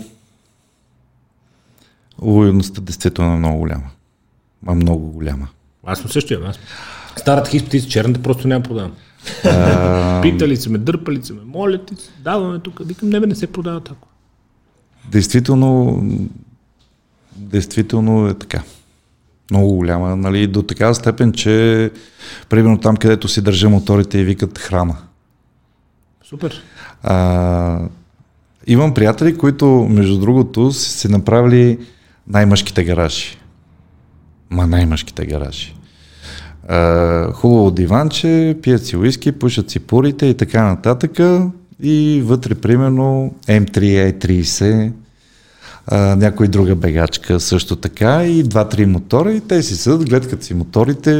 лоялността действително е много голяма. Ма много голяма. Аз съм същия. Аз. Старата хиспетица, черната просто няма продавам. Питали се ме, дърпали се ме, молят се, даваме тук. Викам, не не се продава така. Действително, действително е така. Много голяма, нали, до такава степен, че примерно там, където си държа моторите и викат храна. Супер. А, имам приятели, които, между другото, си, си направили най-мъжките гаражи. Ма най-мъжките гаражи. А, хубаво диванче, пият си уиски, пушат си пурите и така нататък. И вътре, примерно, M3, E30, а, друга бегачка също така и два-три мотора и те си седат, гледкат си моторите.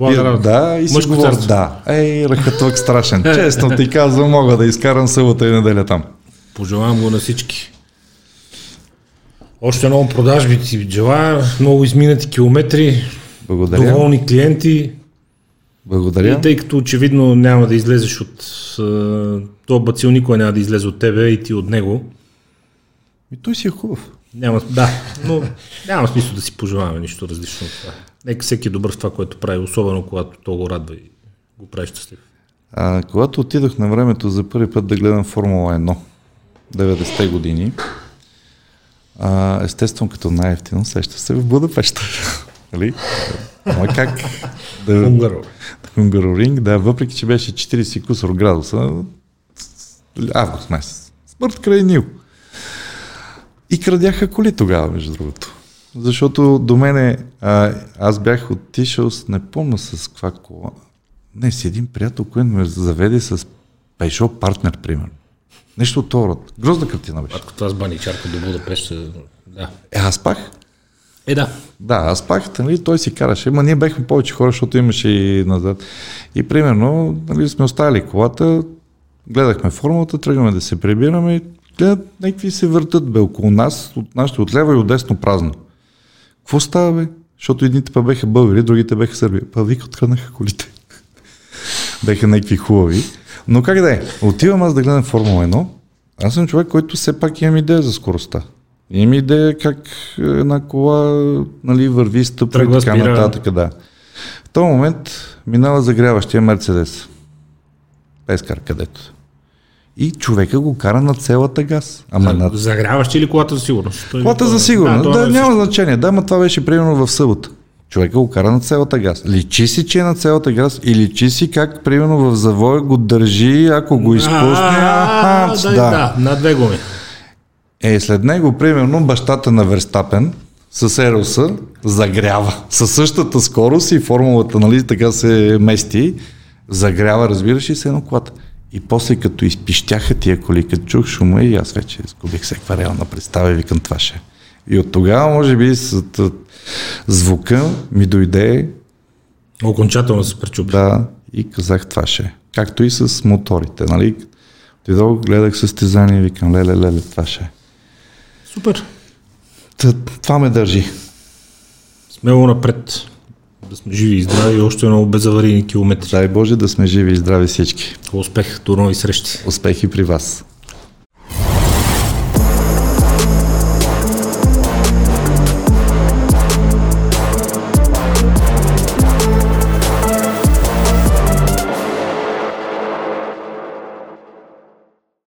Работа. да, и си Мъжко говорят. сърце. Да, ей, ръкатък страшен. Честно ти казвам, мога да изкарам събота и неделя там. Пожелавам го на всички. Още много продажби ти желая, много изминати километри, Благодаря. доволни клиенти. Благодаря. И тъй като очевидно няма да излезеш от... То бацил никога няма да излезе от тебе и ти от него. И той си е хубав. Няма, да, но няма смисъл да си пожелаваме нищо различно от това. Нека всеки е добър в това, което прави, особено когато то го радва и го прави щастлив. А, когато отидох на времето за първи път да гледам Формула 1, 90-те години, а, естествено като най-ефтино сеща се в Будапешта. Нали? Ама как? Да, Унгаро. Хунгароринг, да, въпреки че беше 40 кусор градуса, август месец. Смърт край Нил. И крадяха коли тогава, между другото. Защото до мене, а, аз бях отишъл, с, не помня с каква кола, не, с един приятел, който ме заведе с Peugeot партнер, примерно. Нещо от този род. Грозна картина беше. Ако това с баничарка до Будапешт, да. Е, аз пах. Е, да. Да, аз пах, нали, той си караше, ма ние бехме повече хора, защото имаше и назад. И примерно, нали, сме оставили колата, гледахме формулата, тръгваме да се прибираме гледат, някакви се въртат бе около нас, от нашите от лево и от десно празно. Какво става бе? Защото едните па беха българи, другите беха сърби. Па вика откраднаха колите. беха някакви хубави. Но как да е? Отивам аз да гледам Формула 1. Аз съм човек, който все пак имам идея за скоростта. Имам идея как една кола нали, върви, стъпва и така спира. нататък. Да. В този момент минава загряващия Мерцедес. Пескар където. И човека го кара на целата газ. Ама на Загряваш ли колата за сигурност? Той- Колата за сигурност. това Да, е няма значение. Да, но това беше примерно в събота. Човека го кара на целата газ. Личи си, че е на целата газ и личи си как примерно в завоя го държи, ако го изпусне. Да, да, на две гуми. Е, след него, примерно, бащата на Верстапен с Ероса загрява. Със същата скорост и формулата, нали, така се мести. Загрява, разбираш, и се едно колата. И после като изпищяха тия коли, като чух шума и аз вече изгубих всякаква реална представа и викам това ще. е. И от тогава, може би, с т- звука ми дойде Окончателно се пречупи. да, и казах това ще. е. Както и с моторите, нали? Дойдох, гледах състезание и викам, леле, леле, това ще е. Супер. Та, това ме държи. Смело напред. Да сме живи и здрави и още едно безаварийни километри. Дай Боже да сме живи и здрави всички. Успех, до нови срещи. Успехи при вас.